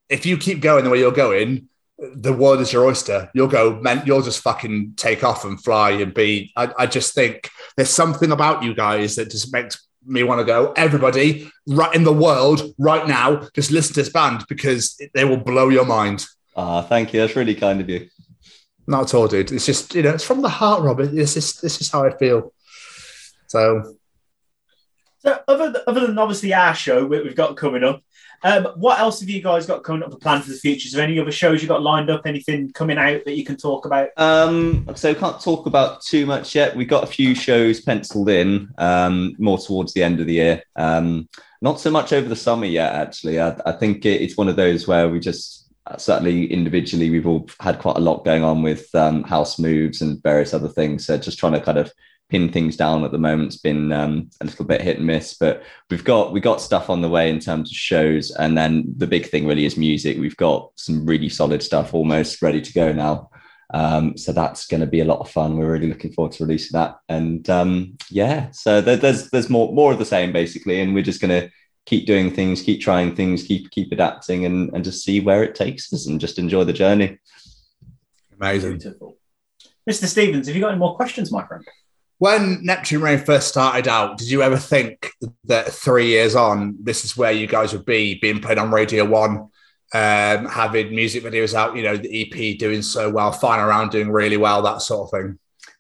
if you keep going the way you're going, the world is your oyster. You'll go, man, you'll just fucking take off and fly and be. I, I just think there's something about you guys that just makes me want to go. Everybody, right in the world, right now, just listen to this band because they will blow your mind. Ah, thank you. That's really kind of you. Not at all, dude. It's just you know, it's from the heart, Robert. This is this is how I feel. So So, other th- other than obviously our show we- we've got coming up, um, what else have you guys got coming up for plan for the future? Is there any other shows you got lined up? Anything coming out that you can talk about? Um, so can't talk about too much yet. We've got a few shows penciled in, um, more towards the end of the year. Um, not so much over the summer yet, actually. I, I think it, it's one of those where we just certainly individually we've all had quite a lot going on with um, house moves and various other things. So just trying to kind of pin things down at the moment. It's been um, a little bit hit and miss, but we've got we got stuff on the way in terms of shows, and then the big thing really is music. We've got some really solid stuff almost ready to go now. Um, so that's going to be a lot of fun. We're really looking forward to releasing that, and um, yeah, so there, there's there's more more of the same basically, and we're just going to keep doing things, keep trying things, keep keep adapting, and and just see where it takes us, and just enjoy the journey. amazing. Beautiful. Mr. Stevens, have you got any more questions, my friend? When Neptune Rain first started out, did you ever think that three years on, this is where you guys would be, being played on Radio One, um, having music videos out, you know, the EP doing so well, flying around doing really well, that sort of thing?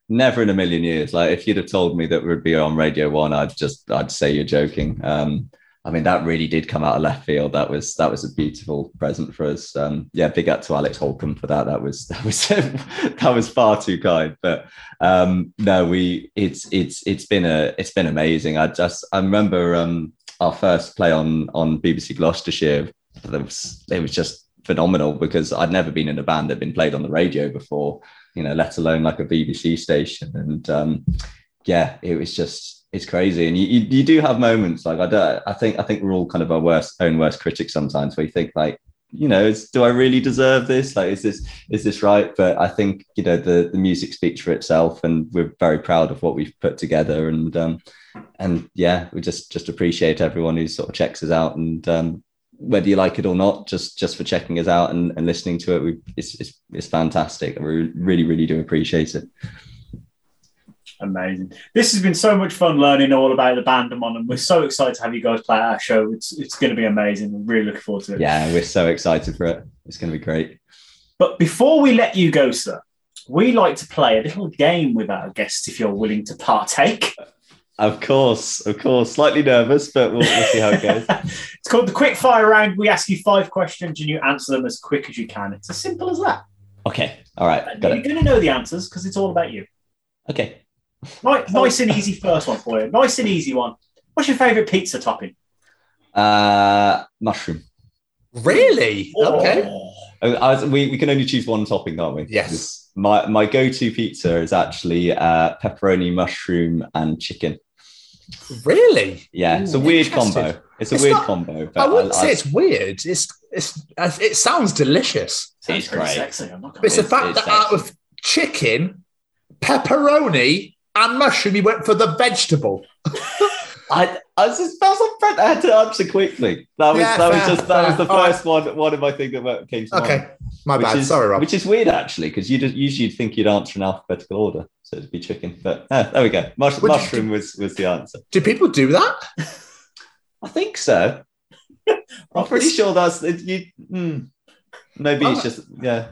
Never in a million years. Like if you'd have told me that we'd be on Radio One, I'd just I'd say you're joking. Um, I mean, that really did come out of left field. That was that was a beautiful present for us. Um, yeah, big up to Alex Holcomb for that. That was that was that was far too kind. But um, no, we it's it's it's been a it's been amazing. I just I remember um, our first play on on BBC Gloucestershire. It was it was just phenomenal because I'd never been in a band that had been played on the radio before. You know, let alone like a BBC station. And um, yeah, it was just it's crazy. And you, you, you do have moments like I don't I think I think we're all kind of our worst own worst critics sometimes where you think like, you know, is, do I really deserve this? Like, is this is this right? But I think you know the the music speaks for itself, and we're very proud of what we've put together. And um, and yeah, we just just appreciate everyone who sort of checks us out, and um, whether you like it or not, just just for checking us out and, and listening to it, we, it's, it's it's fantastic. And we really really do appreciate it. Amazing. This has been so much fun learning all about the band I'm and we're so excited to have you guys play our show. It's it's going to be amazing. We're really looking forward to it. Yeah, we're so excited for it. It's going to be great. But before we let you go, sir, we like to play a little game with our guests if you're willing to partake. Of course, of course. Slightly nervous, but we'll, we'll see how it goes. It's called the quick fire round. We ask you five questions and you answer them as quick as you can. It's as simple as that. Okay. All right. Got You're it. going to know the answers because it's all about you. Okay. Nice, nice and easy first one for you. Nice and easy one. What's your favourite pizza topping? Uh, mushroom. Really? Okay. Uh, I was- we, we can only choose one topping, can't we? Yes. My my go-to pizza is actually uh, pepperoni, mushroom, and chicken. Really? Yeah, it's a Ooh, weird combo. It's a It's weird not- combo. But I wouldn't I- say I- it's weird. It's it's it sounds delicious. It's great. sexy. I'm not it's the fact it's that out of chicken, pepperoni, and mushroom, you went for the vegetable. I, I was just, that was a friend. I had to answer quickly. That was Yeah, that was just that was the All right. first one one of my thing that came to Okay, mind. my bad. is- Sorry, Rob. Which is weird actually, because you just usually you'd think you'd answer in alphabetical order, so it'd be chicken. But ah, there we go. Mush, Would you- mushroom was was the answer. Do people do that? I think so. I'm pretty sure that's it, you. hmm. maybe it's Oh. just yeah.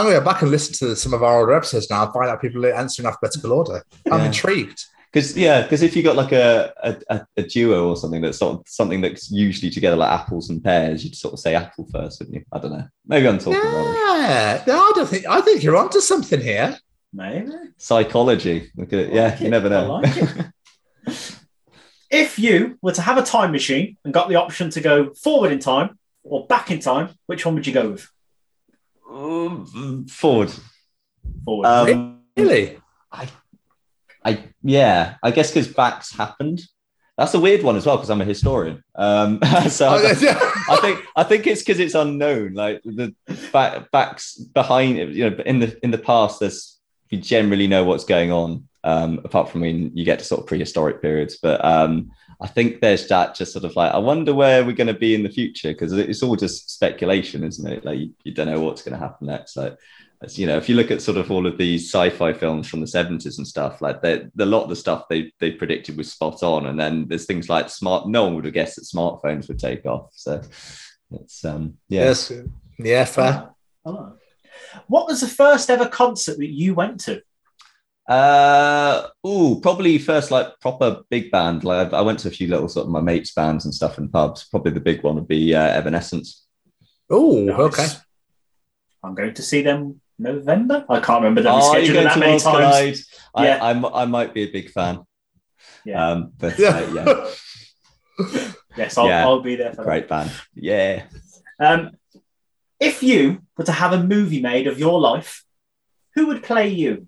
I'm going to go back and listen to some of our older episodes now and find out people answer in alphabetical order. I'm Yeah. intrigued. Because yeah, because if you got like a, a a- a duo or something that's sort of something that's usually together like apples and pears, you'd sort of say apple first, wouldn't you? I don't know. Maybe I'm talking rubbish. Yeah, no, I don't think. I think you're onto something here. Maybe. Psychology. Look at it. Yeah, like you it. never I know. like it. If you were to have a time machine and got the option to go forward in time or back in time, which one would you go with? Um, Forward. Forward. Um, Really? I I, yeah, I guess because backs happened. That's a weird one as well because I'm a historian. Um, so Oh, I, I think I think it's because it's unknown. Like the back, backs behind it. You know, in the in the past, there's you generally know what's going on. Um, apart from when you get to sort of prehistoric periods, but um, I think there's that just sort of like I wonder where we're going to be in the future because it's all just speculation, isn't it? Like you, you don't know what's going to happen next. Like as you know, if you look at sort of all of these sci-fi films from the 70s and stuff, like they a lot of the stuff they they predicted was spot on. And then there's things like smart, no one would have guessed that smartphones would take off. So it's um yeah. Yes. Yeah, fair. Oh. What was the first ever concert that you went to? Uh oh, probably first like proper big band. Like I I went to a few little sort of my mates' bands and stuff in pubs. Probably the big one would be uh, Evanescence. Oh, Nice. okay. I'm going to see them November. I can't remember them Oh, you're scheduling going that to many Worlds times. Collide. I, Yeah. I'm, I might be a big fan. Yeah. Um, but uh, yeah, Yes, I'll, Yeah. I'll be there for great band. Yeah. Um, if you were to have a movie made of your life, who would play you?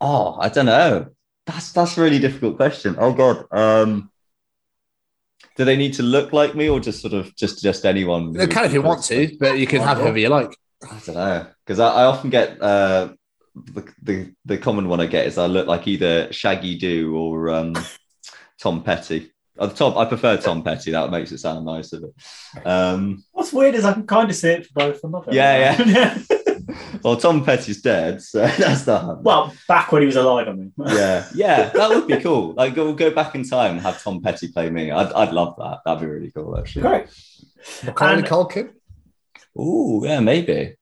Oh, I don't know. That's that's a really difficult question. Oh God. Um, do they need to look like me or just sort of just just anyone? They can if you want to, but you can have whoever you like. I don't know because I, I often get uh, the, the the common one I get is I look like either Shaggy Doo or um, Tom Petty. Uh, Tom, I prefer Tom Petty. That makes it sound nicer. But, um, What's weird is I can kind of see it for both of them. I don't Yeah, yeah. well, Tom Petty's dead, so that's not. well, back when he was alive, I mean. yeah, yeah, that would be cool. Like, go go back in time and have Tom Petty play me. I'd, I'd love that. That'd be really cool, actually. Great. Macaulay And- Culkin. Ooh, yeah, maybe.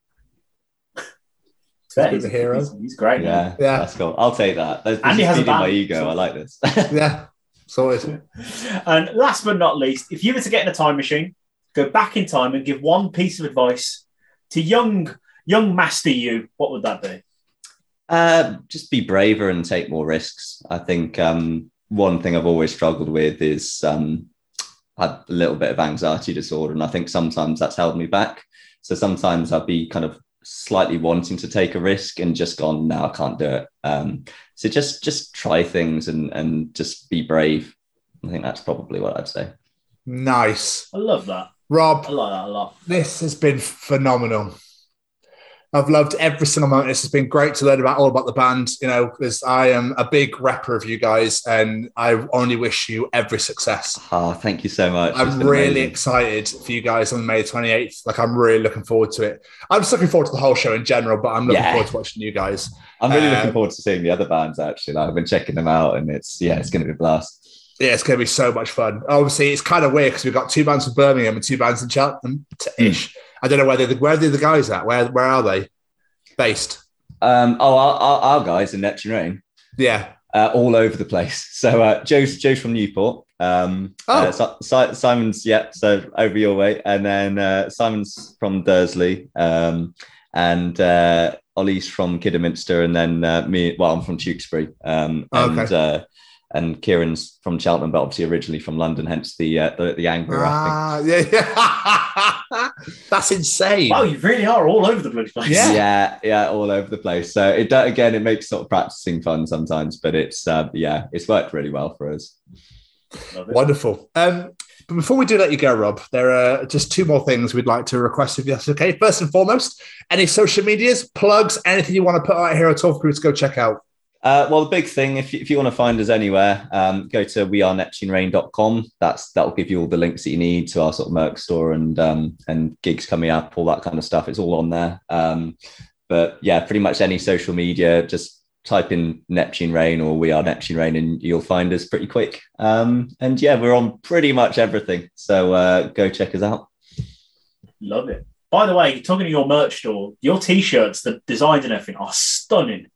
Yeah, He's a hero. He's, he's great. Yeah, Yeah. that's cool. I'll take that. That's, And he has a feeding my ego. so- I like this. Yeah. Sorted. And last but not least, if you were to get in a time machine, go back in time and give one piece of advice to young young master you, what would that be? Uh, just be braver and take more risks. I think um, one thing I've always struggled with is um, I had a little bit of anxiety disorder, and I think sometimes that's held me back. So sometimes I'll be kind of slightly wanting to take a risk and just gone, no, I can't do it. Um, so just just try things and and just be brave. I think that's probably what I'd say. Nice. I love that. Rob, I like that a lot. this has been phenomenal. I've loved every single moment. This has been great to learn about all about the band, you know, because I am a big rapper of you guys and I only wish you every success. Ah, thank you so much. I'm really amazing. excited for you guys on May 28th. Like, I'm really looking forward to it. I'm just looking forward to the whole show in general, but I'm looking Yeah. forward to watching you guys. I'm really Uh, looking forward to seeing the other bands. Actually, like, I've been checking them out, and it's yeah, it's going to be a blast. Yeah, it's going to be so much fun. Obviously, it's kind of weird because we've got two bands from Birmingham and two bands in Cheltenham ish. I don't know where they where are the guys at? Where where are they based? Um, oh, our, our, our guys in Neptune Rain, Yeah. uh, all over the place. So uh, Joe's Joe's from Newport. Um, Oh. uh, Si- Si- Simon's yeah, so over your way, and then uh, Simon's from Dursley, um, and uh, Ollie's from Kidderminster, and then uh, me. Well, I'm from Tewkesbury, um, and Okay. And Kieran's from Cheltenham, but obviously originally from London, hence the uh, the, the angry rapping. Ah, yeah, yeah. That's insane. Wow, you really are all over the place. Yeah. yeah, yeah, all over the place. So it do- again, it makes sort of practicing fun sometimes, but it's uh, yeah, it's worked really well for us. Wonderful. Um, but before we do let you go, Rob, there are just two more things we'd like to request if that's okay. First and foremost, any social medias, plugs, anything you want to put out here at all for people to go check out. Uh, well, the big thing, if you, if you want to find us anywhere, um, go to weareneptunerain.com. That's that'll give you all the links that you need to our sort of merch store and um, and gigs coming up, all that kind of stuff. It's all on there. Um, but yeah, pretty much any social media, just type in Neptune Rain or We Are Neptune Rain, and you'll find us pretty quick. Um, and yeah, we're on pretty much everything. So uh, go check us out. Love it. By the way, talking to your merch store, your t-shirts, the designs and everything are stunning.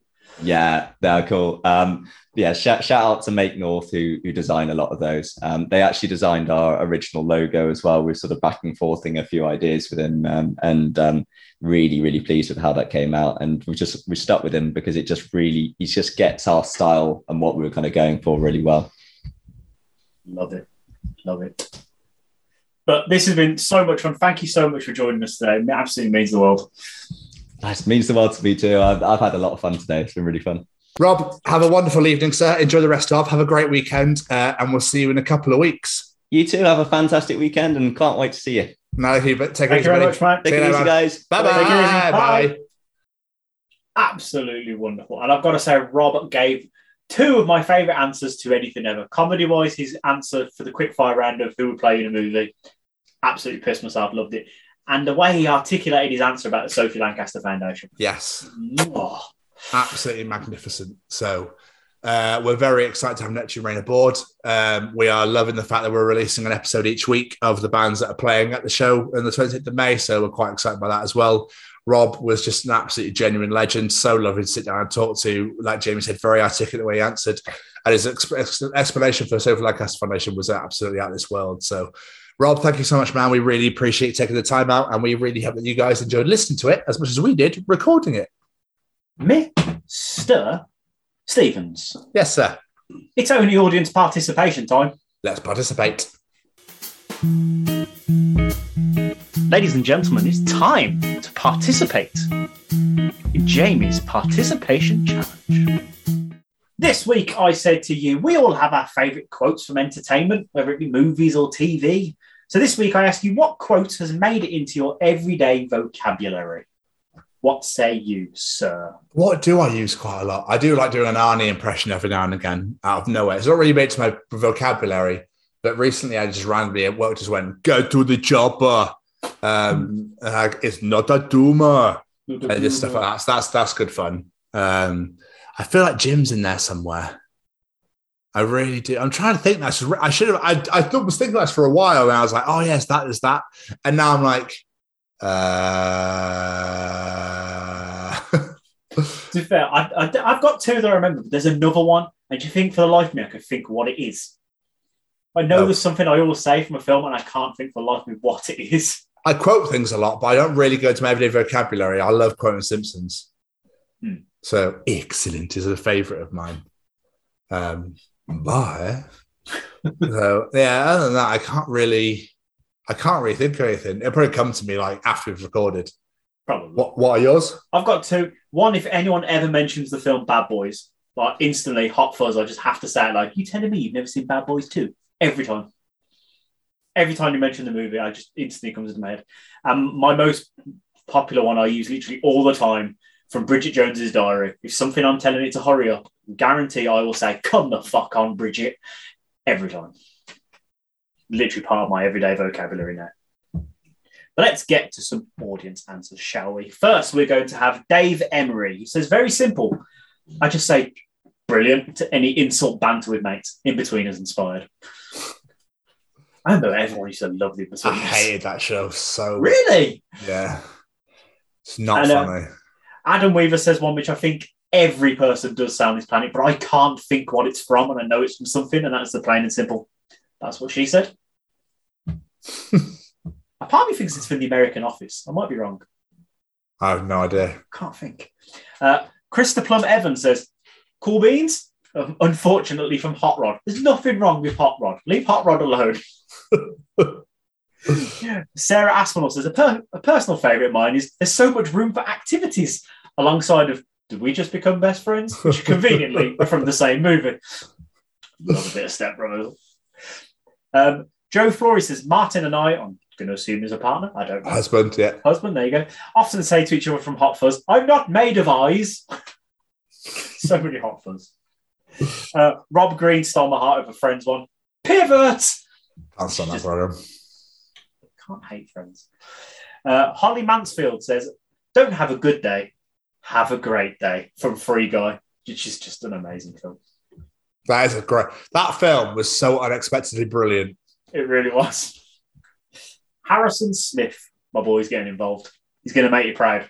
Yeah, they're cool. Um, yeah, shout, shout out to Make North who who designed a lot of those. Um, they actually designed our original logo as well. We're sort of back and forthing a few ideas with him, um, and um, really really pleased with how that came out. And we just we stuck with him because it just really he just gets our style and what we were kind of going for really well. Love it. Love it. But this has been so much fun. Thank you so much for joining us today. It absolutely means the world. Nice, means the world to me too. I've, I've had a lot of fun today. It's been really fun. Rob, have a wonderful evening, sir. Enjoy the rest of. Have a great weekend, uh, and we'll see you in a couple of weeks. You too. Have a fantastic weekend, and can't wait to see you. No, Hubert. Take Thank it you easy, very buddy. much, mate. Take See it easy, later. guys. Bye Take it easy. bye. Bye. Bye. Absolutely wonderful. And I've got to say, Rob gave two of my favourite answers to anything ever. Comedy wise, his answer for the quickfire round of who would play in a movie, absolutely pissed myself, loved it. And the way he articulated his answer about the Sophie Lancaster Foundation. Yes. Oh, absolutely magnificent. So uh, we're very excited to have Neptune Rain aboard. Um, we are loving the fact that we're releasing an episode each week of the bands that are playing at the show on the 20th of May. So we're quite excited by that as well. Rob was just an absolutely genuine legend. So lovely to sit down and talk to. Like Jamie said, very articulate the way he answered. And his exp- explanation for Sophie Lancaster Foundation was absolutely out of this world. So Rob, thank you so much, man. We really appreciate you taking the time out, and we really hope that you guys enjoyed listening to it as much as we did recording it. Mr. Stevens. Yes, sir. It's only audience participation time. Let's participate. Ladies and gentlemen, it's time to participate in Jamie's participation challenge. This week, I said to you, we all have our favourite quotes from entertainment, whether it be movies or TV. So this week, I ask you, what quote has made it into your everyday vocabulary? What say you, sir? What do I use quite a lot? I do like doing an Arnie impression every now and again out of nowhere. It's not really made to my vocabulary, but recently I just randomly at work just went, go to the chopper. Um, uh, it's not a tumor. And just stuff like that. So that's that's good fun. Um, I feel like Jim's in there somewhere. I really do. I'm trying to think. That's I should have. I I thought was thinking that for a while, and I was like, oh yes, that is that. And now I'm like, uh, To be fair, I, I, I've got two that I remember, but there's another one. And do you think for the life of me, I could think what it is? I know No. there's something I always say from a film, and I can't think for the life of me what it is. I quote things a lot, but I don't really go into my everyday vocabulary. I love quoting Simpsons. Hmm. So excellent is a favorite of mine. Um, bye. so yeah, other than that, I can't really, I can't really think of anything. It'll probably come to me like after we've recorded. Probably. What What are yours? I've got two. One, if anyone ever mentions the film Bad Boys, like instantly hot fuzz, I just have to say it like, you telling me you've never seen Bad Boys 2? Every time. Every time you mention the movie, I just instantly comes into my head. Um, my most popular one I use literally all the time from Bridget Jones's diary. If something I'm telling it to hurry up, guarantee I will say, come the fuck on, Bridget. Every time. Literally part of my everyday vocabulary now. But let's get to some audience answers, shall we? First, we're going to have Dave Emery. He says, very simple. I just say brilliant to any insult banter with mates. In between is inspired. I remember everyone used to love the I hated that show so. Really? Yeah, it's not I know. Uh, funny. Adam Weaver says one which I think every person does sound this planet, but I can't think what it's from, and I know it's from something, and that's the plain and simple. That's what she said. I partly thinks it's from the American Office. I might be wrong. I have no idea. Can't think. Uh, Krista Plum Evans says, "Cool beans." Um, unfortunately, from Hot Rod. There's nothing wrong with Hot Rod. Leave Hot Rod alone. Sarah Aspinall says, a, per- a personal favourite of mine is there's so much room for activities alongside of did we just become best friends? Which conveniently are from the same movie. Love a bit of Step Brothers. Um, Joe Flory says, Martin and I, I'm going to assume is a partner. I don't know. Husband, yeah. Husband, there you go. Often say to each other from Hot Fuzz, I'm not made of eyes. so many Hot Fuzz. Uh, Rob Green stole my heart over Friends one. Pivot! Can't stand that program. Can't hate Friends. Uh, Holly Mansfield says, Don't have a good day, have a great day from Free Guy, which is just an amazing film. That is a great. That film was so unexpectedly brilliant. It really was. Harrison Smith, my boy's getting involved. He's going to make you proud.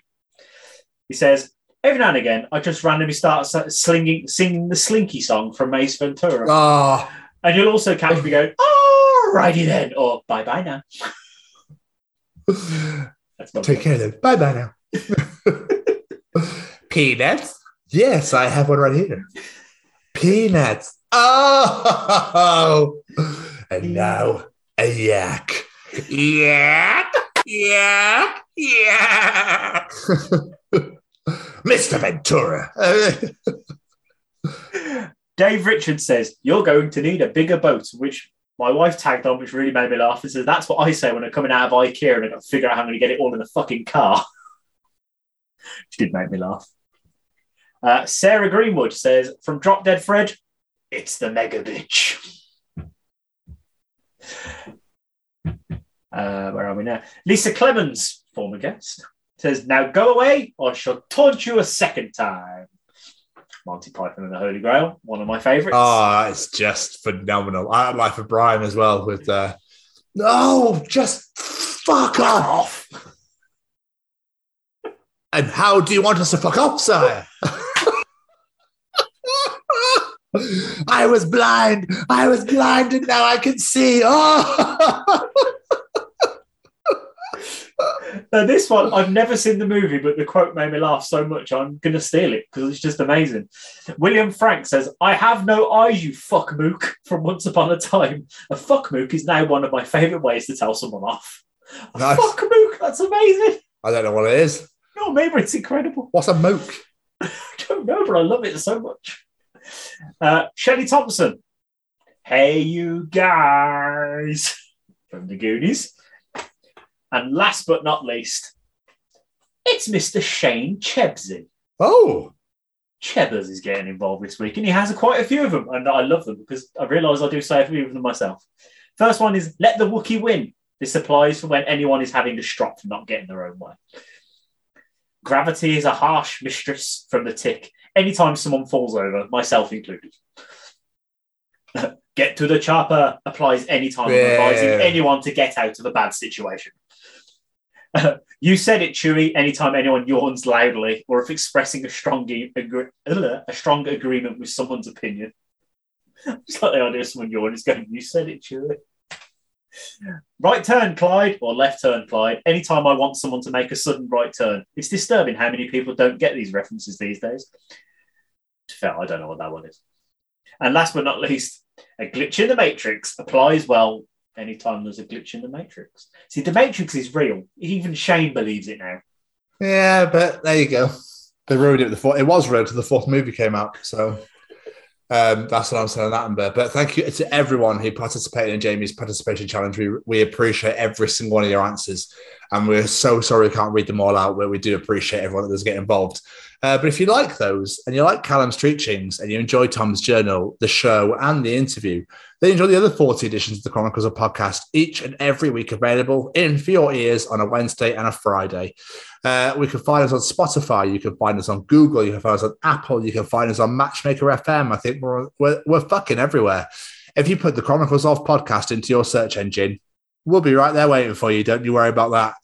He says, Every now and again, I just randomly start slinging, singing the Slinky song from Ace Ventura. Oh, And you'll also catch me going, "All righty then," or "Bye bye now." That's take care then. Bye bye now. Peanuts? Yes, I have one right here. Peanuts. Oh, and mm. now a yak. Yak, yak, yak. Mr. Ventura. Dave Richards says, You're going to need a bigger boat, which my wife tagged on, which really made me laugh. And says, That's what I say when I'm coming out of IKEA and I've got to figure out how I'm going to get it all in the fucking car. which did make me laugh. Uh, Sarah Greenwood says, From Drop Dead Fred, it's the mega bitch. Uh, where are we now? Lisa Clemens, former guest, says, Now go away or I shall taunt you a second time. Monty Python and the Holy Grail, one of my favourites. Oh, it's just phenomenal. I had Life of Brian as well with uh No, just fuck off. And how do you want us to fuck off, sire? I was blind. I was blind and now I can see. Oh Now, this one, I've never seen the movie, but the quote made me laugh so much, I'm going to steal it because it's just amazing. William Frank says, I have no eyes, you fuck mook, from Once Upon a Time. A fuck mook is now one of my favourite ways to tell someone off. Nice. fuck mook, that's amazing. I don't know what it is. No, maybe it's incredible. What's a moke? I don't know, but I love it so much. Uh, Shelley Thompson. Hey, you guys. From the Goonies. And last but not least, it's Mr. Shane Chebsy. Oh. Chebbers is getting involved this week, and he has quite a few of them, and I love them because I realise I do say a few of them myself. First one is let the Wookiee win. This applies for when anyone is having to strop for not getting their own way. Gravity is a harsh mistress from the tick. Anytime someone falls over, myself included. get to the chopper applies anytime I'm advising anyone to get out of a bad situation. you said it, Chewie. Anytime anyone yawns loudly, or if expressing a strong agree- a strong agreement with someone's opinion. It's like the idea of someone yawning is going, "You said it, Chewie." Right turn, Clyde, or left turn, Clyde. Anytime I want someone to make a sudden right turn, it's disturbing how many people don't get these references these days. Fair, I don't know what that one is. And last but not least, a glitch in the matrix applies well anytime there's a glitch in the matrix. See, the matrix is real. Even Shane believes it now. Yeah, but there you go. They ruined it the fourth. It was ruined till the fourth movie came out. So um, that's what I'm saying on that number. But thank you to everyone who participated in Jamie's participation challenge. We, we appreciate every single one of your answers. And we're so sorry we can't read them all out, but we do appreciate everyone that does get involved. Uh, but if you like those and you like Callum's Treachings and you enjoy Tom's journal, the show, and the interview, then enjoy the other 40 editions of the Chronicles of Podcast each and every week available in for your ears on a Wednesday and a Friday. Uh, we can find us on Spotify. You can find us on Google. You can find us on Apple. You can find us on Matchmaker FM. I think we're, we're, we're fucking everywhere. If you put the Chronicles of Podcast into your search engine, we'll be right there waiting for you. Don't you worry about that.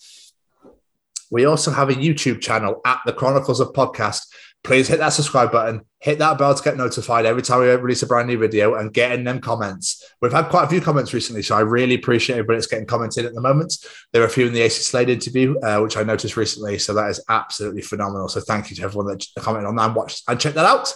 We also have a YouTube channel at the Chronicles of Podcast. Please hit that subscribe button, hit that bell to get notified every time we release a brand new video and get in them comments. We've had quite a few comments recently, so I really appreciate everybody that's getting commented at the moment. There are a few in the AC Slade interview, uh, which I noticed recently, so that is absolutely phenomenal. So thank you to everyone that commented on that and watched and checked that out.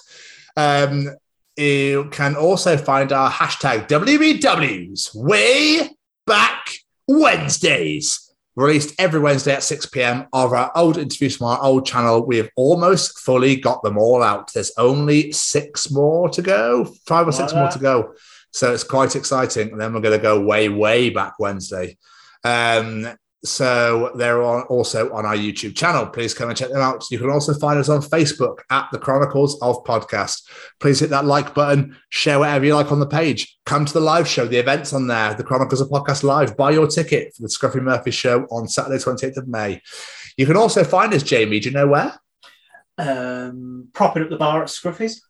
Um, you can also find our hashtag WBWs way back Wednesdays released every Wednesday at 6 p.m. of our old interviews from our old channel. We have almost fully got them all out. There's only six more to go, five or six more to go. So it's quite exciting. And then we're going to go way, way back Wednesday. Um, so they're on, also on our YouTube channel. Please come and check them out. You can also find us on Facebook at the Chronicles of Podcast. Please hit that like button, share whatever you like on the page. Come to the live show, the events on there, the Chronicles of Podcast Live. Buy your ticket for the Scruffy Murphy show on Saturday, 28th of May. You can also find us, Jamie. Do you know where? Um, propping up the bar at Scruffy's,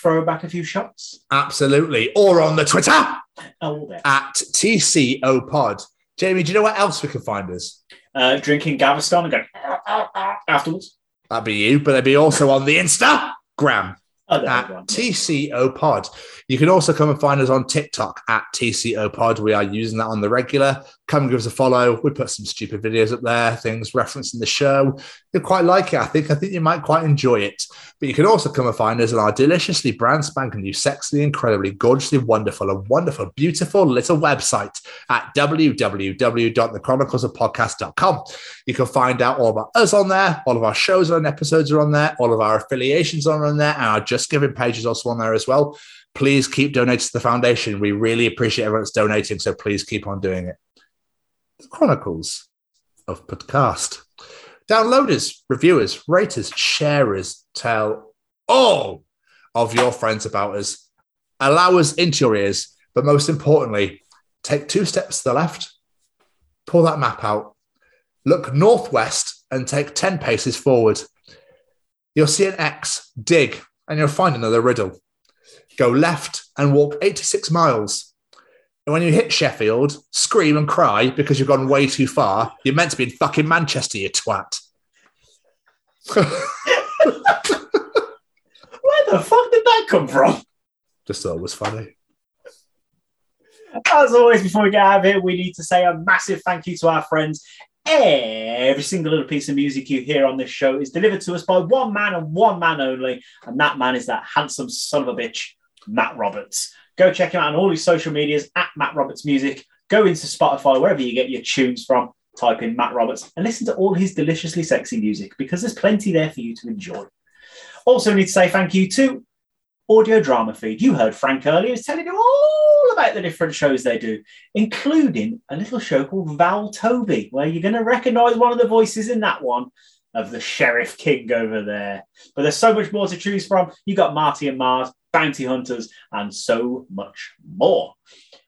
throw back a few shots. Absolutely. Or on the Twitter Oh, at TCO Pod. Jamie, do you know where else we can find us? Uh, drinking Gaviscon and going afterwards. That'd be you, but they'd be also on the Instagram Oh, at. TCO Pod. You can also come and find us on TikTok at TCO Pod. We are using that on the regular. Come and give us a follow. We put some stupid videos up there, things referencing the show. You'll quite like it. I think. I think you might quite enjoy it. But you can also come and find us on our deliciously brand spanking new, sexily, incredibly, gorgeously wonderful, and wonderful, beautiful little website at www.thechroniclesofpodcast.com. You can find out all about us on there. All of our shows and episodes are on there. All of our affiliations are on there. And our Just Giving page is also on there as well. Please keep donating to the foundation. We really appreciate everyone that's donating. So please keep on doing it. Chronicles of Podcast. Downloaders, reviewers, raters, sharers, tell all of your friends about us. Allow us into your ears. But most importantly, take two steps to the left, pull that map out, look northwest, and take 10 paces forward. You'll see an X, dig, and you'll find another riddle. Go left and walk 86 miles. And when you hit Sheffield, scream and cry because you've gone way too far. You're meant to be in fucking Manchester, you twat. Where the fuck did that come from? Just thought it was funny. As always, before we get out of here, we need to say a massive thank you to our friends. Every single little piece of music you hear on this show is delivered to us by one man and one man only, and that man is that handsome son of a bitch, Matt Roberts. Go check him out on all his social medias at Matt Roberts Music. Go into Spotify, wherever you get your tunes from, type in Matt Roberts and listen to all his deliciously sexy music because there's plenty there for you to enjoy. Also, need to say thank you to Audio Drama Feed. You heard Frank earlier, he was telling you all about the different shows they do, including a little show called Val Toby, where you're going to recognize one of the voices in that one of the Sheriff King over there. But there's so much more to choose from. You got Marty and Mars, Bounty Hunters, and so much more.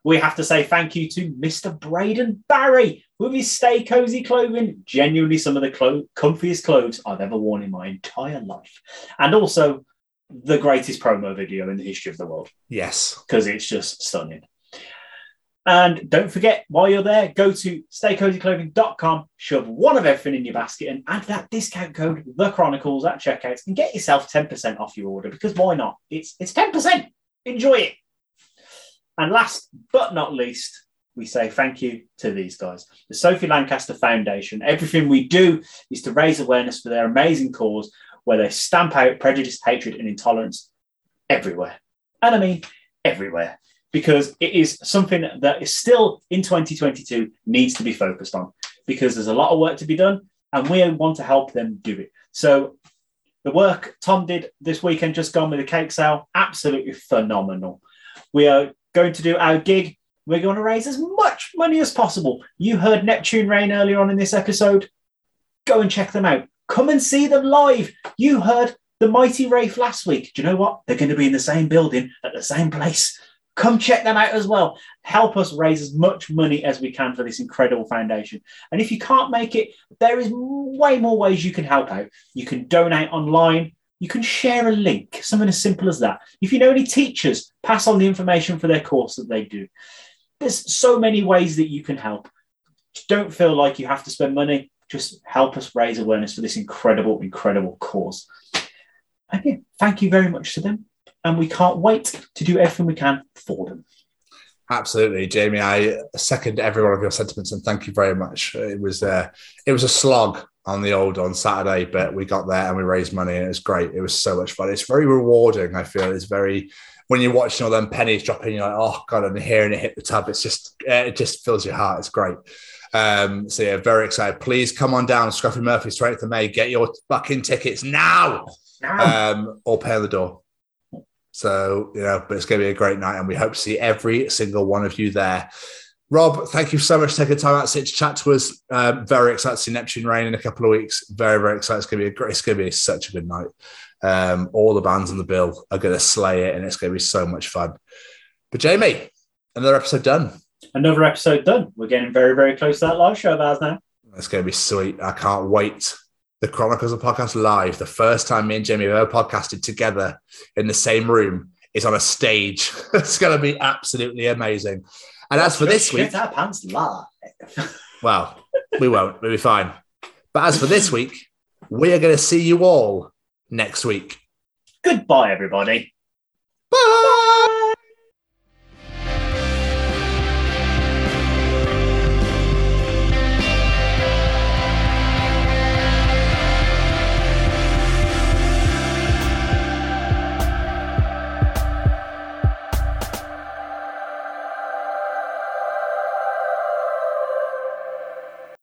We have to say thank you to Mr. Braden Barrie with his Stay Cozy clothing. Genuinely some of the clo- comfiest clothes I've ever worn in my entire life. And also the greatest promo video in the history of the world Yes. because it's just stunning. And don't forget, while you're there, go to staycozyclothing.com, shove one of everything in your basket, and add that discount code, The Chronicles, at checkout, and get yourself 10% off your order because why not? It's, it's 10%. Enjoy it. And last but not least, we say thank you to these guys, the Sophie Lancaster Foundation. Everything we do is to raise awareness for their amazing cause where they stamp out prejudice, hatred, and intolerance everywhere. And I mean everywhere, because it is something that is still in 2022 needs to be focused on because there's a lot of work to be done and we want to help them do it. So the work Tom did this weekend, just gone with the cake sale, absolutely phenomenal. We are going to do our gig. We're going to raise as much money as possible. You heard Neptune Rain earlier on in this episode. Go and check them out. Come and see them live. You heard the Mighty Wraith last week. Do you know what? They're going to be in the same building at the same place. Come check them out as well. Help us raise as much money as we can for this incredible foundation. And if you can't make it, there is way more ways you can help out. You can donate online. You can share a link, something as simple as that. If you know any teachers, pass on the information for their course that they do. There's so many ways that you can help. Don't feel like you have to spend money. Just help us raise awareness for this incredible, incredible cause. And yeah, thank you very much to them. And we can't wait to do everything we can for them. Absolutely, Jamie. I second every one of your sentiments and thank you very much. It was uh, it was a slog on the old on Saturday, but we got there and we raised money and it was great. It was so much fun. It's very rewarding. I feel it's very when you're watching all them pennies dropping, you're like, oh god, and hearing it hit the tub. It's just it just fills your heart. It's great. Um, so yeah, very excited. Please come on down, Scruffy Murphy, straight to May. Get your fucking tickets now, um, or pay on the door. So, you know, but it's going to be a great night and we hope to see every single one of you there. Rob, thank you so much for taking time out to chat to us. Um, very excited to see Neptune Rain in a couple of weeks. Very, very excited. It's going to be a great, it's going to be such a good night. Um, all the bands on the bill are going to slay it and it's going to be so much fun. But Jamie, another episode done. Another episode done. We're getting very, very close to that live show of ours now. It's going to be sweet. I can't wait. The Chronicles of Podcast live, the first time me and Jamie have ever podcasted together in the same room, is on a stage. it's going to be absolutely amazing. And as for this week, our pants live. well, we won't. We'll be fine. But as for this week, we are going to see you all next week. Goodbye, everybody. Bye.